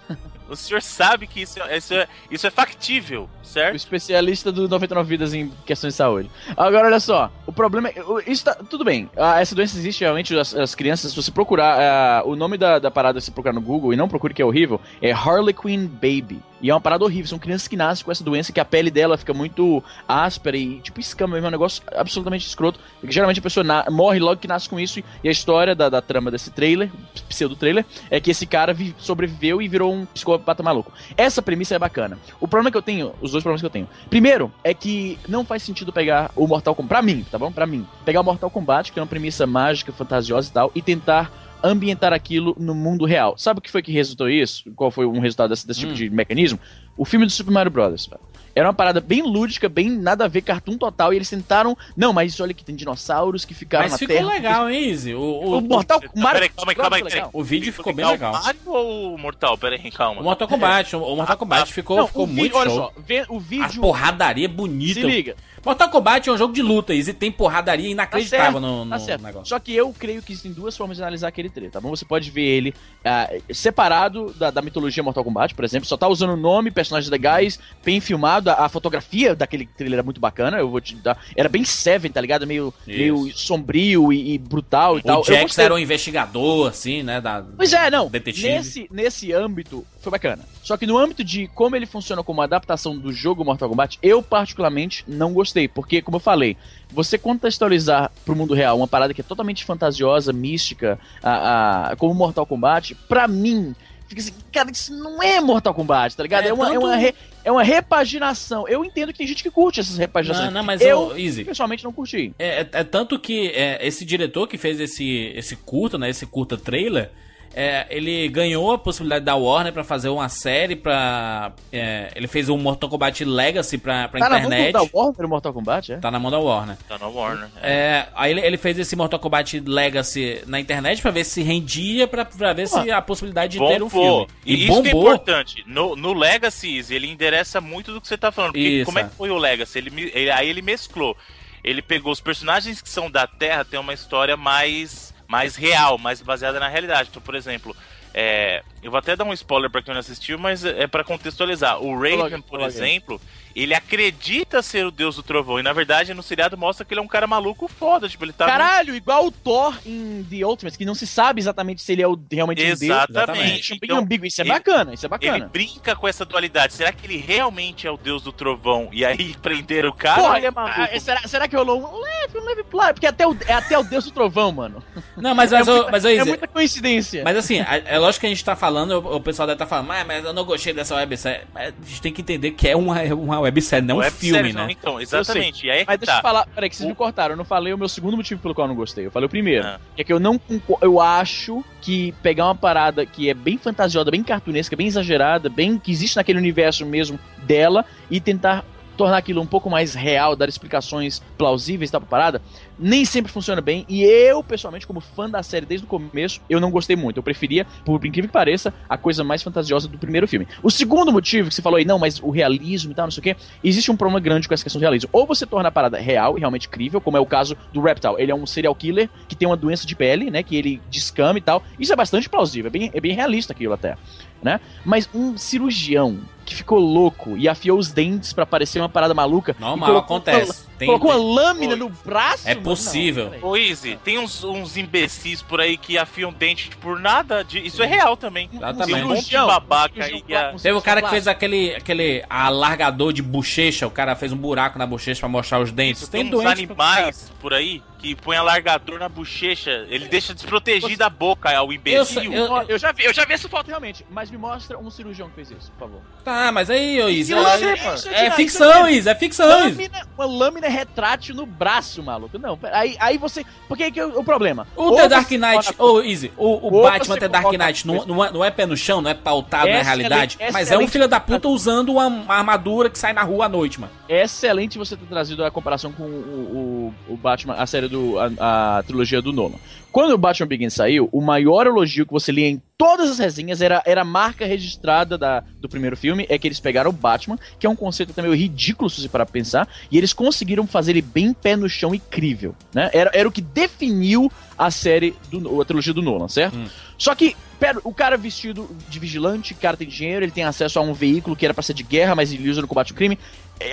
O senhor sabe que isso, isso, é, isso é factível, certo? O
especialista do 99 Vidas em questões de saúde. Agora, olha só. O problema é. Isso tá, tudo bem. Essa doença existe realmente. As, as crianças, se você procurar. Uh, o nome da, da parada, se procurar no Google, e não procure que é horrível, é Harlequin Baby. E é uma parada horrível. São crianças que nascem com essa doença que a pele dela fica muito áspera e tipo escama mesmo. É um negócio absolutamente escroto. Porque geralmente a pessoa morre logo que nasce com isso. E a história da, da trama desse trailer, pseudo-trailer, é que esse cara sobreviveu e virou um psicopata maluco. Essa premissa é bacana. O problema que eu tenho, os dois problemas que eu tenho. Primeiro, é que não faz sentido pegar o Mortal Kombat. Pra mim, tá bom? Pra mim. Pegar o Mortal Kombat, que é uma premissa mágica, fantasiosa e tal, e tentar ambientar aquilo no mundo real. Sabe o que foi que resultou isso? Qual foi um resultado desse, desse tipo hum. tipo de mecanismo? O filme do Super Mario Bros. Era uma parada bem lúdica, bem nada a ver, cartoon total, e eles tentaram. Não, mas olha que tem dinossauros que ficaram mas na
ficou
Terra.
legal, hein, Easy? O,
o, o Mortal Kombat. Peraí,
calma aí, calma aí.
O vídeo ficou bem legal.
O Mario ou o Mortal? Peraí, calma.
O Mortal Kombat. O Mortal Kombat ficou, não, ficou muito
vídeo,
show.
Olha só, o vídeo. A
porradaria bonita.
Se liga.
Mortal Kombat é um jogo de luta e tem porradaria inacreditável
tá
no, no
tá negócio. Só que eu creio que existem duas formas de analisar aquele trailer, tá bom? Você pode ver ele uh, separado da, da, mitologia Mortal Kombat, por exemplo, só tá usando o nome, personagens legais, bem filmado, a, a, fotografia daquele trailer era muito bacana, eu vou te dar. Era bem Seven, tá ligado? Meio, meio sombrio e, e brutal e
o
tal.
O Jax era um investigador, assim, né? Da,
pois é, não. Detetive. Nesse, nesse âmbito, foi bacana. Só que no âmbito de como ele funciona como adaptação do jogo Mortal Kombat, eu particularmente não gostei, porque, como eu falei, você contextualizar pro mundo real uma parada que é totalmente fantasiosa, mística, a, a, como Mortal Kombat, pra mim, fica assim, cara, isso não é Mortal Kombat, tá ligado? É, é uma, tanto... é, uma re, é uma repaginação. Eu entendo que tem gente que curte essas repaginações.
Não, não, mas
eu,
Easy,
pessoalmente, não curti.
É, é, é tanto que é, esse diretor que fez esse, esse curta, né, esse curta trailer é, ele ganhou a possibilidade da Warner para fazer uma série para é, ele fez um Mortal Kombat Legacy pra, pra tá internet.
Tá na mão da Warner o Mortal Kombat, é?
Tá na mão da Warner.
Tá na Warner.
É. é aí ele, ele, fez esse Mortal Kombat Legacy na internet para ver se rendia, para ver se a possibilidade de ter um filme.
E, e isso que é importante. No, no Legacy, ele endereça muito do que você tá falando. Porque isso. como é que foi o Legacy? Ele, ele, aí ele mesclou. Ele pegou os personagens que são da Terra, tem uma história mais mais real, mais baseada na realidade. Então, por exemplo, é, eu vou até dar um spoiler para quem não assistiu, mas é para contextualizar. O Raven, por exemplo, ele acredita ser o deus do trovão. E na verdade, no seriado mostra que ele é um cara maluco foda. Tipo, ele tá.
Caralho, igual o Thor em The Ultimate, que não se sabe exatamente se ele é o, realmente
exatamente.
um deus. Exatamente. Então, bem ambíguo. Isso é ele, bacana, isso é bacana.
Ele brinca com essa dualidade. Será que ele realmente é o deus do trovão? E aí prenderam o cara?
Porra, ele é maluco? Ah, será, será que rolou um leve, um leve plano? Porque até o, é até o deus do trovão, mano.
Não, mas, mas, é, muita, mas
é muita coincidência.
Mas assim, é lógico que a gente tá falando, o, o pessoal deve estar tá falando, mas, mas eu não gostei dessa websérie. Mas a gente tem que entender que é uma, uma websérie, não um filme, né?
então, exatamente. E aí é
Mas deixa tá. eu falar, peraí, que vocês o... me cortaram. Eu não falei o meu segundo motivo pelo qual eu não gostei. Eu falei o primeiro. Ah. Que é que eu não eu acho que pegar uma parada que é bem fantasiosa, bem cartunesca, bem exagerada, bem que existe naquele universo mesmo dela e tentar tornar aquilo um pouco mais real, dar explicações plausíveis tá, pra parada, nem sempre funciona bem. E eu, pessoalmente, como fã da série desde o começo, eu não gostei muito. Eu preferia, por incrível que pareça, a coisa mais fantasiosa do primeiro filme. O segundo motivo que você falou aí, não, mas o realismo e tal, não sei o quê, existe um problema grande com essa questão do realismo. Ou você torna a parada real e realmente crível, como é o caso do Reptile. Ele é um serial killer que tem uma doença de pele, né? Que ele descama e tal. Isso é bastante plausível, é bem, é bem realista aquilo até. Né? Mas um cirurgião que ficou louco e afiou os dentes para parecer uma parada maluca.
Não, mal acontece.
Uma, tem, colocou tem... uma lâmina no braço?
É possível.
Ô, Easy, tem uns, uns imbecis por aí que afiam dente por nada. De... Isso é real também.
Exatamente.
Tem um monte de babaca aí.
A... Teve o cara que fez aquele, aquele alargador de bochecha. O cara fez um buraco na bochecha para mostrar os dentes.
Isso, tem, tem uns animais por aí que põe alargador na bochecha, ele deixa desprotegida a boca ao imbecil.
Eu, eu, eu, já vi, eu já vi essa foto realmente, mas me mostra um cirurgião que fez isso, por favor.
Tá, mas aí, ô Is, é, é, é, ficção, Is, é ficção,
lâmina, Uma lâmina retrátil no braço, maluco. Não, aí, aí você. Porque que é o problema?
O The Dark Knight, ô oh, Easy, o, o Batman The Dark Knight não, não, é, não é pé no chão, não é pautado excelente, na realidade, mas é um filho da puta usando uma, uma, armadura que sai na rua à noite, mano.
É excelente você ter trazido a comparação com o, o, o Batman, a série do. a, a trilogia do Nolan. Quando o Batman Begins saiu, o maior elogio que você lia em todas as resenhas era, era a marca registrada da, do primeiro filme, é que eles pegaram o Batman, que é um conceito também ridículo se você parar pra pensar, e eles conseguiram fazer ele bem pé no chão incrível, né? Era, era o que definiu a série, do, a trilogia do Nolan, certo? Hum. Só que, pera, o cara vestido de vigilante, o cara tem dinheiro, ele tem acesso a um veículo que era pra ser de guerra, mas ele usa no combate ao crime.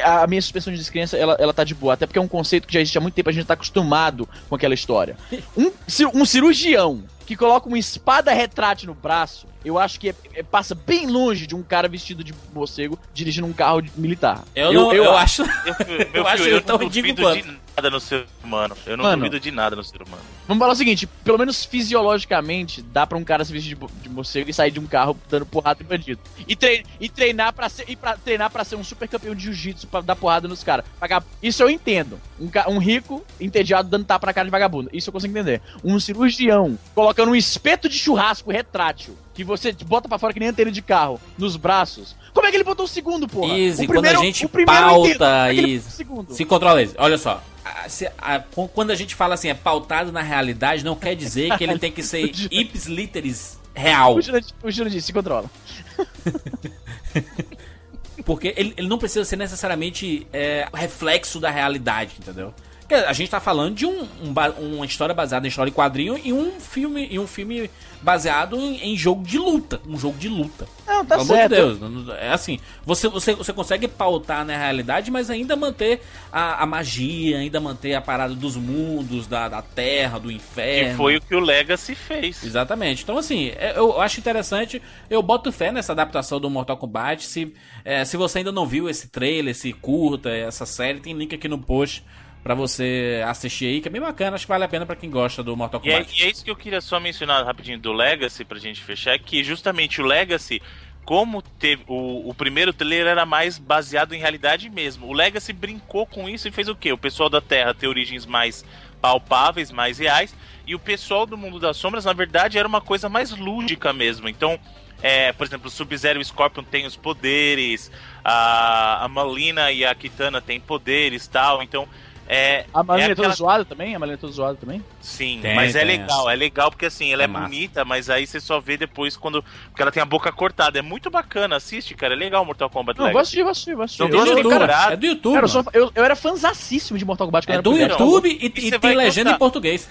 A minha suspensão de descrença, ela, ela tá de boa. Até porque é um conceito que já existe há muito tempo, a gente tá acostumado com aquela história. Um, um cirurgião que coloca uma espada retrátil no braço, eu acho que é, é, passa bem longe de um cara vestido de morcego dirigindo um carro militar.
Eu, eu, não, eu, eu acho.
Eu, eu, eu acho eu tão ridículo quanto. De nada no ser humano. Eu não Mano, duvido de nada no ser humano.
Vamos falar o seguinte: pelo menos fisiologicamente, dá pra um cara se vestir de, de morcego e sair de um carro dando porrada em bandido. E, trein, e treinar para ser e pra, treinar para ser um super campeão de jiu-jitsu pra dar porrada nos caras. Isso eu entendo. Um, um, rico, entediado, dando tapa na cara de vagabundo. Isso eu consigo entender. Um cirurgião colocando um espeto de churrasco retrátil que você bota para fora que nem antena de carro, nos braços. Como é que ele botou o segundo, porra?
Easy, o primeiro, quando a gente pauta. É se controla isso. Olha só. A, se, a, quando a gente fala assim, é pautado na realidade, não quer dizer que ele tem que ser ips literis real.
O disse, se controla.
Porque ele, ele, não precisa ser necessariamente é, reflexo da realidade, entendeu? A gente tá falando de um, um, uma história baseada em história em quadrinho e um filme, e um filme baseado em, em, jogo de luta. Um jogo de luta.
Não, tá Pelo certo.
amor de Deus. É assim, você, você, você consegue pautar na realidade, mas ainda manter a, a magia, ainda manter a parada dos mundos, da, da terra, do inferno.
E foi o que o Legacy fez.
Exatamente. Então, assim, é, eu acho interessante. Eu boto fé nessa adaptação do Mortal Kombat. Se, é, se você ainda não viu esse trailer, esse curta, essa série, tem link aqui no post para você assistir aí, que é bem bacana, acho que vale a pena para quem gosta do Mortal Kombat.
E é, e é, isso que eu queria só mencionar rapidinho do Legacy pra gente fechar, que justamente o Legacy, como teve o, o primeiro trailer era mais baseado em realidade mesmo. O Legacy brincou com isso e fez o quê? O pessoal da Terra ter origens mais palpáveis, mais reais, e o pessoal do mundo das sombras, na verdade, era uma coisa mais lúdica mesmo. Então, é, por exemplo, o Sub-Zero e o Scorpion têm os poderes, a, a Malina e a Kitana têm poderes tal. Então, é,
a Marlene é, é toda zoada também? A Marlene é toda zoada também?
Sim, tem, mas é legal, essa. é legal porque assim, ela é, é bonita, mas aí você só vê depois quando. Porque ela tem a boca cortada. É muito bacana, assiste, cara. É legal Mortal Kombat
Não, vou assistir, vou assistir, vou assistir.
Cara, é do YouTube. Cara,
eu, sou, eu, eu, era fanzacíssimo de Mortal Kombat.
É do YouTube e, e, e tem legenda em português.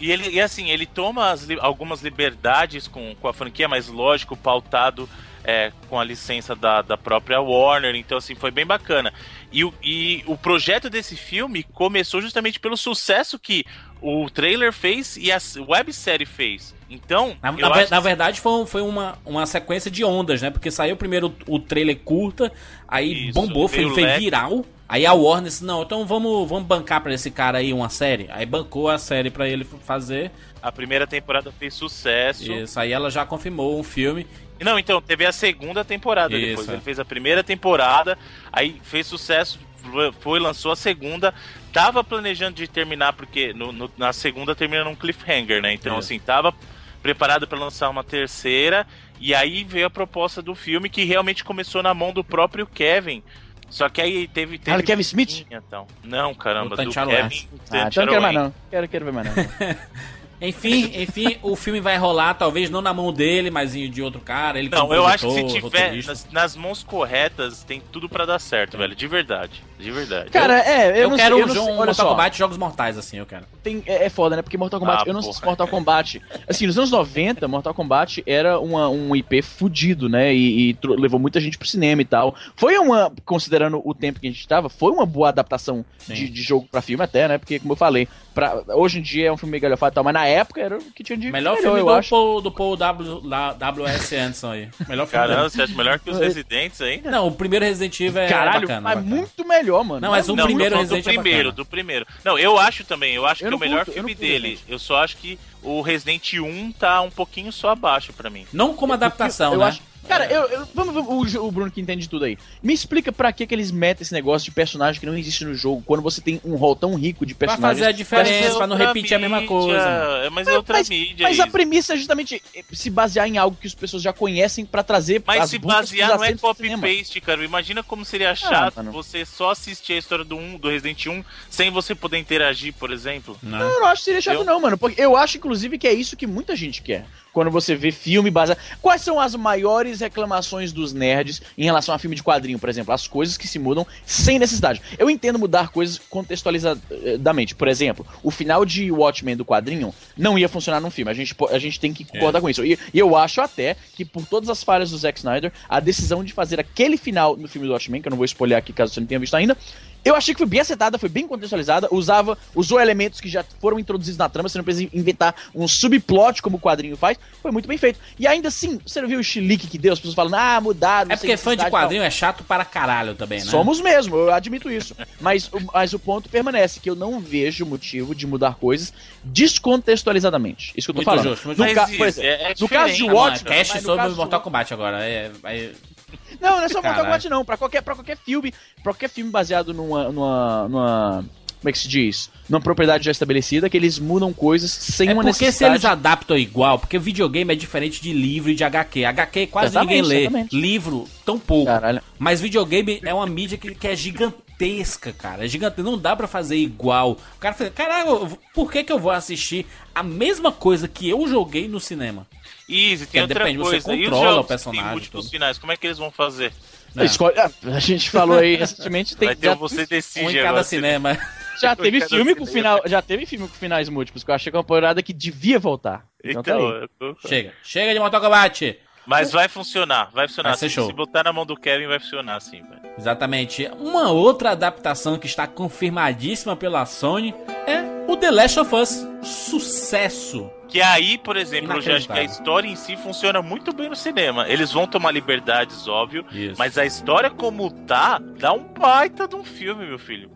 E ele, e assim, ele toma as, algumas liberdades com, com a franquia, mas lógico, pautado é, com a licença da, da própria Warner, então assim, foi bem bacana. E, e o projeto desse filme começou justamente pelo sucesso que o trailer fez e a websérie fez. Então.
Na, na, na verdade, foi, foi uma, uma sequência de ondas, né? Porque saiu primeiro o, o trailer curta, aí Isso, bombou, foi, foi viral. Aí a Warner disse, não, então vamos, vamos bancar pra esse cara aí uma série. Aí bancou a série para ele fazer.
A primeira temporada fez sucesso.
Isso, aí ela já confirmou um filme.
Não, então, teve a segunda temporada Isso, depois. É. Ele fez a primeira temporada, aí fez sucesso, foi, lançou a segunda. Tava planejando de terminar, porque no, no, na segunda termina num cliffhanger, né? Então, Isso. assim, tava preparado para lançar uma terceira. E aí veio a proposta do filme, que realmente começou na mão do próprio Kevin Só que aí teve. teve
Ah, Kevin Smith?
Então. Não, caramba,
O
do Kevin.
Ah, então não quero mais não. Quero, quero ver mais não.
Enfim, enfim, o filme vai rolar, talvez não na mão dele, mas de outro cara. Ele
Não, eu acho que se tiver nas, nas mãos corretas, tem tudo pra dar certo, velho. De verdade. De verdade.
Cara, é, eu,
Eu,
não
quero
sei, eu
um
não sei, olha
Mortal
só.
Kombat Jogos Mortais, assim, eu quero.
tem, é, é foda, né? Porque Mortal Kombat,
Ah,
eu não sei se
porra.
Mortal Kombat. Assim, nos anos 90, Mortal Kombat era uma, um IP fudido, né? E, e levou muita gente pro cinema e tal. Foi uma, considerando o tempo que a gente tava, foi uma boa adaptação de, de jogo pra filme, até, né? Porque, como eu falei, pra, hoje em dia é um filme meio galhofado e tal, mas na época era o que tinha de
Melhor filme
eu
do
acho.
Paul, do Paul w, W.S. Anderson aí. Melhor filme
Caramba, você acha melhor que os Residentes ainda?
Não, o primeiro Resident Evil é
Caralho,
bacana.
mas
bacana.
muito melhor, mano.
Não, mas o
Não,
primeiro
falando
Resident
do
é
primeiro,
bacana.
do primeiro. Não, eu acho também, eu acho
Eu
que
não
o melhor
curto, eu
filme
não curto
dele.
Resident.
Eu só acho que o Resident 1 tá um pouquinho só abaixo pra mim.
Não como adaptação,
eu
né?
acho. Cara, eu, eu- vamos, vamos o, o Bruno que entende de tudo aí. Me explica pra que, que eles metem esse negócio de personagem que não existe no jogo, quando você tem um rol tão rico de
Pra
personagens.
fazer a diferença,
é
pra não repetir a mesma
mídia,
coisa.
é, Mas é outra
mas,
mídia.
mas a premissa é justamente se basear em algo que as pessoas já conhecem pra trazer
Mas
as
se basear não é copy-paste, cara. Imagina como seria chato
mano.
você só assistir a história do 1, do Resident 1, sem você poder interagir, por exemplo.
Não.
Eu não acho que seria chato,
Eu-
não, mano. Porque eu acho, inclusive, que é isso que muita gente quer. Quando você vê filme baseado. Quais são as maiores reclamações dos nerds em relação a filme de quadrinho, por exemplo? As coisas que se mudam sem necessidade. Eu entendo mudar coisas contextualizadamente. Por exemplo, o final de Watchmen do quadrinho não ia funcionar num filme. A gente, a gente tem que concordar com isso. E, e eu acho até que, por todas as falhas do Zack Snyder, a decisão de fazer aquele final no filme do Watchmen, que eu não vou spoiler aqui caso você não tenha visto ainda, eu achei que foi bem acertada, foi bem contextualizada, usava, usou elementos que já foram introduzidos na trama, você não precisa inventar um subplot como o quadrinho faz, foi muito bem feito. E ainda assim, você não viu o chilique que deu, as pessoas falando, ah, mudaram.
É porque fã de quadrinho é chato para caralho também, né?
Somos mesmo, eu admito isso. Mas, o- mas o ponto permanece, que eu não vejo motivo de mudar coisas descontextualizadamente. Isso que eu tô
Muito
falando.
justo, muito
no, ca- exemplo,
é- é
no caso de
mano,
Watchmen...
cast sobre Mortal Kombat agora. É, é-
Não, não é só. Kombat não, pra qualquer, pra qualquer filme, pra qualquer filme baseado numa, numa, numa, como é que se diz? Numa propriedade já estabelecida, que eles mudam coisas sem
É
uma
porque se
necessidade.
eles adaptam igual, porque videogame é diferente de livro e de HQ. HQ quase
Exatamente,
ninguém lê.
exatamente.
Livro, tão pouco.
Caralho.
Mas videogame é uma mídia que, que é gigantesca, cara. É gigante. Não dá pra fazer igual. O cara fala, caralho, por que, que eu vou assistir a mesma coisa que eu joguei no cinema?
Easy,
Que
tem outra
depende, você
coisa. e os
controla o
que
personagem,
tem múltiplos finais, como é que eles vão fazer?
Né?
Escolhe- ah, a gente falou aí recentemente, tem,
Vai ter você decide
Um em cada cinema.
já teve filme com final, já teve filme com finais múltiplos, que eu achei que é uma parada que devia voltar. Então, tá
Então,
aí.
eu-
Chega. Chega de Mortal Kombat.
mas vai funcionar, vai funcionar.
Vai ser
se,
show.
se botar na mão do Kevin, vai funcionar sim, velho.
Exatamente. Uma outra adaptação que está confirmadíssima pela Sony é o The Last of Us. Sucesso.
Que aí, por exemplo, eu já acho que a história em si funciona muito bem no cinema. Eles vão tomar liberdades, óbvio.
Isso.
Mas a história como tá, dá um baita de um filme, meu filho.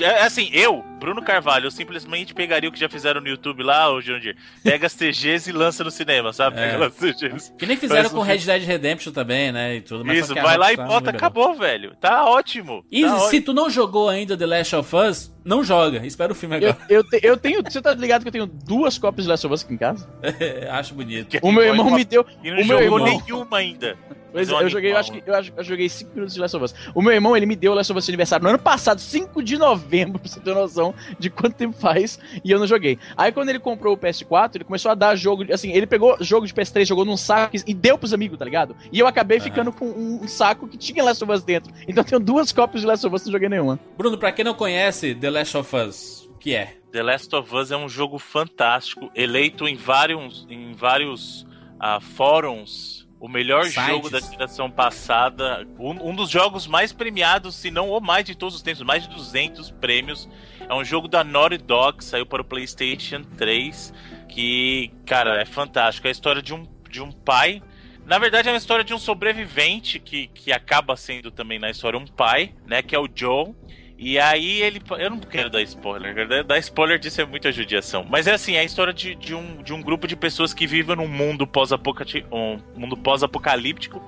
É, Assim, eu, Bruno Carvalho, eu simplesmente pegaria o que já fizeram no YouTube lá, ô Jurandir. Pega as CGs e lança no cinema, sabe?
É.
Pega as CGs.
Que nem fizeram
Faz um
com Red Dead Redemption também, né? E tudo,
Isso, vai lá e bota, acabou, velho. Tá ótimo.
E
tá
se tu não jogou ainda The Last of Us, não joga. Espera o filme
Eu,
agora.
eu, te- eu tenho. Você tá ligado que eu tenho duas cópias de Last of Us aqui em casa?
Acho bonito.
O meu irmão me deu.
E não
o meu
jogou
irmão-
nenhuma ainda. Mas
eu joguei, eu
animal,
acho que eu, acho- eu joguei 5 minutos de Last of Us. O meu irmão, ele me deu o Last of Us de aniversário no ano passado, 5 de novembro, pra você ter noção de quanto tempo faz, e eu não joguei. Aí quando ele comprou o PS4, ele começou a dar jogo, de- assim, ele pegou jogo de PS3, jogou num saco e deu pros amigos, tá ligado? E eu acabei ficando com um, saco que tinha Last of Us dentro. Então eu tenho duas cópias de Last of Us, não joguei nenhuma.
Bruno, pra quem não conhece The Last of Us, o que é?
The Last of Us é um jogo fantástico, eleito em vários, em vários ah, fóruns. O melhor jogo da geração passada. Um, um dos jogos mais premiados, se não o mais de todos os tempos, mais de 200 prêmios. É um jogo da Naughty Dog, saiu para o PlayStation 3. Que, cara, é fantástico. É a história de um, de um pai. Na verdade, é uma história de um sobrevivente que, que acaba sendo também na história um pai, né? Que é o Joe. E aí ele. Eu não quero dar spoiler. Dar spoiler disso é muita judiação. Mas é assim, é a história de, de, um, de um grupo de pessoas que vivem num mundo pós-apocati- um mundo pós-apocalíptico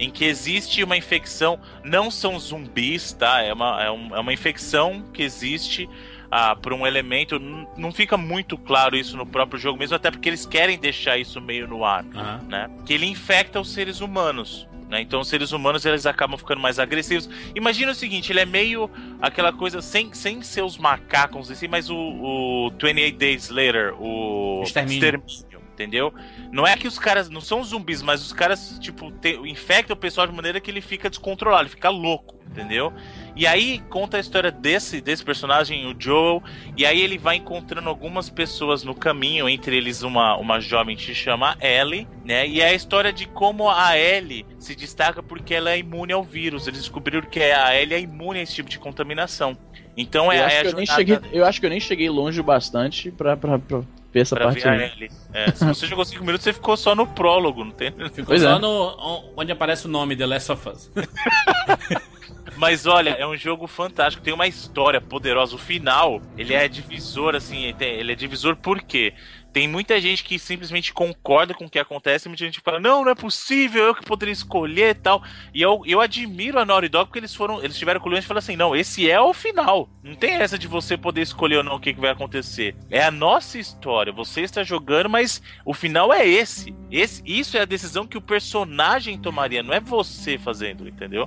em que existe uma infecção. Não são zumbis, tá? É uma, é um- é uma infecção que existe. Ah, por um elemento, não fica muito claro isso no próprio jogo mesmo, até porque eles querem deixar isso meio no ar
Aham.
né? Que ele infecta os seres humanos. Né? Então os seres humanos eles acabam ficando mais agressivos. Imagina o seguinte, ele é meio aquela coisa sem, sem ser os macacos assim, mas o, o 28 Days Later, o
Extermínio.
extermínio, entendeu? Não é que os caras não são zumbis, mas os caras tipo te, infectam o pessoal de maneira que ele fica descontrolado, ele fica louco, entendeu? E aí conta a história desse, desse personagem, o Joel, e aí ele vai encontrando algumas pessoas no caminho, entre eles uma, uma jovem que se chama Ellie, né? E é a história de como a Ellie se destaca porque ela é imune ao vírus. Eles descobriram que a Ellie é imune a esse tipo de contaminação. Então é,
eu,
é
acho
a
que eu, nem cheguei, eu acho que eu nem cheguei longe o bastante pra, pra, pra essa
pra
parte aí.
É, se você jogou 5 minutos, você ficou só no prólogo, não tem?
Ficou
Pois
só
é.
no, onde aparece o nome The Last of Us.
Mas olha, é um jogo fantástico, tem uma história poderosa. O final, ele é divisor, assim, ele é divisor por quê? Tem muita gente que simplesmente concorda com o que acontece, muita gente fala, não, não é possível, eu que poderia escolher e tal. E eu, eu admiro a Naughty Dog porque eles foram, eles tiveram colhões e falaram assim, não, esse é o final. Não tem essa de você poder escolher ou não o que, que vai acontecer. É a nossa história, você está jogando, mas o final é esse. esse. Isso é a decisão que o personagem tomaria, não é você fazendo, entendeu?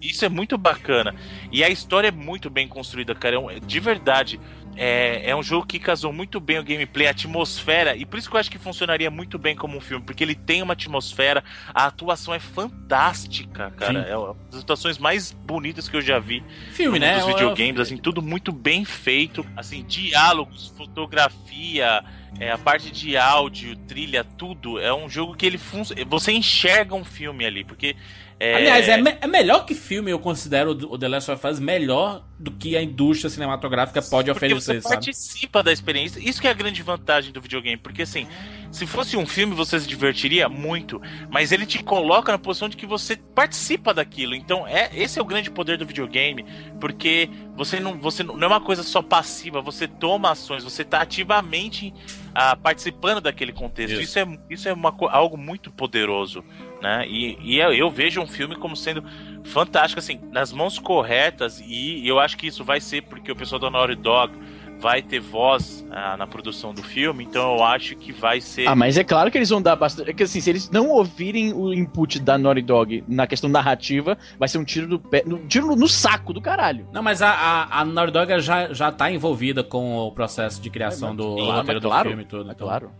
Isso é muito bacana. E a história é muito bem construída, cara. É de verdade. É, é um jogo que casou muito bem o gameplay, a atmosfera, e por isso que eu acho que funcionaria muito bem como um filme, porque ele tem uma atmosfera, a atuação é fantástica, cara.
Sim.
É uma das atuações mais bonitas que eu já vi
Filme, né?
dos videogames, assim, tudo muito bem feito, assim, diálogos, fotografia, é, a parte de áudio, trilha, tudo. É um jogo que ele funciona. Você enxerga um filme ali, porque. É,
Aliás, é, me- é melhor que filme, eu considero o The Last of Us melhor do que a indústria cinematográfica pode
porque
oferecer,
você
sabe?
participa da experiência. Isso que é a grande vantagem do videogame, porque assim, se fosse um filme você se divertiria muito, mas ele te coloca na posição de que você participa daquilo. Então, é esse é o grande poder do videogame, porque você não, você não não é uma coisa só passiva, você toma ações, você está ativamente ah, participando daquele contexto.
Isso.
Isso, é, isso é uma, algo muito poderoso, né? E, e eu, eu vejo um filme como sendo fantástico, assim, nas mãos corretas, e eu acho que isso vai ser porque o pessoal da Naughty Dog vai ter voz ah, na produção do filme, então eu acho que vai ser.
Ah, mas é claro que eles vão dar bastante. É que assim, se eles não ouvirem o input da Naughty Dog na questão narrativa, vai ser um tiro do pé. Um tiro no, no saco do caralho.
Não, mas a, a, a Naughty Dog já, já tá envolvida com o processo de criação
É,
do
mas-
roteiro
claro,
do filme e tudo.
É
então.
claro.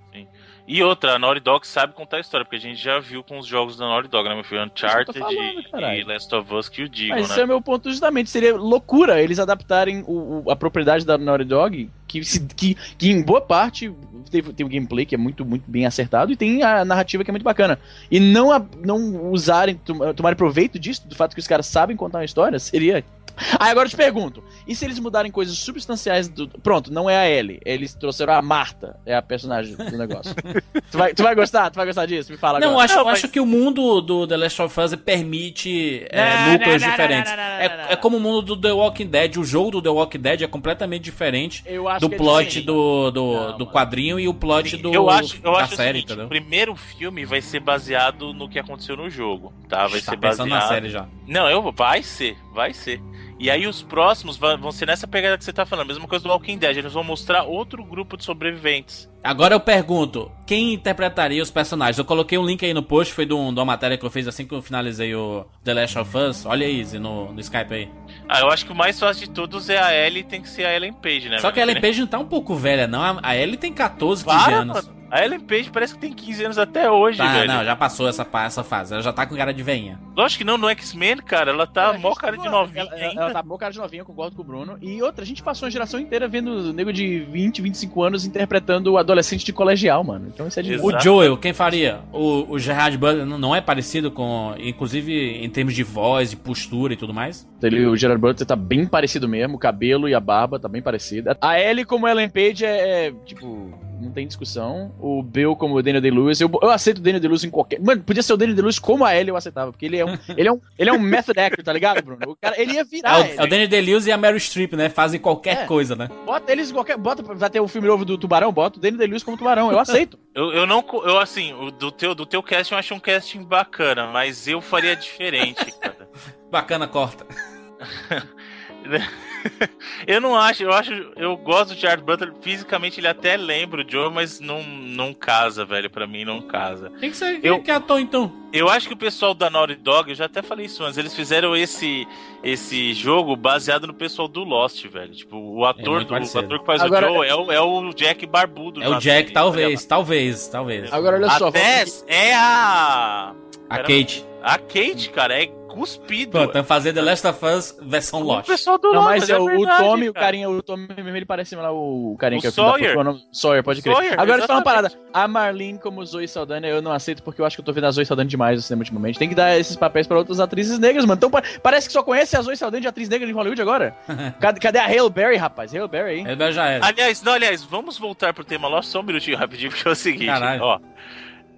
E outra, a Naughty Dog sabe contar a história, porque a gente já viu com os jogos da Naughty Dog, né, meu filho? Uncharted
falando,
e- e Last of Us que o digam,
Mas
né?
esse é o meu ponto justamente. Seria loucura eles adaptarem o, o- a propriedade da Naughty Dog, que, se- que, que em boa parte tem, tem o gameplay que é muito, muito bem acertado e tem a narrativa que é muito bacana. E não, a- não usarem, tom- tomarem proveito disso, do fato que os caras sabem contar uma história, seria. Aí agora eu te pergunto: e se eles mudarem coisas substanciais do. Pronto, não é a Ellie. Eles trouxeram a Marta, é a personagem do negócio. tu, vai, tu vai gostar? Tu vai gostar disso? Me fala
Não,
agora.
acho,
Não,
eu
mas-
acho que o mundo do The Last of Us permite é, núcleos diferentes. É, é como o mundo do The Walking Dead. O jogo do The Walking Dead é completamente diferente
Eu acho
do
é
plot do, do,
Não,
do
mano.
quadrinho e o plot do,
eu acho, eu
da
acho
série,
o seguinte,
entendeu?
o primeiro filme vai ser baseado no que aconteceu no jogo, tá? Vai
tá
ser
pensando
baseado...
na série já.
Não, eu, vai ser, vai ser. E aí os próximos vão ser nessa pegada que você tá falando, mesma coisa do Walking Dead, eles vão mostrar outro grupo de sobreviventes.
Agora eu pergunto, quem interpretaria os personagens? Eu coloquei um link aí no post, foi de, um- de uma matéria que eu fiz assim que eu finalizei o The Last of Us. Olha aí, no, no Skype aí.
Ah, eu acho que o mais fácil de todos é a Ellie, tem que ser a Ellen Page, né?
Só que a? Ellen Page não tá um pouco velha, não. A- A Ellie tem 14, 15
Para,
anos.
mano. A Ellen Page parece que tem 15 anos até hoje,
Tá,
velho.
não, já passou essa, essa fase. Ela já tá com cara de veinha.
Lógico que não, no X-Men, cara, ela tá mó cara de novinha
ela,
ainda.
ela tá mó cara de novinha, concordo com o Bruno. E outra, a gente passou uma geração inteira vendo o nego de 20, 25 anos interpretando o adolescente de colegial, mano. Então isso é de
Exato.
O Joel, quem faria? O, o Gerard Butler não- não é parecido com. Inclusive em termos de voz, de postura e tudo mais?
Ele, o Gerard Butler tá bem parecido mesmo, o cabelo e a barba tá bem parecida. A Ellie como Ellen Page é, é, tipo, não tem discussão. O Bill como o Daniel Day-Lewis, eu, eu aceito o Daniel Day-Lewis em qualquer... Mano, podia ser o Daniel Day-Lewis como a Ellie eu aceitava, porque ele é um, ele é um, ele é um method actor, tá ligado, Bruno? O cara, ele ia
É
virar
o,
ele.
é o Danny DeLuise e a Meryl Streep, né? Fazem qualquer
É.
coisa, né?
Bota eles em qualquer... Bota, vai ter o filme novo do Tubarão, bota o Daniel Day-Lewis como Tubarão, eu aceito.
Eu, eu não. Eu, assim, o do teu, do teu casting eu acho um casting bacana, mas eu faria diferente, cara.
Bacana, corta.
eu não acho, eu acho, eu gosto do Jared Butler, fisicamente ele até lembra o Joe, mas não, não casa, velho, pra mim não casa.
Quem que você
Eu-
que é ator, então?
Eu acho que o pessoal da Naughty Dog, eu já até falei isso antes, eles fizeram esse, esse jogo baseado no pessoal do Lost, velho. Tipo, o ator,
muito
do, o ator que faz
Agora-
o Joe é o, é o Jack Barbudo.
É o Jack,
série,
talvez,
tá
talvez, talvez.
Agora olha só,
A Tess é a...
A. Kate.
A Kate, cara, é cuspido.
Pô, estamos fazendo The Last of Us versão
o
Lost.
pessoal do
Não,
Lost,
mas é, o, o
verdade,
Tommy, o
cara.
carinha, o Tommy mesmo, ele parece lá o carinha
O
que é o
Sawyer.
é o nome? Sawyer, pode crer.
Sawyer,
Agora, falar uma parada. A Marlene como Zoe Saldana, eu não aceito porque eu acho que eu tô vendo a Zoe Saldana demais no cinema ultimamente. Tem que dar esses papéis pra outras atrizes negras, mano. Então pa- parece que só conhece a Zoe Saldana de atriz negra de Hollywood agora. cadê, cadê a Hale Berry, rapaz? Hale Berry, hein?
Ele já era.
Aliás, não, aliás, vamos voltar pro tema Lost só um minutinho rapidinho, porque é o seguinte,
Caralho.
ó.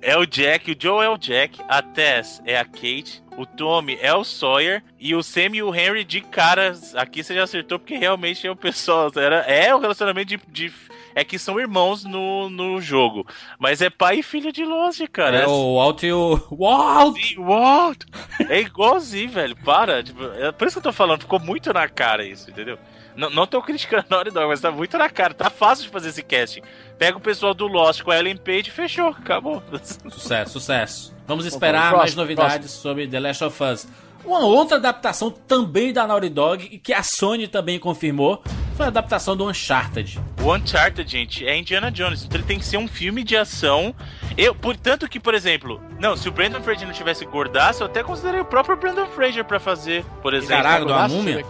É o Jack, o Joe é o Jack, a Tess é a Kate, o Tommy é o Sawyer e o Sam e o Henry de cara. Aqui você já acertou porque realmente é o pessoal. Era, é o relacionamento de. de- é que são irmãos no, no jogo. Mas é pai e filho de Lost, cara.
É o Walt e o. Walt!
Sim, what? É igualzinho, velho. Para. Tipo, é por isso que eu tô falando, ficou muito na cara isso, entendeu? Não, não tô criticando a Naughty Dog, mas tá muito na cara. Tá fácil de fazer esse casting. Pega o pessoal do Lost com a Ellen Page e fechou. Acabou.
Sucesso, sucesso. Vamos esperar
próximo,
mais novidades sobre The Last of Us. Uma outra adaptação também da Naughty Dog e que a Sony também confirmou foi a adaptação do Uncharted.
O Uncharted, gente, é Indiana Jones. Então ele tem que ser um filme de ação. Eu, portanto que, por exemplo, não, se o Brandon Fraser não tivesse gordaço, eu até considerei o próprio Brandon Fraser pra fazer, por exemplo.
Uma
Nossa,
múmia?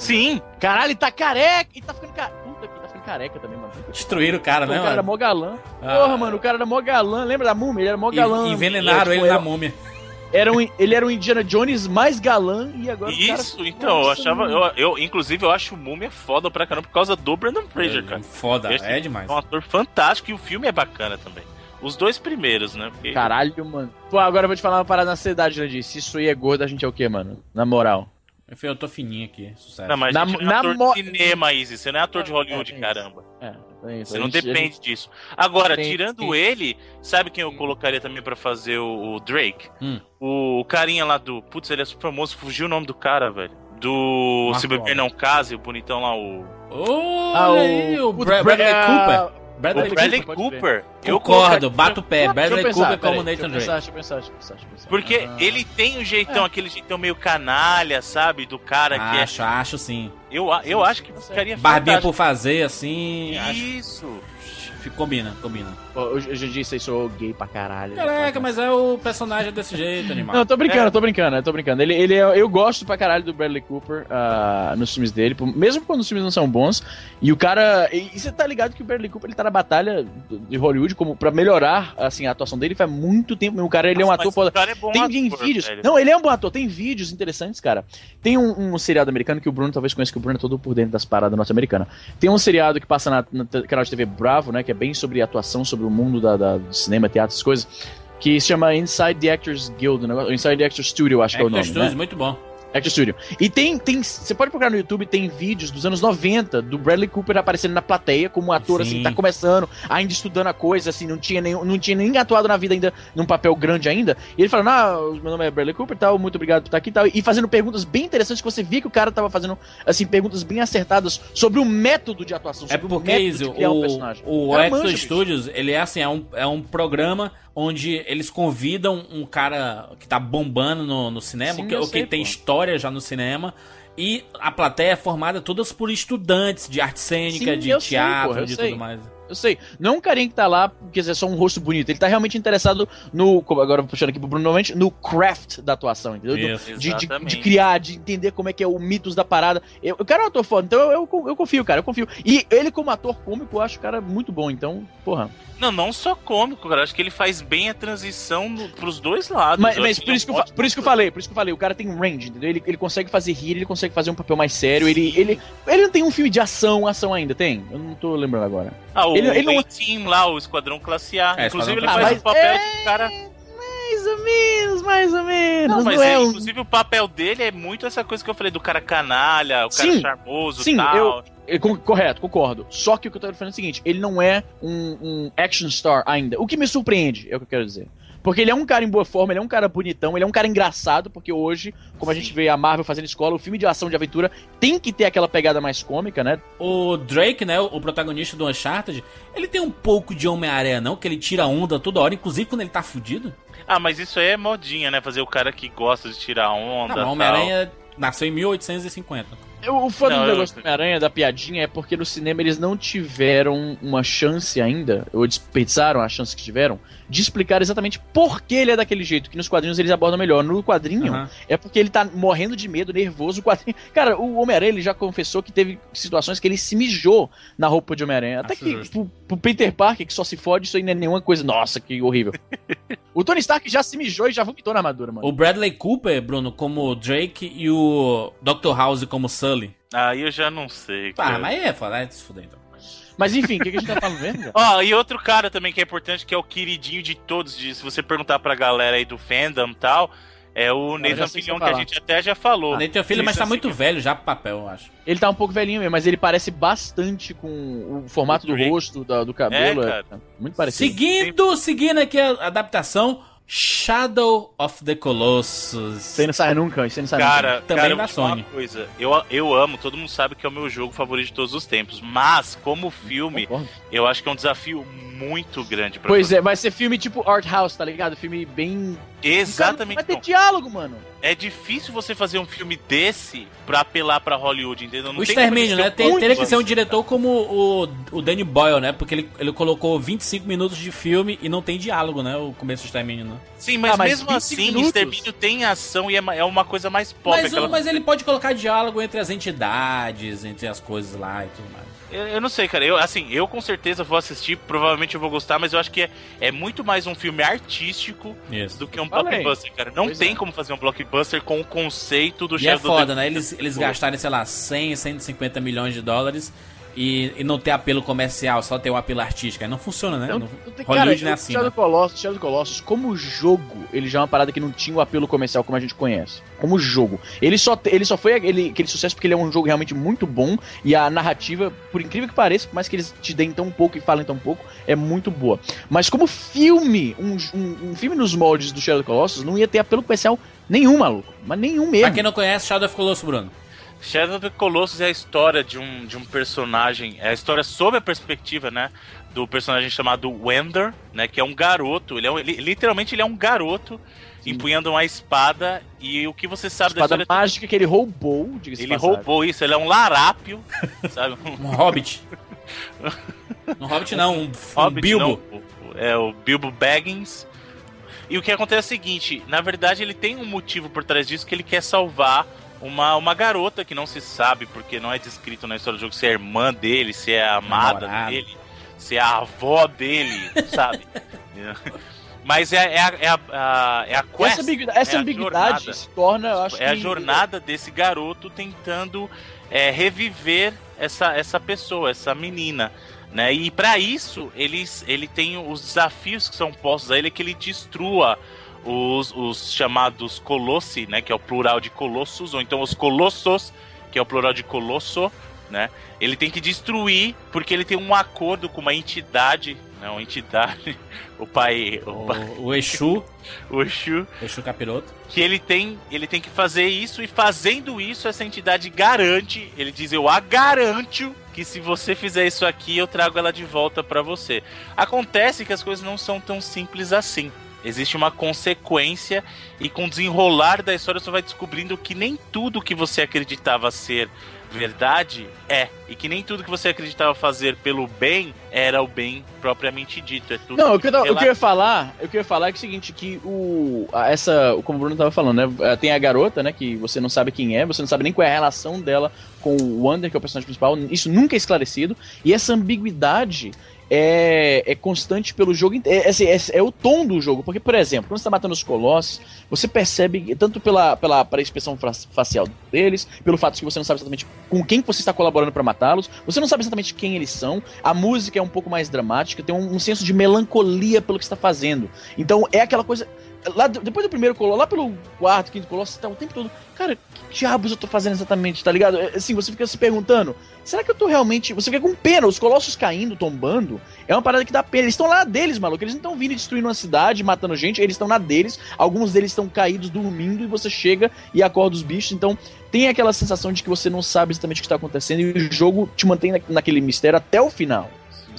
Eu.
Sim,
Caralho, ele tá careca! Ele tá ficando careca. Puta que tá ficando careca também, mano.
Destruíram o cara,
Pô,
né,
o cara era
mano?
mó galã.
Ah.
Porra, mano, o cara era mó galã. Lembra da múmia? Ele era mó galã.
E, envenenaram
É,
ele
tipo,
na múmia.
Era um, ele era um Indiana Jones mais galã e agora o cara-
isso, então, eu
Nossa,
achava.
mano.
Eu, eu, inclusive, eu acho o Múmia foda pra caramba por causa do Brandon Fraser, cara.
Foda,
Esse
é demais.
É um ator fantástico e o filme é bacana também. Os dois primeiros, né? Porque-
Caralho, mano. Pô, agora eu vou te falar uma parada na cidade, Jandir. Se isso aí é gordo, a gente é o quê, mano? Na moral.
Enfim, eu tô fininho aqui, sucesso.
Não, mas
Na-
gente não é
na
ator
mo-
de cinema, Izzy. Você não é ator de Hollywood,
É, é
caramba.
É, é isso.
Você não depende
gente-
disso. Agora,
Tem-
tirando
tem-
ele, sabe quem eu colocaria também pra fazer o, o Drake?
Hum.
O, carinha lá do. Putz, ele é super famoso, fugiu o nome do cara, velho. Do
Marco
Se Beber. Não Case, o bonitão lá, o.
Olha
Ah,
aí, o
Putz,
Bra-
Bra-
Bradley Cooper.
O
Bradley
Cooper,
Cooper.
Concordo,
colocaria-
bato o pé.
Deixa eu
Bradley
pensar,
Cooper como
eu
Nathan Drake.
Deixa eu pensar, deixa eu pensar, deixa eu pensar.
Porque
Ah.
ele tem o jeitão, aquele jeitão meio canalha, sabe? Do cara que é.
Acho, acho sim.
Eu, eu acho que ficaria
Barbinha
fantástico.
por fazer, assim. acho-
Isso.
Fica- Combina, combina.
Eu já disse aí, sou gay pra caralho.
Caraca, mas é o personagem desse jeito, animal.
Não, eu tô brincando,
É.
eu tô brincando, eu tô brincando. Ele, ele é- eu gosto pra caralho do Bradley Cooper ah, nos filmes dele, mesmo quando os filmes não são bons. E o cara. E, e você tá ligado que o Bradley Cooper ele tá na batalha de Hollywood como pra melhorar assim, a atuação dele faz muito tempo. O cara ele é um
Nossa,
ator foda.
é bom
Tem,
ator,
vídeos.
velho.
Não, ele é um bom ator. Tem vídeos interessantes, cara. Tem um, um seriado americano que o Bruno talvez conheça, que o Bruno é todo por dentro das paradas norte-americanas. Tem um seriado que passa na, canal de TV Bravo, né? Que é bem sobre atuação, sobre o mundo da, da- do cinema, teatro, essas coisas. Que se chama Inside the Actors Guild, Inside the Actors Studio, acho que é o nome.
Studios,
Né?
muito bom.
Actor Studio. E tem, tem. Você pode procurar no YouTube, tem vídeos dos anos 90 do Bradley Cooper aparecendo na plateia como um ator, assim,
Sim.
que tá começando, ainda estudando a coisa, assim, não tinha, nenhum, não tinha nem atuado na vida ainda num papel grande ainda. E ele falando, ah, meu nome é Bradley Cooper tal, muito obrigado por estar aqui e tal. E fazendo perguntas bem interessantes que você via que o cara tava fazendo, assim, perguntas bem acertadas sobre o método de atuação,
É
sobre o
porque,
método
Izzy,
de criar um
o,
personagem.
o
bicho.
Studios, ele é assim, é um, é um programa onde eles convidam um cara que tá bombando no, no cinema,
Sim,
que, ou que
sei,
tem
pô.
história já no cinema, e a plateia é formada todas por estudantes de arte cênica,
Sim,
de
sei,
teatro,
porra, eu
de
sei.
tudo mais.
Eu sei. Não é um carinha que tá lá, quer dizer, só um rosto bonito. Ele tá realmente interessado no. Agora puxando aqui pro Bruno novamente, no craft da atuação, entendeu?
Isso.
de, de, de criar, de entender como é que é o mitos da parada. Eu, o cara é um ator foda, então eu, eu, eu confio, cara, eu confio. E ele, como ator cômico, eu acho o cara muito bom, então, porra.
Não, não só cômico, cara. Acho que ele faz bem a transição no, pros dois lados.
Mas,
Eu
mas
acho
por, isso que
é
eu, por isso que eu falei, por isso que eu falei, o cara tem um range, entendeu? Ele, ele consegue fazer rir, ele consegue fazer um papel mais sério. Ele, ele, ele não tem um filme de ação, ação ainda, tem? Eu não tô lembrando agora.
Ah, o
Ele- ele não-
Team lá, o Esquadrão Classe A.
É,
inclusive, ele faz
Classe
o papel
Mas
de um cara.
Mais ou menos, mais ou menos.
Não, mas
não é um-
inclusive o papel dele é muito essa coisa que eu falei do cara canalha, o cara
Sim,
charmoso
sim,
tal.
eu- É, com- correto, concordo. Só que o que eu tô falando é o seguinte: ele não é um, um action star ainda. O que me surpreende, é o que eu quero dizer. Porque ele é um cara em boa forma, ele é um cara bonitão, ele é um cara engraçado, porque hoje, como a gente vê a Marvel fazendo escola, o filme de ação de aventura tem que ter aquela pegada mais cômica, né?
O Drake, né, o protagonista do Uncharted, ele tem um pouco de Homem-Aranha, não? Que ele tira onda toda hora, inclusive quando ele tá fudido.
Ah, mas isso aí é modinha, né? Fazer o cara que gosta de tirar onda.
Não, Homem-Aranha nasceu em 1850.
Eu- O foda
Não,
do
eu-
negócio do Homem-Aranha, da piadinha, é porque no cinema eles não tiveram uma chance ainda, ou desperdiçaram a chance que tiveram, de explicar exatamente por que ele é daquele jeito, que nos quadrinhos eles abordam melhor. No quadrinho,
Aham.
é porque ele tá morrendo de medo, nervoso. O quadrinho... Cara, o Homem-Aranha ele já confessou que teve situações que ele se mijou na roupa de Homem-Aranha. Até
Acho
que pro, pro Peter Parker, que só se fode, isso aí não é nenhuma coisa. Nossa, que horrível. o Tony Stark já se mijou e já vomitou na armadura, mano.
O Bradley Cooper, Bruno, como Drake e o Dr. House como Sully.
Aí eu já não sei.
Ah,
cara.
mas é foda, é se fuder então.
Mas enfim, o que, que a gente tá falando?
Ó, e outro cara também que é importante, que é o queridinho de todos, de, se você perguntar pra galera aí do fandom e tal, é o
já
Nathan
o
Fillion, que a gente até já falou.
Nem tem filho, mas tá
Isso,
muito velho já pro papel, eu acho.
Ele tá um pouco velhinho mesmo, mas ele parece bastante com o formato do
Drake.
rosto, da- do cabelo.
É,
É, muito parecido.
Seguindo, seguindo aqui a adaptação Shadow of the Colossus.
Isso aí não sai nunca, isso aí não sai
Cara,
Também
cara, eu
da
vou te falar
Sony.
Uma coisa, eu, eu amo, todo mundo sabe que é o meu jogo favorito de todos os tempos, mas como
nunca.
filme,
Concordo.
eu acho que é um desafio muito grande pra
Pois
você.
é, vai ser filme tipo Art House, tá ligado? Filme bem.
Exatamente.
Vai ter diálogo, mano.
É difícil você fazer um filme desse pra apelar pra Hollywood, entendeu? Não
o Extermínio, né? Tem, teria que ser um diretor como o, o Danny Boyle, né? Porque ele, ele colocou 25 minutos de filme e não tem diálogo, né? O começo do Extermínio, né?
Sim, mas,
Ah, mas
mesmo
25
assim,
minutos?
Extermínio tem ação e é, é uma coisa mais pop.
Mas,
aquela-
mas ele pode colocar diálogo entre as entidades, entre as coisas lá e tudo mais.
Eu, eu não sei, cara. Eu, assim, eu com certeza vou assistir, provavelmente eu vou gostar, mas eu acho que é, é muito mais um filme artístico
Isso.
do que um
Falei.
blockbuster, cara. Não
Pois
tem
é.
como fazer um blockbuster com o conceito do
E é
Shadow
foda,
the-
né? Eles, eles
Pô.
gastarem, sei lá, 100, 150 milhões de dólares e, e não ter apelo comercial, só ter o apelo artístico. Aí não funciona, né?
Não,
Não- Hollywood
cara,
não é
o
assim,
Shadow
né?
Colossus, Shadow Colossus, como jogo, ele já é uma parada que não tinha o apelo comercial como a gente conhece. Como jogo. Ele só, ele só foi aquele, aquele sucesso porque ele é um jogo realmente muito bom e a narrativa, por incrível que pareça, por mais que eles te deem tão pouco e falem tão pouco, é muito boa. Mas como filme, um, um, um filme nos moldes do Shadow Colossus não ia ter apelo comercial nenhum, maluco. Mas nenhum
Pra
mesmo.
quem não conhece, Shadow of Colossus, Bruno.
Shadow of the Colossus é a história de um, de um personagem, é a história sob a perspectiva, né, do personagem chamado Wender, né, que é um garoto, ele é um- ele- literalmente ele é um garoto empunhando uma espada e o que você sabe da
Espada
história
mágica que ele roubou, diga-se
ele
passagem.
roubou isso, ele é um larápio, sabe? Um
Hobbit. um Hobbit não, um, um
Hobbit,
Bilbo.
não, é o Bilbo Baggins. E o que acontece é o seguinte, na verdade ele tem um motivo por trás disso que ele quer salvar uma, uma garota que não se sabe, porque não é descrito na história do jogo se é irmã dele, se é amada
Namorada.
dele, se é a avó dele, sabe? Mas é, é, a, é, a, é a quest,
Essa, ambigui- essa
é
ambiguidade
jornada.
se torna, eu acho
é a jornada desse garoto tentando é, reviver essa, essa pessoa, essa menina. Né? E para isso, eles, ele tem os desafios que são postos a ele que ele destrua os, os chamados colossi, né? Que é o plural de colossos, ou então os colossos, que é o plural de colosso, né? Ele tem que destruir porque ele tem um acordo com uma entidade, né? Uma entidade, o pai, o, pai,
O, o Exu,
o Exu,
Exu Capiroto.
que ele tem, ele tem que fazer isso e fazendo isso essa entidade garante, ele diz eu a garanto que se você fizer isso aqui eu trago ela de volta pra você. Acontece que as coisas não são tão simples assim. Existe uma consequência e com o desenrolar da história você vai descobrindo que nem tudo que você acreditava ser verdade é e que nem tudo que você acreditava fazer pelo bem era o bem propriamente dito. É tudo
Não, o que, eu, o que eu ia falar, o que eu ia falar é, que é o seguinte, que o essa, como o Bruno tava falando, né, eh, tem a garota, né, que você não sabe quem é, você não sabe nem qual é a relação dela com o Wander, que é o personagem principal, isso nunca é esclarecido, e essa ambiguidade é, é constante pelo jogo inteiro, é, assim, é, é o tom do jogo, porque, por exemplo, quando você tá matando os colossos, você percebe, tanto pela, pela, pela expressão facial deles, pelo fato de que você não sabe exatamente com quem que você está colaborando pra matá-los, você não sabe exatamente quem eles são, a música é um pouco mais dramática, tem um, um senso de melancolia pelo que está fazendo. Então é aquela coisa. Lá, depois do primeiro colosso, lá pelo quarto, quinto colosso, você tá o tempo todo. Cara, que diabos eu tô fazendo exatamente, tá ligado? É, Assim, você fica se perguntando, será que eu tô realmente. Você fica com pena, os colossos caindo, tombando. É uma parada que dá pena. Eles estão lá deles, maluco. Eles não estão vindo destruindo uma cidade, matando gente, eles estão na deles. Alguns deles estão caídos, dormindo, e você chega e acorda os bichos. Então, tem aquela sensação de que você não sabe exatamente o que está acontecendo e o jogo te mantém na, naquele mistério até o final.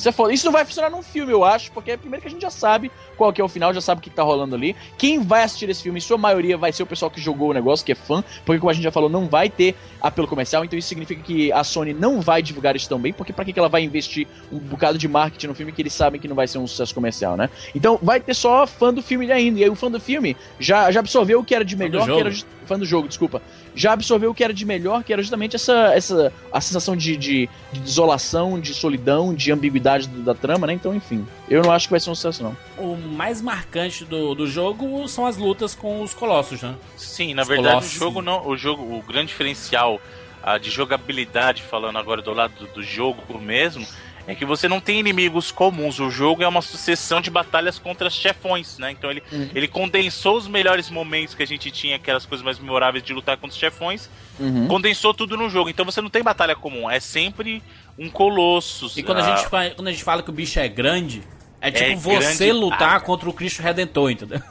Isso, é foda. Isso não vai funcionar num filme, eu acho, porque primeiro que a gente já sabe qual que é o final, já sabe o que, que tá rolando ali. Quem vai assistir esse filme, em sua maioria, vai ser o pessoal que jogou o negócio, que é fã, porque como a gente já falou, não vai ter apelo comercial, então isso significa que a Sony não vai divulgar isso tão bem, porque pra que, que ela vai investir um bocado de marketing no filme que eles sabem que não vai ser um sucesso comercial, né? Então vai ter só fã do filme ainda, e aí o fã do filme já, já absorveu o que era de melhor, que era fã do jogo, desculpa, já absorveu o que era de melhor, que era justamente essa, essa a sensação de, de, de desolação, de solidão, de ambiguidade do, da trama, né? Então, enfim, eu não acho que vai ser um sucesso, não.
O mais marcante do, do jogo são as lutas com os colossos, né?
Sim, na
Os
verdade
colossos.
o jogo não, o jogo, o grande diferencial ah, de jogabilidade, falando agora do lado do, do jogo mesmo, é que você não tem inimigos comuns. O jogo é uma sucessão de batalhas contra chefões, né? Então ele,
Uhum.
ele condensou os melhores momentos que a gente tinha, aquelas coisas mais memoráveis de lutar contra os chefões,
Uhum.
condensou tudo no jogo. Então você não tem batalha comum, é sempre um colosso.
E quando a,
ah,
gente fa- quando a gente fala que o bicho é grande, é tipo
É
você
grande,
lutar
ah.
contra o Cristo Redentor, entendeu?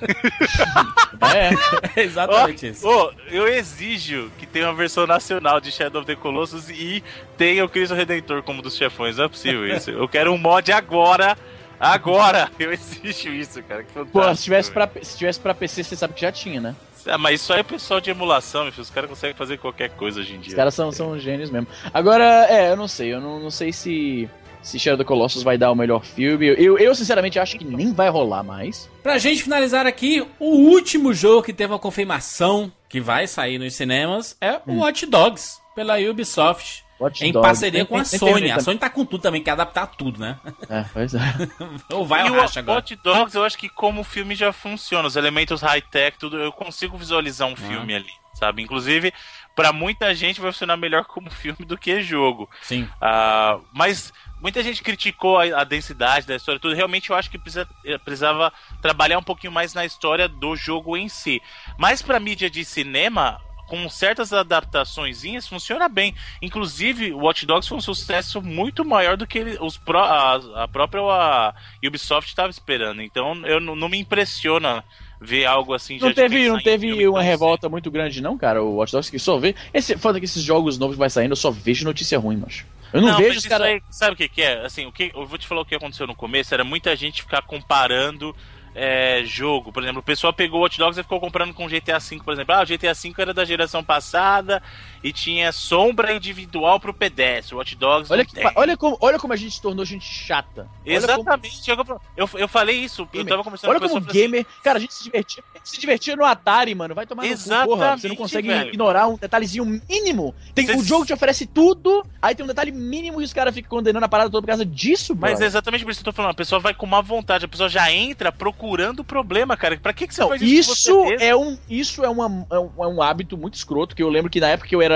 É.
É exatamente isso.
Ô, eu exijo que tenha uma versão nacional de Shadow of the Colossus e tenha o Cristo Redentor como dos chefões. Não é possível isso. Eu quero um mod agora. Agora! Eu exijo isso, cara.
Pô, se tivesse, pra, se tivesse pra PC, você sabe que já tinha, né?
Ah, mas isso aí é pessoal de emulação, meu filho. Os caras conseguem fazer qualquer coisa hoje em dia.
Os caras são, são gênios mesmo. Agora, é, eu não sei. Eu não, não sei se, se Shadow of the Colossus vai dar o melhor filme. Eu, eu, sinceramente, acho que nem vai rolar mais.
Pra gente finalizar aqui, o último jogo que teve uma confirmação que vai sair nos cinemas é o Watch Dogs, pela Ubisoft.
Watch
em
Dogs.
parceria
Nem-
com a
nem
Sony.
terminei
A Sony tá com tudo também, quer adaptar tudo, né?
É, pois é.
Ou vai
e
ou
o
racha agora.
Hot Dogs, eu acho que como o filme já funciona, os elementos high-tech, tudo, eu consigo visualizar
Ah.
um filme ali, sabe? Inclusive, pra muita gente vai funcionar melhor como filme do que jogo.
Sim.
Ah, mas muita gente criticou a, a densidade da história, tudo. Realmente eu acho que precisa, eh, precisava trabalhar um pouquinho mais na história do jogo em si. Mas pra mídia de cinema, com certas adaptações, funciona bem. Inclusive, o Watch Dogs foi um sucesso muito maior do que ele- os pró- a, a própria a Ubisoft estava esperando. Então, eu não me impressiona ver algo assim
Não teve, não teve uma revolta muito grande, não, cara. O Watch Dogs que só vê. Esse, foda que esses jogos novos vai saindo, eu só vejo notícia ruim, macho. Eu não,
Não,
vejo
mas
os caras.
sabe o que, que é? Assim, o que, eu vou te falar o que aconteceu no começo, era muita gente ficar comparando é, jogo. Por exemplo, o pessoal pegou o Watch Dogs e ficou comprando com GTA V, por exemplo. Ah, o GTA V era da geração passada e tinha sombra individual pro pedestre. O Watch Dogs
Olha, que- olha, como, olha como a gente se tornou gente chata. Olha como-
Exatamente. Eu, eu falei isso, eu tava conversando
Olha
com
como gamer. Cara, a gente se divertia, gente se divertia no Atari, mano. Vai tomar no cu, porra. Você não
Exatamente,
consegue
velho.
ignorar um detalhezinho mínimo. Tem,
Cês-
O jogo te oferece tudo, aí tem um detalhe mínimo e os caras ficam condenando a parada toda por causa disso,
Mas é exatamente por isso que eu tô falando. A pessoa vai com má vontade, a pessoa já entra procurando o problema, cara. Pra que, que você
Não,
faz isso?
isso é um, isso é, uma, é, um, é um hábito muito escroto, que eu lembro que na época que eu era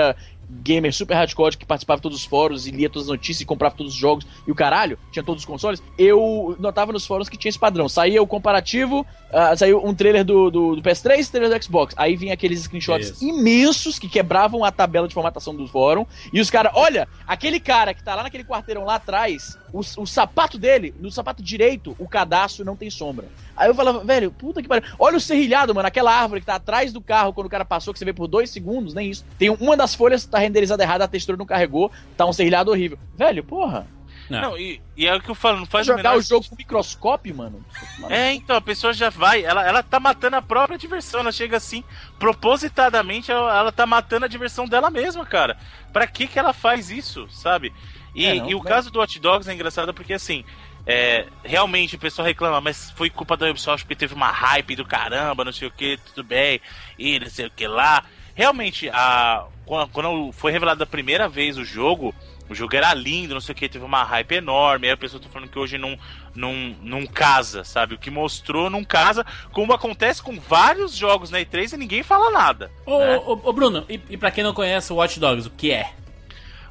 gamer super hardcore, que participava de todos os fóruns e lia todas as notícias e comprava todos os jogos e o caralho, tinha todos os consoles, eu notava nos fóruns que tinha esse padrão. Saía o comparativo, ah, saiu um trailer do, do, do PS3 trailer do Xbox. Aí vinha aqueles screenshots
Isso.
imensos que quebravam a tabela de formatação do fórum. E os caras, olha, aquele cara que tá lá naquele quarteirão lá atrás, o, o sapato dele, no sapato direito, o cadastro não tem sombra. Aí eu falava, velho, puta que pariu. Olha o serrilhado, mano, aquela árvore que tá atrás do carro quando o cara passou, que você vê por dois segundos, nem isso. Tem uma das folhas tá renderizada errada, a textura não carregou, tá um serrilhado horrível. Velho, porra.
Não.
Não, e, e é o que eu falo, não faz o
jogar
menor
o jogo com microscópio, mano.
É, então, a pessoa já vai, ela, ela tá matando a própria diversão, ela chega assim, propositadamente, ela, ela tá matando a diversão dela mesma, cara. Pra que que ela faz isso, sabe? E,
É, não,
e o
mas-
caso do Hot Dogs é engraçado porque, assim, é, realmente o pessoal reclama, mas foi culpa da Ubisoft porque teve uma hype do caramba, não sei o que, tudo bem, e não sei o que lá. Realmente, a, quando, quando foi revelado a primeira vez o jogo, o jogo era lindo, não sei o que, teve uma hype enorme. Aí a pessoa tá falando que hoje não, não, não casa, sabe? O que mostrou não casa, como acontece com vários jogos na E3 e ninguém fala nada.
Ô,
né?
ô, ô, Bruno, e, e pra quem não conhece o Watch Dogs, o que é?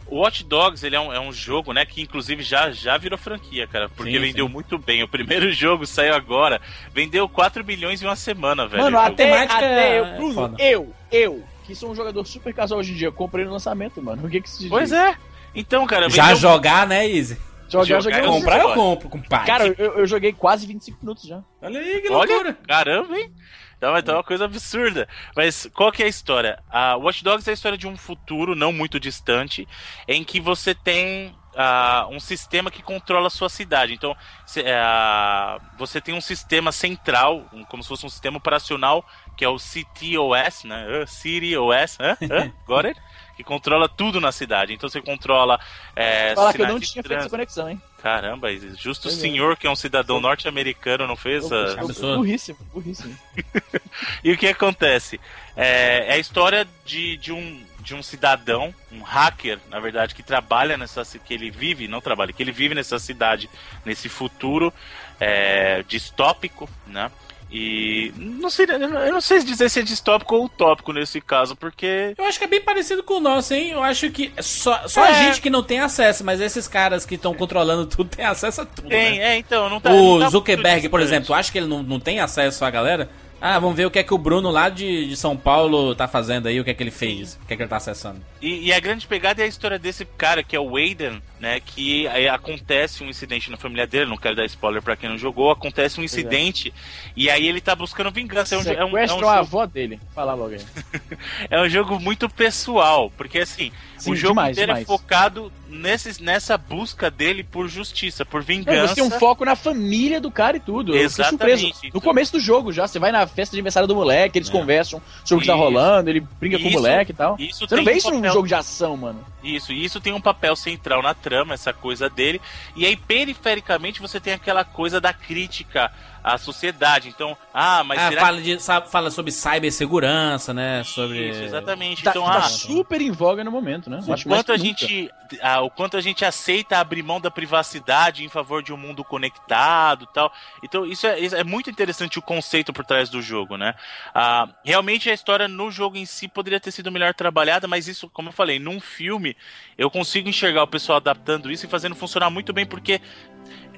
O Watch Dogs ele é um, é um jogo, né, que inclusive já, já virou franquia, cara, porque
Sim,
vendeu
sim.
muito bem. O primeiro jogo saiu agora, vendeu 4 milhões em uma semana, velho.
Mano, até,
temática
até eu,
é
Bruno,
foda.
eu, eu, que sou um jogador super casual hoje em dia, comprei no lançamento, mano. O que que se diz?
Pois é. Então, cara,
Já
vendeu-
jogar, né, Easy?
Jogar,
jogar, eu
Comprar eu compro, compadre.
Cara, eu, eu joguei quase 25 minutos já.
olha aí que
Olha,
loucura.
caramba, hein? Então, então é uma coisa absurda. Mas qual que é a história? A Watch Dogs é a história de um futuro não muito distante, em que você tem ah, um sistema que controla a sua cidade. Então, cê- ah, você tem um sistema central, um- como se fosse um sistema operacional, que é o CTOS, né? Ah, City OS, hã? Hã? Got it? Que controla tudo na cidade. Então você controla. É,
Falar que eu não tinha feito essa conexão, hein?
Caramba, justo o
é.
senhor, que é um cidadão norte-americano, não fez essa,
absurdo.
burríssimo, burríssimo.
e o que acontece? É, é a história de, de, um, de um cidadão, um hacker, na verdade, que trabalha nessa que ele vive, não trabalha, que ele vive nessa cidade, nesse futuro é, distópico, né? E não sei, eu não sei dizer se é distópico ou utópico nesse caso, porque
Eu acho que é bem parecido com o nosso, hein? Eu acho que só, só
É.
a gente que não tem acesso, mas esses caras que estão controlando tudo têm acesso a tudo,
tem,
né?
é, então, não tá. não
O
tá
Zuckerberg, por exemplo, tu acha que ele não, não tem acesso à galera? Ah, vamos ver o que é que o Bruno lá de, de São Paulo tá fazendo aí, o que é que ele fez, o que é que ele tá acessando.
E, e a grande pegada é a história desse cara, que é o Aiden, né? Que aí acontece um incidente na família dele, não quero dar spoiler pra quem não jogou, acontece um incidente e aí ele tá buscando vingança. É um, é um, é um
Sequestram a
jogo,
avó dele. Fala logo aí.
é um jogo muito pessoal, porque assim,
Sim,
o jogo
demais,
inteiro é
demais.
focado nesse, nessa busca dele por justiça, por vingança.
você tem um foco na família do cara e tudo.
Exatamente.
surpreso. No começo do jogo já, você vai na festa de aniversário do moleque, eles
É.
conversam sobre o que tá
Isso.
rolando, ele brinca com o
Isso-
moleque e tal.
Isso
Você não vê
um
isso num
papel-
jogo de ação, mano.
Isso, e isso tem um papel central na trama, essa coisa dele. E aí, perifericamente, você tem aquela coisa da crítica à sociedade. Então, ah, mas
ah,
será
fala, de, sabe, fala sobre cibersegurança, né? Sobre.
Isso, exatamente.
Tá,
então,
tá
ah,
super em voga no momento, né?
O quanto a
que nunca.
gente, ah, o quanto a gente aceita abrir mão da privacidade em favor de um mundo conectado, tal. Então isso é, é muito interessante o conceito por trás do jogo, né? Ah, realmente a história no jogo em si poderia ter sido melhor trabalhada, mas isso, como eu falei, num filme eu consigo enxergar o pessoal adaptando isso e fazendo funcionar muito bem porque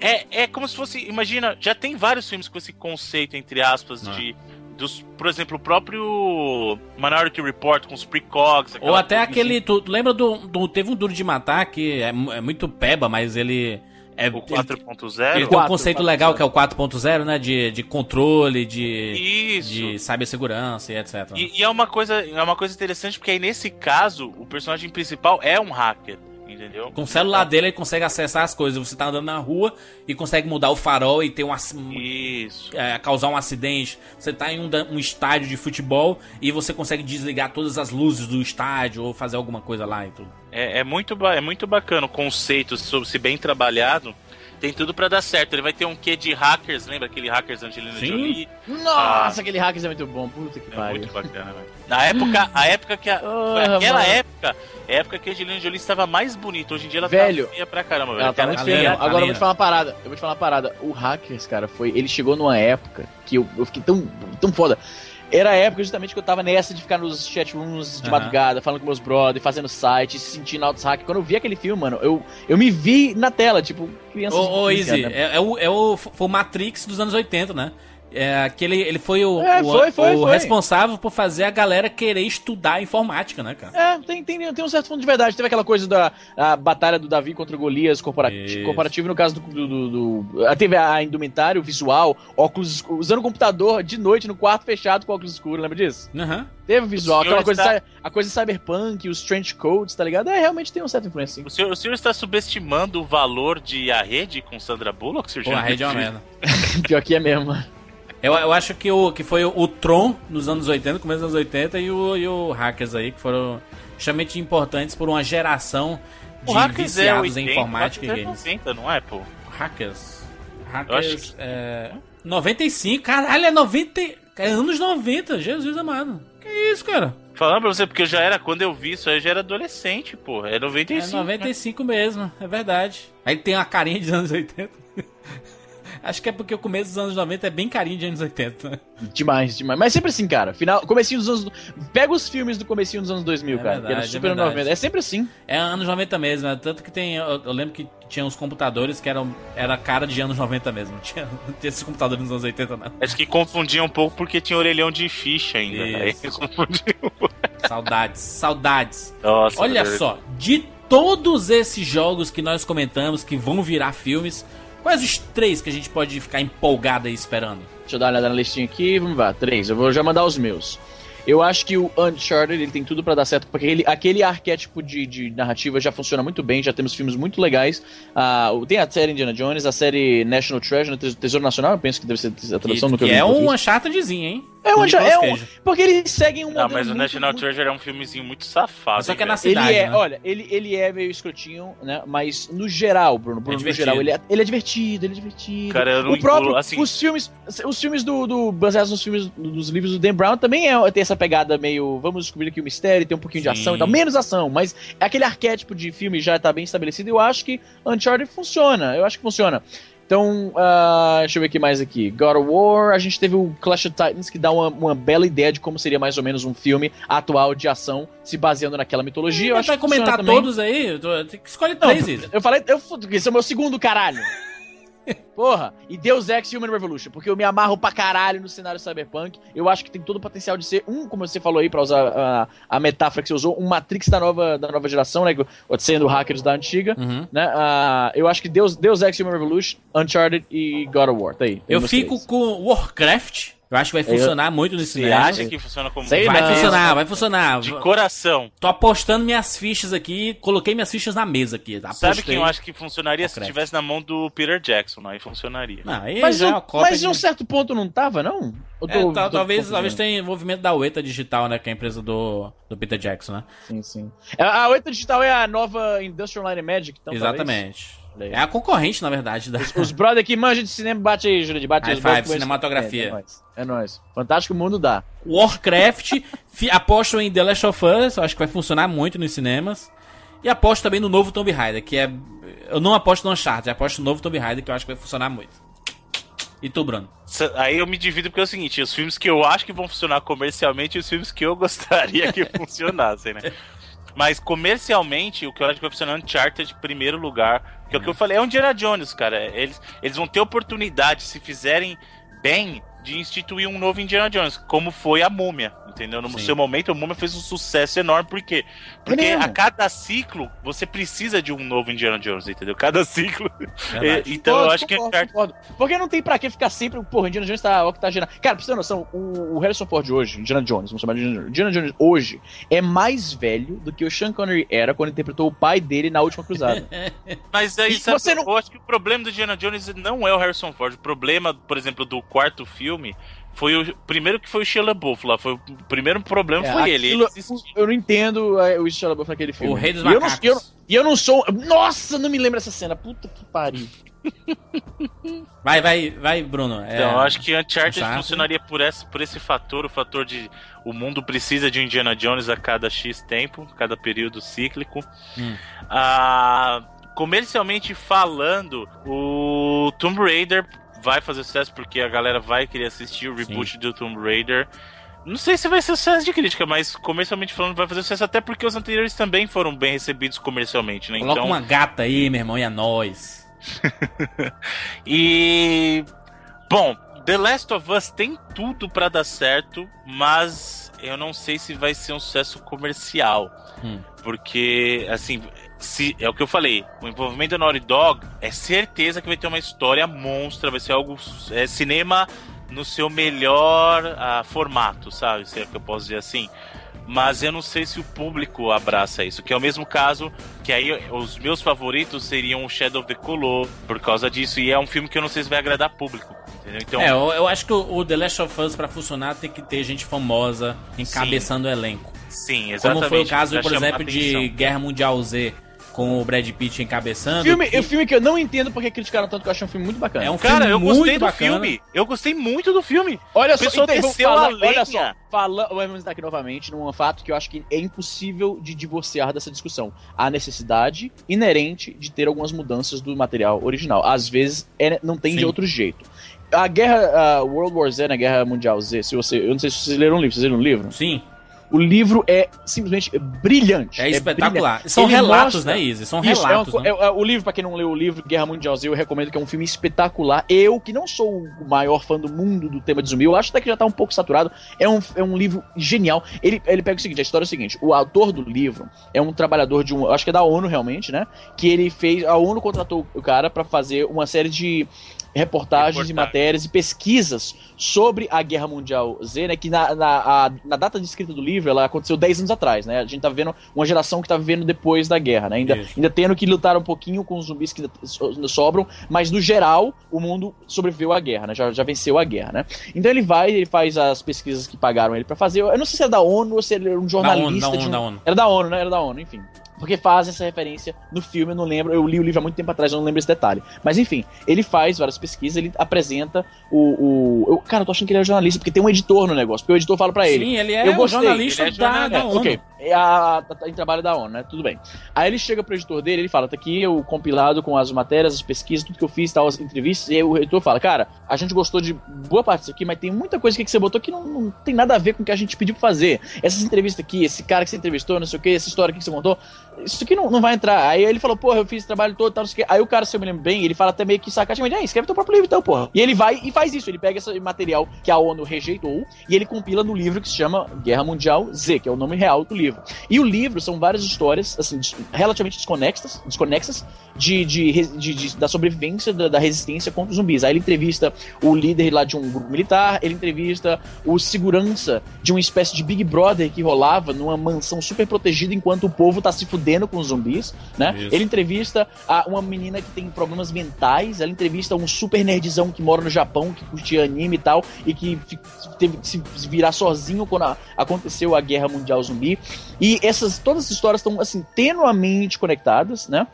é, é como se fosse, imagina, já tem vários filmes com esse conceito entre aspas
Ah.
de dos, por exemplo, o próprio Minority Report com os precogs,
Ou até aquele. Tu, tu lembra do, do- Teve um Duro de Matar que é, é muito peba, mas ele. É,
O
ele,
4.0?
ele tem um
4,
conceito
4.0.
legal que é o 4.0, né? De, de controle, de,
Isso.
de cibersegurança e etc.
E, e é uma coisa, é uma coisa interessante porque aí nesse caso o personagem principal é um hacker, entendeu?
Com o celular dele, ele consegue acessar as coisas. Você tá andando na rua e consegue mudar o farol e ter um,
Isso.
é, causar um acidente. Você tá em um, um estádio de futebol e você consegue desligar todas as luzes do estádio ou fazer alguma coisa lá e tudo.
É, é muito, é muito bacana o conceito, se bem trabalhado, tem tudo pra dar certo. Ele vai ter um quê de hackers, lembra aquele hackers Angelina
Sim.
Jolie?
Nossa, aquele hackers é muito bom. Puta que
É
pariu.
muito bacana, velho. Na época, a época que a, foi
Porra,
aquela
mano.
época, a época que a Angelina Jolie estava mais bonita. Hoje em dia ela
Velho,
tá feia pra caramba, velho.
Ela tá muito
tá
feia.
tá
Agora eu vou te falar uma parada. Eu vou te falar uma parada. O Hackers, cara, foi. Ele chegou numa época que eu, eu fiquei tão, tão foda. Era a época justamente que eu tava nessa de ficar nos chatrooms de
Aham.
madrugada, falando com meus brothers, fazendo site, se sentindo altos hack. Quando eu vi aquele filme, mano, eu, eu me vi na tela, tipo, criança
Ô, ô
de 15
Easy,
né?
é, é o, é o, foi o Matrix dos anos 80, né? É, aquele, ele foi o,
É,
o,
foi, foi,
o
foi.
responsável por fazer a galera querer estudar informática, né, cara?
É, tem, tem, tem um certo fundo de verdade. Teve aquela coisa da a batalha do Davi contra o Golias corporativo,
Isso.
corporativo no caso do. do, do- do- teve a indumentário, o visual, óculos usando o computador de noite no quarto fechado com óculos escuros, lembra disso?
Aham.
Teve o visual,
O
aquela coisa,
está-
a coisa cyberpunk, os trench coats, tá ligado? É, realmente tem uma certa influência, sim.
O senhor, o senhor está subestimando o valor de A Rede com Sandra Bullock, Sr.
Pô, a rede é uma merda.
Pior que é mesmo.
Eu, eu acho que, o, que foi o, Tron nos anos 80, começo dos anos 80, e o, e o Hackers aí, que foram extremamente importantes por uma geração de
O Hackers é
viciados
80,
em informática e
Hackers
games.
é 90, não é, pô?
Hackers.
acho
Hackers. É, 95, caralho, é 90. É anos 90, Jesus amado. Que isso, cara?
Falando pra você, porque eu já era, quando eu vi isso, aí eu já era adolescente, pô. É
É
95. né?
95 mesmo, é verdade. Aí tem uma carinha de anos 80. Acho que é porque o começo dos anos 90 é bem carinho de anos 80.
Demais, demais. Mas sempre assim, cara. Final, comecinho dos anos. Pega os filmes do comecinho dos anos 2000,
É
cara.
verdade,
era
é
super
verdade.
90. É sempre assim.
É anos 90 mesmo, né? tanto que tem. Eu, eu lembro que tinha uns computadores que eram era cara de anos 90 mesmo. Tinha, não tinha esses computadores nos anos 80, não.
Acho que confundia um pouco porque tinha orelhão de ficha ainda. Aí
Isso.
confundiam.
Saudades, saudades.
Nossa,
Olha só, de todos esses jogos que nós comentamos que vão virar filmes, quais os três que a gente pode ficar empolgado aí esperando?
Deixa eu dar uma olhada na listinha aqui. Vamos lá, três. Eu vou já mandar os meus. Eu acho que o Uncharted ele tem tudo pra dar certo, porque ele, aquele arquétipo de, de narrativa já funciona muito bem, já temos filmes muito legais. O- tem a série Indiana Jones, a série National Treasure, Tes- Tesouro Nacional, eu penso que deve ser a tradução
que
do
que é um Unchartedzinho, hein?
É um, é um porque eles seguem um
Não,
modelo
mas o
muito-
National
muito-
Treasure é um filmezinho muito safado.
Só que é na
velho?
Ele
cidade,
é,
né?
olha, ele, ele é meio escrotinho, né? Mas no geral, Bruno, Bruno no
divertido.
geral, ele é, ele é divertido, ele é divertido.
Cara, eu não
o próprio,
engulo, assim-
os filmes, os filmes do, do baseados nos filmes dos livros do Dan Brown também é tem essa pegada meio, vamos descobrir aqui o mistério, tem um pouquinho de
Sim.
ação e tal, menos ação, mas é aquele arquétipo de filme já tá bem estabelecido. e Eu acho que Uncharted funciona, eu acho que funciona. Então, ah, deixa eu ver o que mais aqui. God of War, a gente teve o Clash of Titans, que dá uma, uma bela ideia de como seria mais ou menos um filme atual de ação, se baseando naquela mitologia.
Você vai comentar todos aí?
Não,
três, Isa.
eu falei, eu, esse é o meu segundo caralho. Porra, e Deus Ex Human Revolution, porque eu me amarro pra caralho no cenário cyberpunk. Eu acho que tem todo o potencial de ser um, como você falou aí, pra usar a, a metáfora que você usou, um Matrix da nova, da nova geração, né? Sendo hackers da antiga.
Uhum.
Né? Ah, eu acho que Deus, Deus Ex Human Revolution, Uncharted e God of War. Tá aí.
Eu fico
três.
com Warcraft. Eu acho que vai funcionar muito nesse
Você
cinema.
acha que funciona como
Sei
Vai
não.
funcionar, vai funcionar.
de coração?
Tô apostando minhas fichas aqui, coloquei minhas fichas na mesa aqui. Apostei.
Sabe quem eu acho que funcionaria se tivesse na mão do Peter Jackson? Aí funcionaria.
Não, aí
Mas,
já é
um,
uma cópia
mas
de-
em um certo ponto não tava, não? Eu
É,
tô-
tal-
tô
talvez, talvez tenha envolvimento da Ueta Digital, né? Que é a empresa do, do Peter Jackson, né?
Sim, sim. A, a 8 Digital é a nova Industrial Light and Magic, então talvez.
Exatamente.
Olha aí.
É a concorrente, na verdade. Da...
Os brother que manjam de cinema, bate aí, Júlio, bate
High
aí.
five, cinematografia.
É, é nóis. É nóis. Fantástico mundo dá.
Warcraft, aposto em The Last of Us, eu acho que vai funcionar muito nos cinemas. E aposto também no novo Tomb Raider, que é. Eu não aposto no Uncharted, eu aposto no novo Tomb Raider, que eu acho que vai funcionar muito. E tu, Bruno?
Aí eu me divido porque é o seguinte: os filmes que eu acho que vão funcionar comercialmente e os filmes que eu gostaria que funcionassem, né? Mas comercialmente, o que eu acho que vai funcionar é Uncharted em primeiro lugar. Que é o que eu falei, é um Indiana Jones, cara. Eles, eles vão ter oportunidade, se fizerem bem, de instituir um novo Indiana Jones, como foi a Múmia, entendeu? No
Sim.
seu momento, a Múmia fez um sucesso enorme, por quê? Porque
mesmo?
a cada ciclo, você precisa de um novo Indiana Jones, entendeu? Cada ciclo.
Verdade.
então eu
Concordo,
acho que
concordo,
Uncharted
concordo. Porque não tem pra que ficar sempre, porra, Indiana Jones tá octogenário. Cara, pra você ter noção, o, o Harrison Ford hoje, Indiana Jones, vamos chamar de Indiana Jones, Indiana Jones hoje, é mais velho do que o Sean Connery era quando interpretou o pai dele na última cruzada.
Mas aí,
E
sabe,
você não-
eu acho que o problema do Indiana Jones não é o Harrison Ford. O problema, por exemplo, do quarto filme foi o primeiro que foi o Shia LaBeouf lá. Foi o primeiro problema
É,
foi ele.
aquilo-
ele
eu não entendo é, o Shia LaBeouf naquele filme.
O Rei dos
E eu não-
Macacos.
E eu, e eu não sou... Nossa, não me lembro dessa cena. Puta que pariu.
Vai, vai, vai, Bruno. É,
Então, eu acho que Uncharted
Uncharted.
funcionaria por esse, por esse fator, o fator de o mundo precisa de um Indiana Jones a cada X tempo, cada período cíclico.
Hum.
Ah, comercialmente falando, o Tomb Raider vai fazer sucesso porque a galera vai querer assistir o reboot do Tomb Raider. Não sei se vai ser sucesso de crítica, mas comercialmente falando vai fazer sucesso até porque os anteriores também foram bem recebidos comercialmente, né?
Coloca
então,
uma gata aí, meu irmão, e é nóis.
E bom, The Last of Us tem tudo pra dar certo, mas eu não sei se vai ser um sucesso comercial.
Hum.
Porque assim, se é o que eu falei, o envolvimento da Naughty Dog é certeza que vai ter uma história monstra, vai ser algo é, cinema no seu melhor ah, formato, sabe? Se é que eu posso dizer assim. Mas eu não sei se o público abraça isso, que é o mesmo caso que aí os meus favoritos seriam o Shadow of the Colossus por causa disso, e é um filme que eu não sei se vai agradar público, entendeu? Então,
É, eu, eu acho que o, The Last of Us, pra funcionar, tem que ter gente famosa encabeçando o elenco.
sim,
Como
exatamente.
foi o caso, por exemplo, de. Guerra Mundial Z, com o Brad Pitt encabeçando.
Filme,
que-
é um filme que eu não entendo porque criticaram tanto que eu achei um filme muito bacana.
É um
Cara,
filme
eu
muito
gostei do
bacana.
filme. Eu gostei muito do filme.
Olha
O
só,
pessoal
então, vamos
desceu
falar,
a lenha.
olha só, fala, vamos estar aqui novamente num fato que eu acho que é impossível de divorciar dessa discussão. A necessidade inerente de ter algumas mudanças do material original. Às vezes é- não tem de
Sim.
outro jeito. A guerra, a World War Z, a Guerra Mundial Z, se você, eu não sei se vocês leram o livro, vocês leram o livro?
Sim,
O livro é simplesmente brilhante.
é espetacular.
brilhante.
São
Ele
relatos,
mostra-
né, Izzy? São
Isso,
relatos,
é, uma co-
né?
é- é- o livro, pra quem não leu o livro Guerra Mundial Z, eu recomendo que é um filme espetacular. Eu, que não sou o maior fã do mundo do tema de zumbi, eu acho até que já tá um pouco saturado. É um, é um livro genial. Ele, ele pega o seguinte: a história é o seguinte: o autor do livro é um trabalhador de um. Acho que é da ONU realmente, né? Que ele fez. A ONU contratou o cara pra fazer uma série de reportagens e matérias e pesquisas sobre a Guerra Mundial Z, né? Que na, na, a- na data de escrita do livro, ela aconteceu 10 anos atrás, né? A gente tá vendo uma geração que tá vivendo depois da guerra, né? Ainda,
Isso.
ainda tendo que lutar um pouquinho com os zumbis que ainda so- ainda sobram, mas no geral, o mundo sobreviveu à guerra, né? Já, já venceu a guerra, né? Então ele vai, ele faz as pesquisas que pagaram ele pra fazer. Eu não sei se é da ONU ou se ele era um jornalista.
da ONU,
de um-
da ONU.
Era da ONU, né? Era da ONU, enfim. Porque faz essa referência no filme, eu não lembro, eu li o livro há muito tempo atrás, eu não lembro esse detalhe. Mas enfim, ele faz várias pesquisas, ele apresenta o. o eu, cara, eu tô achando que ele é jornalista, porque tem um editor no negócio, porque o editor fala pra ele.
Sim, ele é
Eu
o
gostei,
jornalista
ele é
da,
jornalista.
da ONU.
Ok, é a, a, em trabalho da ONU, né? Tudo bem. Aí ele chega pro editor dele, ele fala: tá aqui o compilado com as matérias, as pesquisas, tudo que eu fiz, tal, as entrevistas. E aí o editor fala: cara, a gente gostou de boa parte disso aqui, mas tem muita coisa que você botou que não, não tem nada a ver com o que a gente pediu pra fazer. Essas entrevistas aqui, esse cara que você entrevistou, não sei o que, essa história aqui que você contou, isso aqui não, não vai entrar. Aí ele falou: porra, eu fiz esse trabalho todo, tal, não sei o. Aí o cara, se eu me lembro bem, ele fala até meio que sarcasticamente: ah, escreve teu próprio livro então, porra. E ele vai e faz isso, ele pega esse material que a ONU rejeitou e ele compila no livro que se chama Guerra Mundial Z, que é o nome real do livro. E o livro são várias histórias, assim, relativamente desconexas, desconexas de, de, de- de- da sobrevivência da, da resistência contra os zumbis. Aí ele entrevista o líder lá de um grupo militar, ele entrevista o segurança de uma espécie de Big Brother que rolava numa mansão super protegida enquanto o povo tá se fudendo com os zumbis, né?
Isso.
Ele entrevista a uma menina que tem problemas mentais, ela entrevista um super nerdzão que mora no Japão, que curtia anime e tal, e que teve que se se virar sozinho quando a- aconteceu a Guerra Mundial Zumbi. E essas todas as histórias estão assim tenuamente conectadas, né?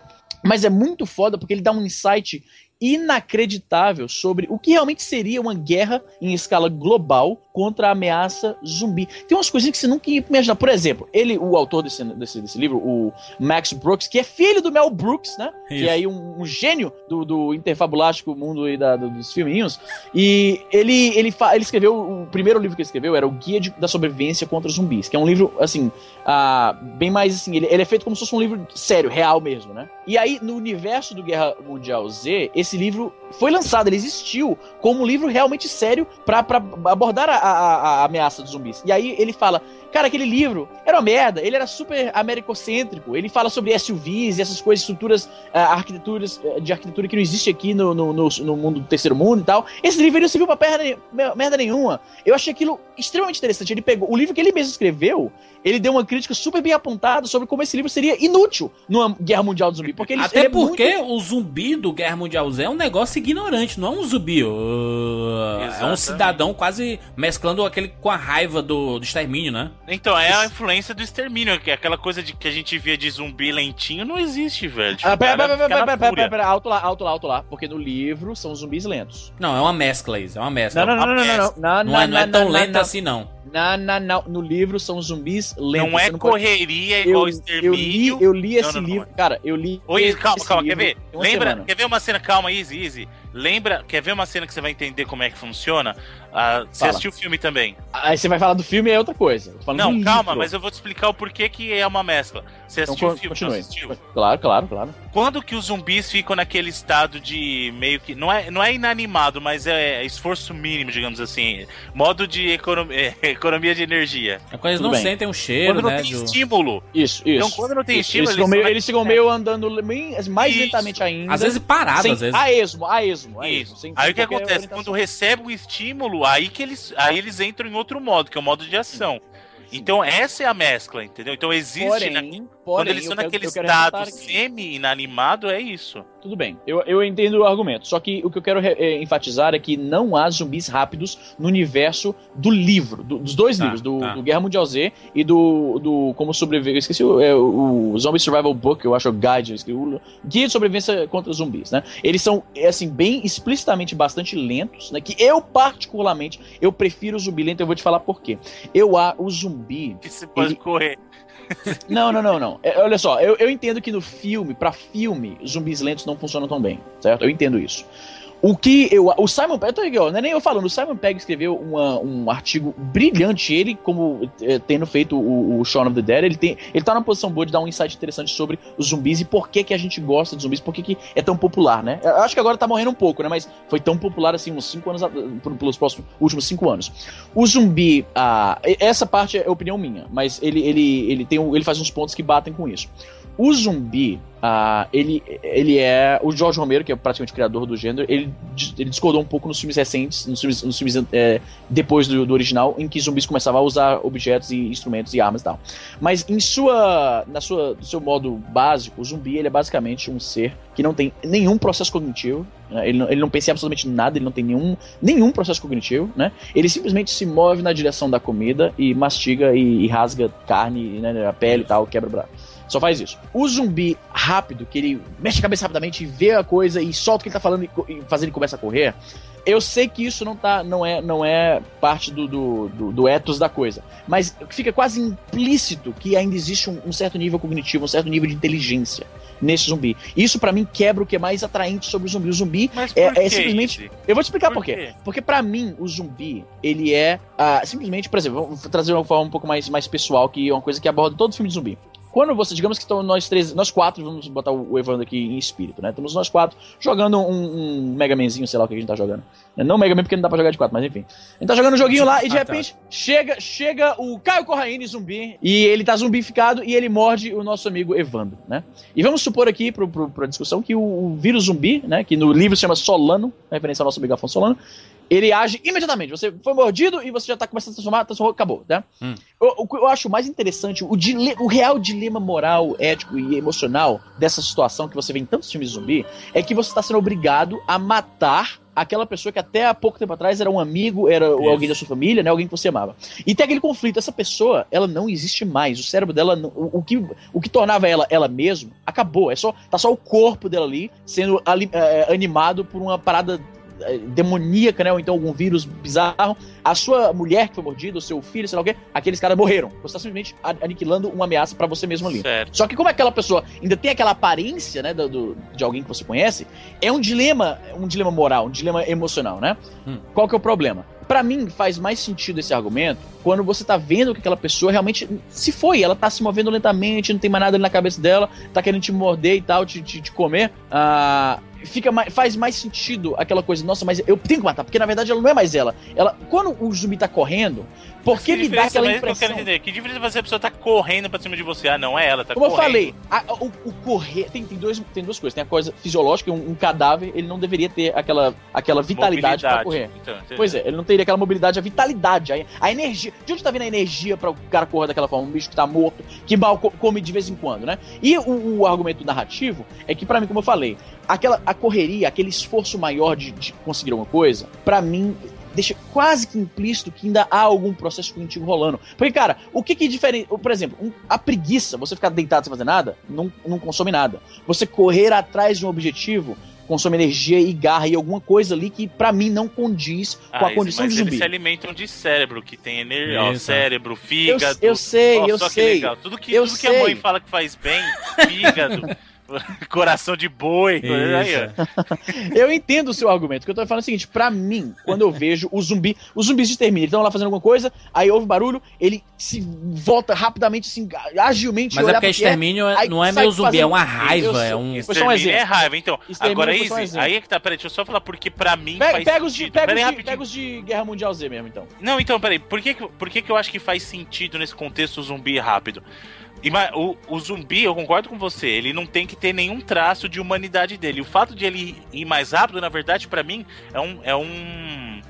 Mas é muito foda porque ele dá um insight inacreditável sobre o que realmente seria uma guerra em escala global contra a ameaça zumbi. Tem umas coisinhas que você nunca ia imaginar. Por exemplo, ele, o autor desse, desse, desse livro, o Max Brooks, que é filho do Mel Brooks, né? Que
Isso.
é aí um, um gênio do, do interfabulástico mundo aí da, do- dos filminhos. E ele, ele, fa- ele escreveu, o primeiro livro que ele escreveu era o Guia de- da Sobrevivência contra os Zumbis, que é um livro, assim, ah, bem mais assim, ele, ele é feito como se fosse um livro sério, real mesmo, né? E aí, no universo do Guerra Mundial Z, esse livro foi lançado, ele existiu como um livro realmente sério pra, pra abordar a, a- a ameaça dos zumbis. E aí ele fala, cara, aquele livro era uma merda, ele era super americocêntrico, ele fala sobre SUVs e essas coisas, estruturas, ah, arquiteturas eh, de arquitetura que não existe aqui no, no, no, no mundo do terceiro mundo e tal. Esse livro ele não serviu pra perna, merda nenhuma. Eu achei aquilo extremamente interessante. Ele pegou o livro que ele mesmo escreveu, ele deu uma crítica super bem apontada sobre como esse livro seria inútil numa guerra mundial do zumbi. Porque ele,
Até
ele é
porque
muito-
o zumbi do Guerra Mundial Z é um negócio ignorante, não é um zumbi. é um cidadão quase mesclando aquele com a raiva do, do extermínio, né?
Então, é a influência do extermínio, que é aquela coisa de que a gente via de zumbi lentinho não existe, velho. Tipo,
Ah, pera, pera, pera, pera, pera, pera, pera, alto lá, alto lá, alto lá. Porque no livro são zumbis lentos.
Não, é uma mescla isso, é uma mescla.
Não, não, não, não, não, não. Não,
Não é, não é tão lento
não,
assim, não.
Não, não, não. No livro são zumbis lentos.
Não é
Você pode-
correria
Eu,
igual
eu li,
extermínio.
eu li esse
Não, não, não
livro. Cara, eu li.
Oi, calma, calma, quer ver? Lembra,
semana.
quer ver uma cena? Calma, easy, easy. Lembra, quer ver uma cena que você vai entender como é que funciona? Ah, você
Fala.
assistiu o filme também?
Aí você vai falar do filme é outra coisa.
Não, calma,
livro.
mas eu vou te explicar o porquê que é uma mescla. Você
Então,
assistiu
con-
o filme, não
continue.
assistiu?
Claro, claro, claro.
Quando que os zumbis ficam naquele estado de meio que. Não é, não é inanimado, mas é esforço mínimo, digamos assim. Modo de economia, economia de energia.
É quando eles
Tudo
não
bem.
sentem o cheiro,
Quando não
né?
tem
do-
estímulo.
Isso, isso.
Então, quando não tem
Isso,
estímulo,
eles, ficam
eles
meio,
são
eles ficam meio andando mais
Isso.
lentamente ainda.
Às vezes parado,
sem,
às vezes.
A esmo, a esmo, a esmo.
Isso. Aí o que acontece?
orientação.
Quando recebe um estímulo, aí que eles, aí eles entram em outro modo, que é o modo de ação. Então essa é a mescla, entendeu? Então existe.
Porém,
na-
porém,
quando eles estão naquele estado semi-inanimado, é isso.
Tudo bem. Eu, eu entendo o argumento. Só que o que eu quero é, enfatizar é que não há zumbis rápidos no universo do livro, do, dos dois
tá,
livros, do,
tá.
do, Guerra Mundial Z e do, do Como Sobreviver. Eu esqueci o, é, o Zombie Survival Book, eu acho, o Guide, eu esqueci, o Guia de Sobrevivência contra Zumbis, né? Eles são, assim, bem explicitamente bastante lentos, né? Que eu, particularmente, eu prefiro o zumbi lento, eu vou te falar por quê. Eu, a, o zumbi...
Que você pode
ele...
correr.
Não, não, não, não. É, olha só, eu, eu entendo que no filme, para filme, zumbis lentos não funcionam tão bem, certo? Eu entendo isso. O que eu. O Simon Pegg, não é nem eu falando, o Simon Pegg escreveu uma, um artigo brilhante, ele, como é, tendo feito o, o Shaun of the Dead, ele, tem, ele tá numa posição boa de dar um insight interessante sobre os zumbis e por que, que a gente gosta de zumbis, por que, que é tão popular, né? Eu acho que agora tá morrendo um pouco, né? Mas foi tão popular assim uns 5 anos, pelos próximos últimos 5 anos. O zumbi, ah, essa parte é opinião minha, mas ele, ele, ele, tem um, ele faz uns pontos que batem com isso. O zumbi, uh, ele, ele é. O George Romero, que é praticamente o criador do gênero, ele, ele discordou um pouco nos filmes recentes, nos filmes, nos filmes é, depois do, do, original, em que zumbis começavam a usar objetos e instrumentos e armas e tal. Mas em sua. Na sua, seu modo básico, o zumbi ele é basicamente um ser que não tem nenhum processo cognitivo. Né? Ele, não, ele não pensa em absolutamente nada, ele não tem nenhum, nenhum processo cognitivo, né? Ele simplesmente se move na direção da comida e mastiga e, e rasga carne, né, a pele e tal, quebra braço. Só faz isso. O zumbi rápido, que ele mexe a cabeça rapidamente, vê a coisa e solta o que ele tá falando e faz ele começa a correr. Eu sei que isso não, tá, não, é, não é parte do, do, do, do ethos da coisa. Mas fica quase implícito que ainda existe um, um certo nível cognitivo, um certo nível de inteligência nesse zumbi. Isso para mim quebra o que é mais atraente sobre o zumbi. O zumbi é, é, simplesmente. Eu vou te explicar por, por quê. Porque para mim o zumbi ele é uh, simplesmente, por exemplo, vou trazer uma forma um pouco mais, mais pessoal que é uma coisa que aborda todo filme de zumbi. Quando você, digamos que estão nós três, nós quatro, vamos botar o Evandro aqui em espírito, né? Estamos nós quatro jogando um, um Mega Manzinho, sei lá o que a gente tá jogando. Não Mega Man porque não dá pra jogar de quatro, mas enfim. A gente tá jogando um joguinho lá e de repente chega, chega o Caio Corraine zumbi e ele tá zumbificado e ele morde o nosso amigo Evandro, né? E vamos supor aqui pro, pro, pra discussão que o, o vírus zumbi, né? Que no livro se chama Solano, referência ao nosso amigo Afonso Solano, ele age imediatamente. Você foi mordido e você já tá começando a transformar, transformou, acabou, né? Hum. Eu, eu, acho mais interessante, o, dile, o real dilema moral, ético e emocional dessa situação que você vê em tantos filmes de zumbi é que você está sendo obrigado a matar aquela pessoa que até há pouco tempo atrás era um amigo, era Isso. alguém da sua família, né? Alguém que você amava. E tem aquele conflito, essa pessoa, ela não existe mais. O cérebro dela, o, o que, o que tornava ela ela mesma, acabou. É só, tá só o corpo dela ali sendo ali, é, animado por uma parada é, demoníaca, né? Ou então algum vírus bizarro. A sua mulher que foi mordida, o seu filho, sei lá o quê, aqueles caras morreram. Você tá simplesmente aniquilando uma ameaça para você mesmo ali.
Certo.
Só que como aquela pessoa ainda tem aquela aparência, né, do, do, de alguém que você conhece, é um dilema, um dilema moral, um dilema emocional, né? Hum. Qual que é o problema? Para mim, faz mais sentido esse argumento quando você tá vendo que aquela pessoa realmente se foi, ela tá se movendo lentamente, não tem mais nada ali na cabeça dela, tá querendo te morder e tal, te, te, te comer. Ah. Fica mais, faz mais sentido aquela coisa, nossa, mas eu tenho que matar, porque na verdade ela não é mais ela. Ela quando o zumbi tá correndo, por que me dá aquela impressão?
Que eu entender, que diferença você a pessoa tá correndo pra cima de você? Ah, não é ela, tá
Como
correndo.
eu falei, a, o, o, correr tem, tem, dois, tem duas coisas, tem a coisa fisiológica, um, um cadáver, ele não deveria ter aquela, aquela vitalidade para correr. Então, pois é, ele não teria aquela mobilidade, a vitalidade, a, a, energia. De onde tá vindo a energia para o cara correr daquela forma? Um bicho que tá morto, que mal come de vez em quando, né? E o, o argumento narrativo é que para mim, como eu falei, aquela a correria, aquele esforço maior de, de conseguir alguma coisa, para mim deixa quase que implícito que ainda há algum processo cognitivo rolando. Porque, cara, o que que difere... Por exemplo, um, a preguiça, você ficar deitado sem fazer nada, não, não consome nada. Você correr atrás de um objetivo consome energia e garra e alguma coisa ali que para mim não condiz ah, com a condição de zumbi.
Eles se alimentam de cérebro, que tem energia, ó, cérebro, fígado.
Eu, eu sei, eu sei.
Tudo que, eu tudo sei. que a mãe fala que faz bem, fígado. Coração de boi. Aí,
eu entendo o seu argumento. O que eu tô falando é o seguinte: pra mim, quando eu vejo o zumbi, os zumbis se terminam, eles estão lá fazendo alguma coisa, aí houve barulho, ele se volta rapidamente, assim, agilmente.
Mas é porque extermínio é, não é meio zumbi, fazendo... é uma raiva. é um...
Foi só um exemplo. é raiva, então. Extermínio agora, Izzy, um aí é que tá, peraí, deixa eu só falar, porque pra mim
pega, faz pega os de, pega, os de, pega os de Guerra Mundial Z mesmo, então.
Não, então, peraí, por que, por que, que eu acho que faz sentido nesse contexto o zumbi rápido? O, o, zumbi, eu concordo com você, ele não tem que ter nenhum traço de humanidade dele. O fato de ele ir mais rápido, na verdade, para mim, é um. É um.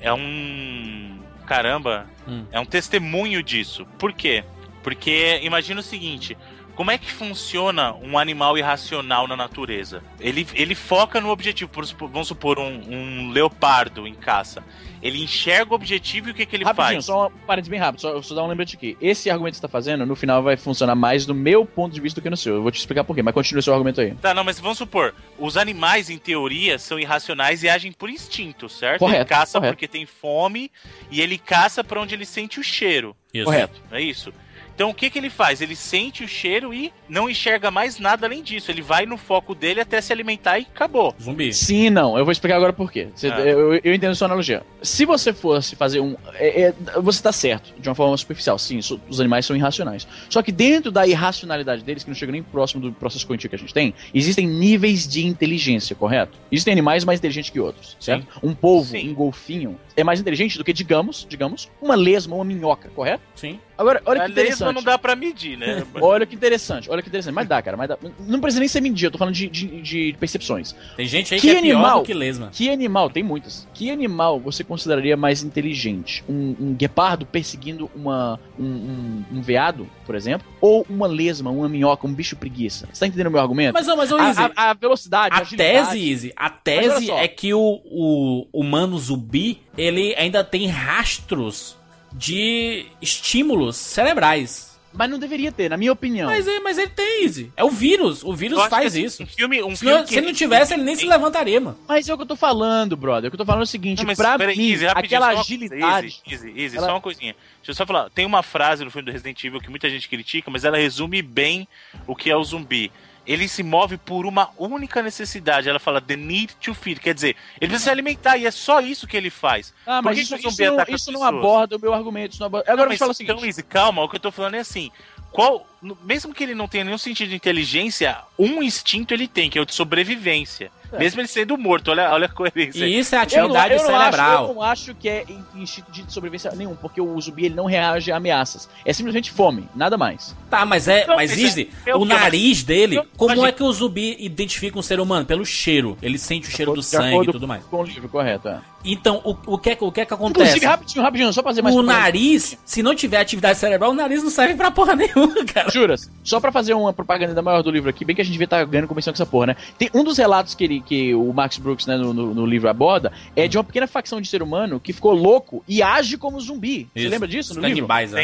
É um. Caramba, hum. é um testemunho disso. Por quê? Porque imagina o seguinte: como é que funciona um animal irracional na natureza? Ele, ele foca no objetivo. Por, vamos supor, um, um leopardo em caça. Ele enxerga o objetivo e o que, que ele
Rapidinho,
faz?
só um parênteses bem rápido, só, só dar um lembrete aqui. Esse argumento que você tá fazendo, no final vai funcionar mais do meu ponto de vista do que no seu. Eu vou te explicar por quê, mas continua o seu argumento aí.
Tá, não, mas vamos supor, os animais, em teoria, são irracionais e agem por instinto, certo?
Correto,
ele caça
correto.
porque tem fome e ele caça pra onde ele sente o cheiro.
Isso.
Correto.
É isso? Então o que, que ele faz? Ele sente o cheiro e não enxerga mais nada além disso. Ele vai no foco dele até se alimentar e acabou.
Zumbi.
Sim não. Eu vou explicar agora por quê. Você-
Ah.
eu, eu entendo a sua analogia. Se você fosse fazer um. é- é- você tá certo, de uma forma superficial. Sim, isso- os animais são irracionais. Só que dentro da irracionalidade deles, que não chega nem próximo do processo cognitivo que a gente tem, existem níveis de inteligência, correto? Existem animais mais inteligentes que outros, certo? Um polvo,
Sim.
um golfinho, é mais inteligente do que, digamos, digamos, uma lesma ou uma minhoca, correto?
Sim.
Agora, olha
a
que
lesma
interessante.
não dá pra medir, né?
Olha que interessante, olha que interessante. Mas dá, cara, mas dá. Não precisa nem ser mentir, eu tô falando de, de, de percepções.
Tem gente aí
Que
que, é pior
animal?
do que lesma.
Que animal, tem muitas. Que animal você consideraria mais inteligente? Um, um guepardo perseguindo uma, um, um, um veado, por exemplo? Ou uma lesma, uma minhoca, um bicho preguiça? Você tá entendendo o meu argumento?
Mas, ô, mas, ô,
a,
Izzy,
a- a velocidade, a,
A
agilidade-
tese, Izzy, a tese é que o, o humano zumbi, ele ainda tem rastros de estímulos cerebrais.
Mas não deveria ter, na minha opinião.
Mas, é- mas ele tem, Izzy. É o vírus. O vírus faz
que
isso.
Um filme, um
Se
filme
não,
que
se ele não tivesse, ele nem se levantaria, mano.
Mas é o que eu tô falando, brother. O que eu tô falando é o seguinte,
Não, mas
pra mim,
rapidinho,
aquela
só
agilidade...
Izzy, Izzy, Izzy,
Ela-
só uma coisinha. Deixa eu só falar. Tem uma frase no filme do Resident Evil que muita gente critica, mas ela resume bem o que é o zumbi. Ele se move por uma única necessidade. Ela fala the need to feed. Quer dizer, ele precisa se alimentar e é só isso que ele faz.
Ah, mas isso, isso não, isso não aborda o meu argumento. Não aborda... Agora eu vou te falar o seguinte.
Então, Izzy, calma, o que eu tô falando é assim. Qual, mesmo que ele não tenha nenhum sentido de inteligência, um instinto ele tem, que é o de sobrevivência.
É.
Mesmo ele sendo morto, olha, olha a coerência.
E isso é
Eu não,
atividade
eu não
cerebral.
Acho, eu não acho que é in- instinto de sobrevivência nenhum, porque o zumbi ele não reage a ameaças. É simplesmente fome, nada mais.
Tá, mas é.
Não,
mas
mas
Izzy,
é- é o eu-
nariz dele.
eu-
Como
imagina-
é que o zumbi identifica um ser humano? Pelo cheiro. Ele sente o cheiro do sangue e tudo mais.
Com o livro, correto. É.
Então, o, o, que, é que- o que é que acontece?
Inclusive, rapidinho, rapidinho, só pra fazer mais
O nariz, se não tiver atividade cerebral, o nariz não serve pra porra nenhuma, cara.
Juras, só pra fazer uma propaganda da maior do livro aqui, bem que a gente devia estar ganhando comissão com essa porra, né? Tem um dos relatos que, ele, que o Max Brooks, né, no, no- no livro aborda, é de uma pequena facção de ser humano que ficou louco e age como zumbi. Você
Isso.
lembra disso no livro?
canibais, né?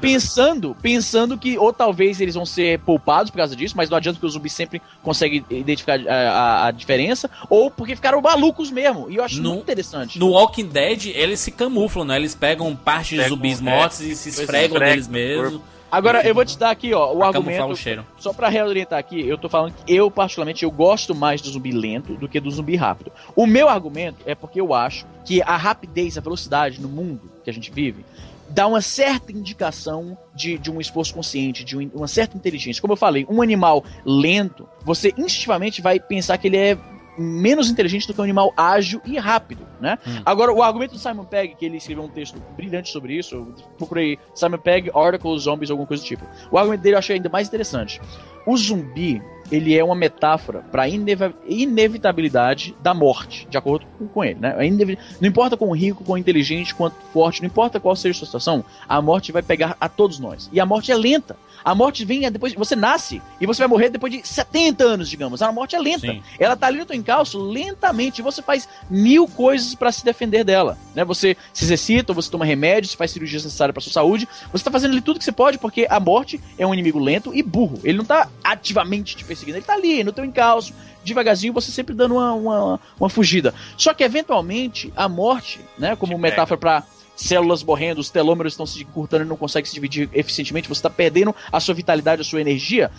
Pensando, pensando que ou talvez eles vão ser poupados por causa disso, mas não adianta porque o zumbi sempre consegue identificar a, a- a diferença, ou porque ficaram malucos mesmo. E eu acho
No-
muito interessante.
No Walking Dead, eles se camuflam, né? Eles pegam partes de zumbis
é,
mortos e se
é,
esfregam
no
mesmos.
Agora, eu vou te dar aqui, ó, o argumento.
o cheiro.
Só pra reorientar aqui, eu tô falando que eu, particularmente, eu gosto mais do zumbi lento do que do zumbi rápido. O meu argumento é porque eu acho que a rapidez, a velocidade no mundo que a gente vive dá uma certa indicação de, de um esforço consciente, de um- uma certa inteligência. Como eu falei, um animal lento, você instintivamente vai pensar que ele é menos inteligente do que um animal ágil e rápido, né?
Hum.
Agora, o argumento do Simon Pegg, que ele escreveu um texto brilhante sobre isso, eu procurei Simon Pegg, Article, Zombies, alguma coisa do tipo. O argumento dele eu achei ainda mais interessante. O zumbi, ele é uma metáfora para a inevitabilidade da morte, de acordo com, ele, né? Inevi- Não importa quão rico, quão inteligente, quanto forte, não importa qual seja a sua situação, a morte vai pegar a todos nós. E a morte é lenta. A morte vem depois. Você nasce e você vai morrer depois de 70 anos, digamos. A morte é lenta.
Sim.
Ela tá ali no teu encalço lentamente. E você faz mil coisas para se defender dela. Né? Você se exercita, você toma remédios, você faz cirurgias necessárias para sua saúde. Você tá fazendo ali tudo que você pode, porque a morte é um inimigo lento e burro. Ele não tá ativamente te perseguindo, ele tá ali no teu encalço. Devagarzinho, você sempre dando uma, uma, uma fugida. Só que, eventualmente, a morte, né, como metáfora para células morrendo, os telômeros estão se encurtando e não consegue se dividir eficientemente, você está perdendo a sua vitalidade, a sua energia.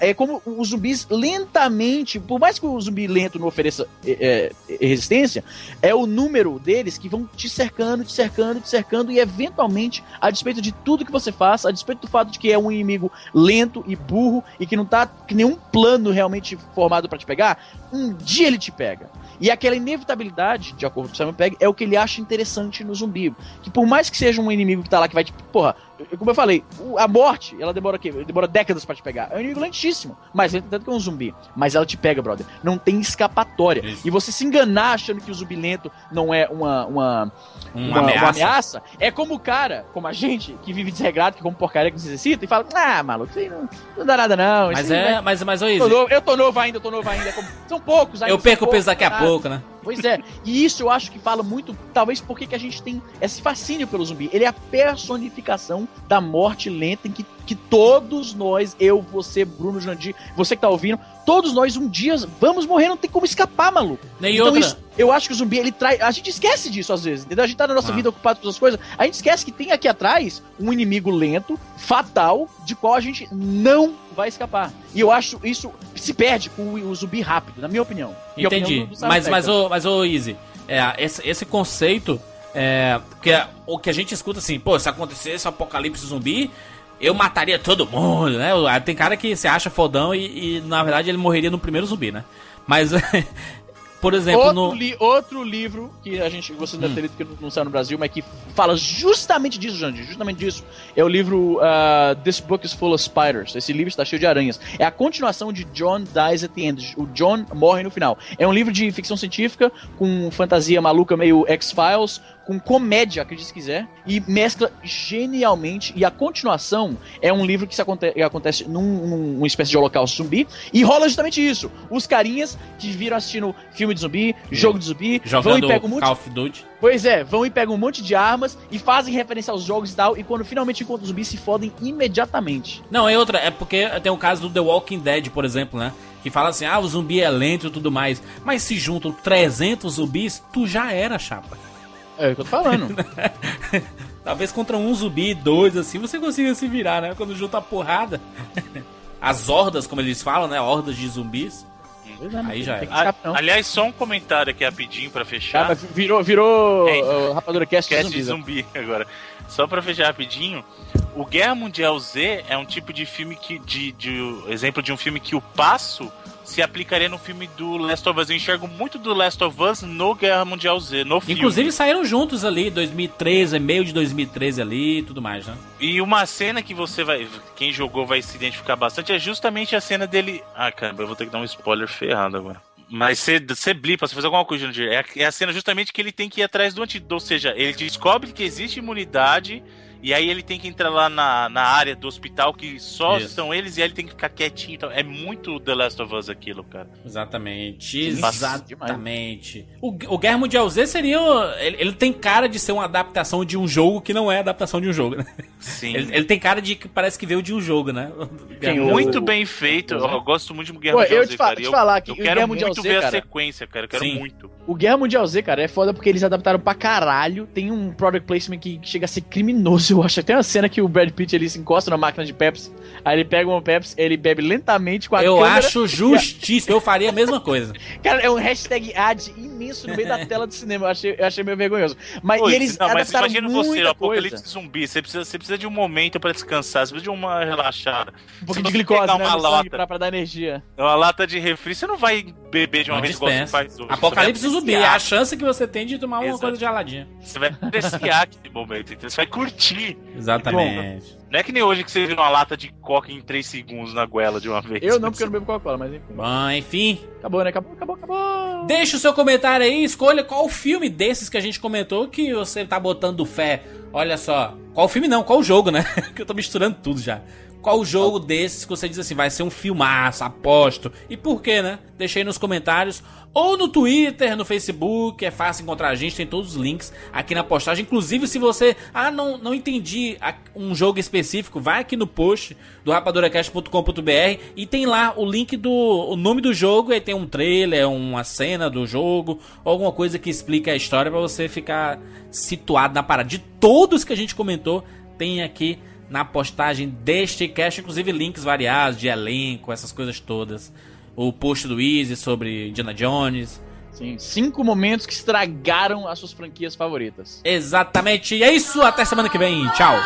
É como os zumbis lentamente, por mais que o zumbi lento não ofereça é, é, resistência, é o número deles que vão te cercando, te cercando, te cercando, e eventualmente, a despeito de tudo que você faça, a despeito do fato de que é um inimigo lento e burro e que não tá com nenhum plano realmente formado para te pegar, um dia ele te pega. E aquela inevitabilidade, de acordo com o Simon Pegg, é o que ele acha interessante no zumbi. Que por mais que seja um inimigo que tá lá que vai te. Porra, como eu falei, a morte, ela demora o quê? Demora décadas pra te pegar. É um inimigo lentíssimo. Lento tanto que um zumbi. Mas ela te pega, brother. Não tem escapatória.
Isso.
E você se enganar achando que o zumbi lento não é uma, uma,
Uma ameaça.
ameaça, é como o cara, como a gente, que vive desregrado, que come porcaria que necessita, e fala, ah, maluco, isso aí não, não dá nada não.
Mas é,
vai-
mas, mas ô
Eu
Izzy,
tô novo, eu tô novo ainda, eu tô novo ainda. Como- São poucos ainda.
eu perco o peso daqui a
tá?
pouco, né?
Pois é, e isso eu acho que fala muito, talvez porque que a gente tem esse fascínio pelo zumbi. Ele é a personificação da morte lenta em que, que todos nós, eu, você, Bruno Jandir, você que tá ouvindo, todos nós um dia vamos morrer, não tem como escapar, maluco.
E
então
outra,
isso, eu acho que o zumbi, ele traz. A gente esquece disso às vezes, entendeu? A gente tá na nossa
Ah.
vida ocupado com outras coisas, a gente esquece que tem aqui atrás um inimigo lento, fatal, de qual a gente não vai escapar. E eu acho isso se perde com o, o zumbi rápido, na minha opinião. E a
Entendi.
opinião do-
Mas, mas, ô, mas, ô, Easy, é, esse, esse conceito, é, que é, o que a gente escuta assim, pô, se acontecesse um apocalipse zumbi, eu mataria todo mundo, né? Tem cara que se acha fodão e, e, na verdade, ele morreria no primeiro zumbi, né? Mas, por exemplo,
Outro,
no...
li- outro livro que a gente você deve ter lido que não- não saiu no Brasil, mas que fala justamente disso, Jandir, justamente disso. É o livro ah, This Book is Full of Spiders. Esse livro está cheio de aranhas. É a continuação de John Dies at the End. O John morre no final. É um livro de ficção científica com fantasia maluca meio X-Files, com comédia, acredite se quiser, e mescla genialmente. E a continuação é um livro que se aconte- acontece num, num- numa espécie de holocausto zumbi e rola justamente isso. Os carinhas que viram assistindo filme de zumbi, jogo de zumbi, vão
jogando
e pegam um monte
Call of Duty.
Pois é, vão e pegam um monte de armas e fazem referência aos jogos e tal, e quando finalmente encontram os zumbis, se fodem imediatamente.
Não, é outra, é porque tem o caso do The Walking Dead, por exemplo, né? Que fala assim, ah, o zumbi é lento e tudo mais. Mas se juntam 300 zumbis, tu já era, chapa.
É o que eu tô falando.
Talvez contra um zumbi, dois, assim, você consiga se virar, né? Quando junta a porrada. As hordas, como eles falam, né? Hordas de zumbis.
É, não
Aí já
que
A- aliás, só um comentário aqui rapidinho pra fechar.
mas virou, virou
É.
uh, Rapadura Cast,
Cast
de zumbis. né?
zumbi agora. Só pra fechar rapidinho, o Guerra Mundial Z é um tipo de filme que. De, de exemplo de um filme que o passo se aplicaria no filme do Last of Us. Eu enxergo muito do Last of Us no Guerra Mundial Z, no filme.
Inclusive saíram juntos ali, 2013, meio de 2013 ali e tudo mais, né?
E uma cena que você vai. Quem jogou vai se identificar bastante é justamente a cena dele. Ah, caramba, eu vou ter que dar um spoiler ferrado agora. Mas você, você blipa, você faz alguma coisa, Jandir. É, a- é a cena justamente que ele tem que ir atrás do antídoto. Ou seja, ele descobre que existe imunidade. E aí ele tem que entrar lá na, na área do hospital que só
Isso.
são eles e aí ele tem que ficar quietinho. Então, é muito The Last of Us aquilo, cara.
Exatamente,
Sim,
exatamente. O, o Guerra Mundial Z seria. o- Ele, ele tem cara de ser uma adaptação de um jogo que não é adaptação de um jogo, né?
Sim.
Ele, ele tem cara de que parece que veio de um jogo, né? O Mundial
muito
o-
bem feito. Eu, eu gosto muito de Guerra
Pô,
Mundial
eu
Z,
te fa-
cara.
te
Eu-
falar que
eu
o
quero
Guerra Mundial
muito
Z,
ver
cara-
a sequência, cara. Eu quero
Sim.
muito.
O Guerra Mundial Z, cara, é foda porque eles adaptaram pra caralho. Tem um product placement que chega a ser criminoso, eu acho. Tem uma cena que o Brad Pitt ele se encosta na máquina de Pepsi, aí ele pega uma Pepsi, ele bebe lentamente com a
Eu
câmera.
acho justíssimo, eu faria a mesma coisa.
Cara, é um hashtag ad imenso no meio da tela do cinema. Eu achei, eu achei meio vergonhoso. Mas e eles
não, mas imagina você, o
coisa.
apocalipse zumbi. Você precisa, você precisa de um momento pra descansar, você precisa de uma relaxada.
Um pouquinho de
você
glicose, né?
uma lata-
pra, pra dar energia.
Uma lata de refri, você não vai beber de uma
Não
vez igual você faz hoje.
Apocalipse zumbi, é a chance que você tem de tomar uma
Exato.
coisa geladinha.
Você vai apreciar aquele momento, então você vai curtir.
Exatamente.
Não é que nem hoje que você vira uma lata de coca em 3 segundos na goela de uma vez.
Eu não, porque eu não bebo Coca-Cola, mas enfim.
Bom, enfim.
Acabou, né? Acabou, acabou, acabou.
Deixa o seu comentário aí, escolha qual filme desses que a gente comentou que você tá botando fé. Olha só. Qual filme não, qual jogo, né? que eu tô misturando tudo já. Qual jogo desses que você diz assim, vai ser um filmaço, aposto. E por quê, né? Deixa aí nos comentários. Ou no Twitter, no Facebook, é fácil encontrar a gente, tem todos os links aqui na postagem. Inclusive, se você, ah, não, não entendi um jogo específico, vai aqui no post do rapadoracast.com.br e tem lá o link do o nome do jogo, aí tem um trailer, uma cena do jogo, alguma coisa que explica a história pra você ficar situado na parada. De todos que a gente comentou, tem aqui na postagem deste cast, inclusive links variados de elenco, essas coisas todas. O post do Easy sobre Indiana Jones.
Sim, cinco momentos que estragaram as suas franquias favoritas.
Exatamente. E é isso. Até semana que vem. Tchau.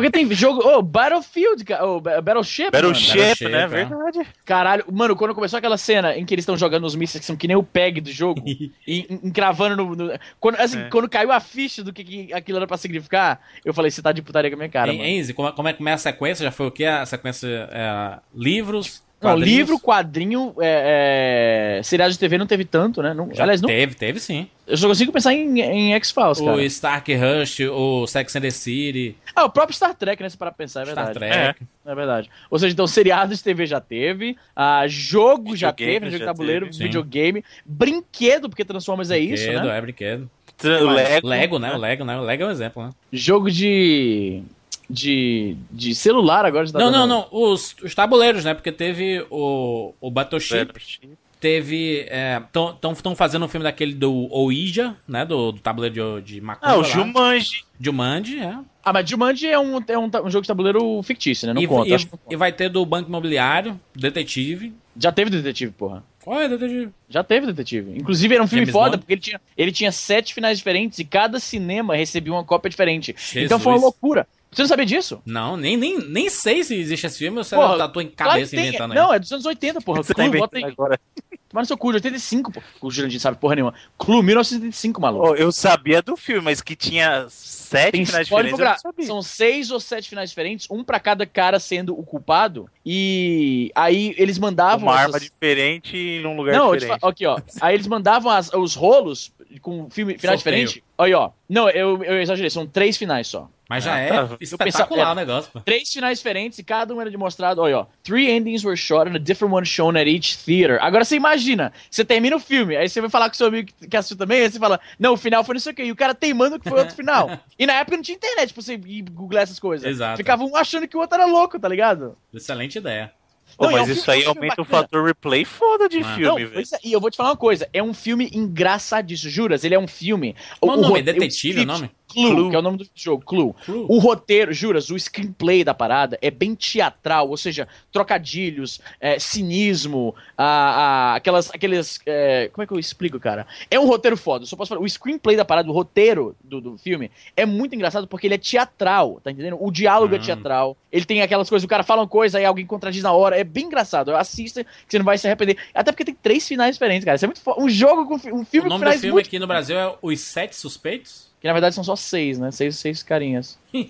Porque tem jogo. Ô, Battlefield, cara. Ô, Ba- Battleship.
Battleship,
Battleship,
né?
é.
Verdade.
Caralho, mano, quando começou aquela cena em que eles estão jogando os mísseis que são que nem o PEG do jogo, e en- encravando no. no- quando, assim,
É.
quando caiu a ficha do que, que aquilo era pra significar, eu falei, você tá de putaria com a minha cara,
Hein,
mano.
hein, Izzy, como, é- como é que começa a sequência? Já foi o quê? A sequência é, livros,
Não,
quadrinhos?
livro, quadrinho, é, é, seriado de TV não teve tanto, né? Não,
Já
aliás, não,
teve, teve sim.
eu só consigo pensar em, em X-Files, cara.
O Stark Rush, o Sex and the City,
Ah, o próprio Star Trek, né? Se para pensar, é
Star
verdade.
Trek.
É verdade. Ou seja, então, seriado de TV já teve, ah, jogo já teve, né, jogo de tabuleiro,
teve.
Sim.
videogame, brinquedo, porque Transformers é isso,
brinquedo,
né?
é brinquedo.
Lego.
Lego, né? O Lego, né? O Lego é um exemplo, né?
Jogo de. De. de celular agora tá
Não, não, não. Os, os tabuleiros, né? Porque teve o, o Battleship,
Battleship.
teve. Estão fazendo um filme daquele do Ouija, né? Do, do tabuleiro de, de macumba.
Ah, o
lá.
Jumanji.
Jumanji, é.
Ah, mas Jumanji é um, é um, um jogo de tabuleiro fictício, né? Não
e,
conta.
e-
acho que não conta.
e vai ter do Banco Imobiliário, Detetive.
Já teve detetive, porra.
Qual é Detetive?
Já teve detetive. Inclusive era um filme
James
foda,
Bond?
porque ele tinha, ele tinha sete finais diferentes e cada cinema recebia uma cópia diferente.
Jesus.
Então foi uma loucura. Você não sabia disso?
Não, nem, nem, nem sei se existe esse filme ou se
Porra,
eu tá, tô em
Claro
cabeça
tem.
inventando aí.
Não, é dos anos 80, porra.
Você tá
Clue, bota
inventando
aí.
agora.
Tomar no seu cu, de 85, pô. O Jurandir sabe porra nenhuma. Clue, 1985, maluco.
Ô, eu sabia do filme, mas que tinha sete
Tem
finais diferentes, eu
procurar.
não sabia.
São seis ou sete finais diferentes, um pra cada cara sendo o culpado. E aí eles mandavam.
Uma
essas-
arma diferente num lugar
Não,
diferente.
falo- aqui, ó. Aí eles mandavam as- os rolos com filme, final
Sorteio.
diferente. Aí, ó. Não, eu, eu exagerei, são três finais só.
Mas já
Ah,
é
tá.
espetacular
pensava-
o negócio, pô.
Três finais diferentes e cada um era demonstrado. Olha, ó. Three endings were shot and a different one shown at each theater. Agora você imagina, você termina o filme, aí você vai falar com seu amigo que- que assistiu também, aí você fala, não, o final foi não sei o quê. E o cara teimando que foi outro final. E na época não tinha internet pra você ir googlar essas coisas.
Exato.
Ficava um achando que o outro era louco, tá ligado?
Excelente ideia.
Pô,
Não, é
mas
um
isso aí
é um
aumenta o fator replay foda de.
Não,
filme, velho.
é, e eu vou te falar uma coisa, é um filme engraçadíssimo, juras, ele é um filme...
Qual o nome?
roteiro-
Detetive é o
script-
nome?
Clue,
Clue.
que é o nome do jogo, Clue.
Clue.
O roteiro, juras, o screenplay da parada é bem teatral, ou seja, trocadilhos, é, cinismo, a, a- aquelas, aqueles, é, como é que eu explico, cara? É um roteiro foda, só posso falar, o screenplay da parada, o roteiro do, do filme, é muito engraçado porque ele é teatral, tá entendendo? O diálogo é
Hum.
teatral, ele tem aquelas coisas, o cara fala uma coisa, aí alguém contradiz na hora, é bem engraçado, assista que você não vai se arrepender, até porque tem três finais diferentes, cara, isso é muito foda, um jogo com, um filme
O nome do filme
muito...
aqui no Brasil é Os Sete Suspeitos?
Que na verdade são só seis, né? Seis, seis carinhas.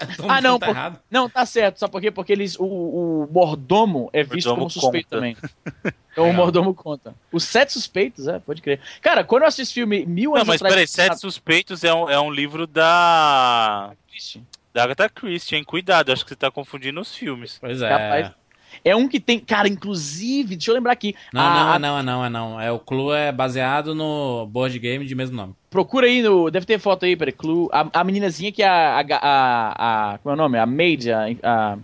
Então,
Ah,
o
não,
tá
por-
errado.
Não, tá certo. Sabe por quê? Porque eles, o, o mordomo é visto
Mordomo
como suspeito
conta.
também. Então o
Legal.
mordomo conta. Os sete suspeitos, é, pode crer. Cara, quando eu assisti esse filme mil
Não,
anos
mas
atrás...
peraí, Sete Suspeitos é um, é um livro da. Da Agatha Christie, hein? Cuidado, acho que você tá confundindo os filmes.
Pois é.
Capaz. É um que tem... Cara, inclusive, deixa eu lembrar aqui.
Não,
a-
não,
a-
é não, é não, é não. É, o Clue é baseado no board game de mesmo nome.
Procura aí no... Deve ter foto aí, peraí. Clue. A, a meninazinha que é a, a, a, a- Como é o nome? A maid, a... a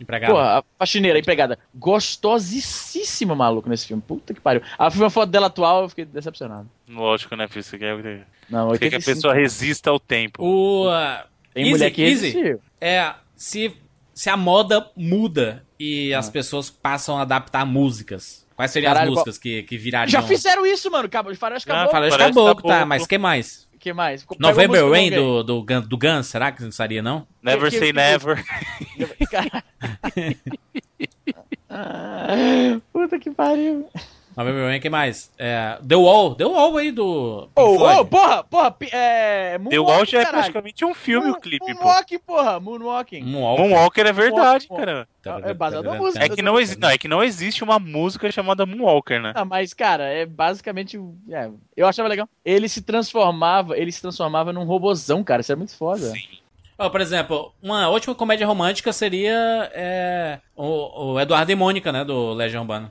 Empregado.
Porra, a faxineira, a empregada. Gostosíssima, maluco, nesse filme. Puta que pariu. Foi uma foto dela atual, eu fiquei decepcionado.
Lógico, né, filho? Você quer,
Não,
você quer que a
85.
pessoa resista ao tempo.
O. ah,
Tem
Easy,
mulher que
easy.
resistiu.
É, se, se a moda muda e
Ah.
as pessoas passam a adaptar músicas, quais seriam
Caralho,
as músicas que, que virariam?
Já fizeram isso, mano. Cabo de faroeste
Ah,
acabou.
Faroeste Caboclo,
Caboclo.
tá, mas que mais?
O que mais? Pega
November Rain do, do, Gun- do Guns, será que não seria, não?
Never
que-
say
que-
never.
Ah, Puta que pariu.
November Rain, que mais? É, The Wall, The Wall aí do Pink
Ô,
Floyd.
ô, porra, porra. É,
The Wall já é
caralho.
praticamente um filme,
Moon-
o clipe, pô.
Moonwalking, porra. Moonwalking.
Moonwalker.
Moonwalker é verdade,
Moonwalker.
cara.
É baseado na música.
É que, não não, é que não existe uma música chamada Moonwalker, né?
Ah, mas, cara, é basicamente. é, eu achava legal. Ele se transformava, ele se transformava num robozão, cara. Isso é muito foda.
Sim.
Ó, por exemplo, uma ótima comédia romântica seria é, o, o Eduardo e Mônica, né, do Legião Urbana.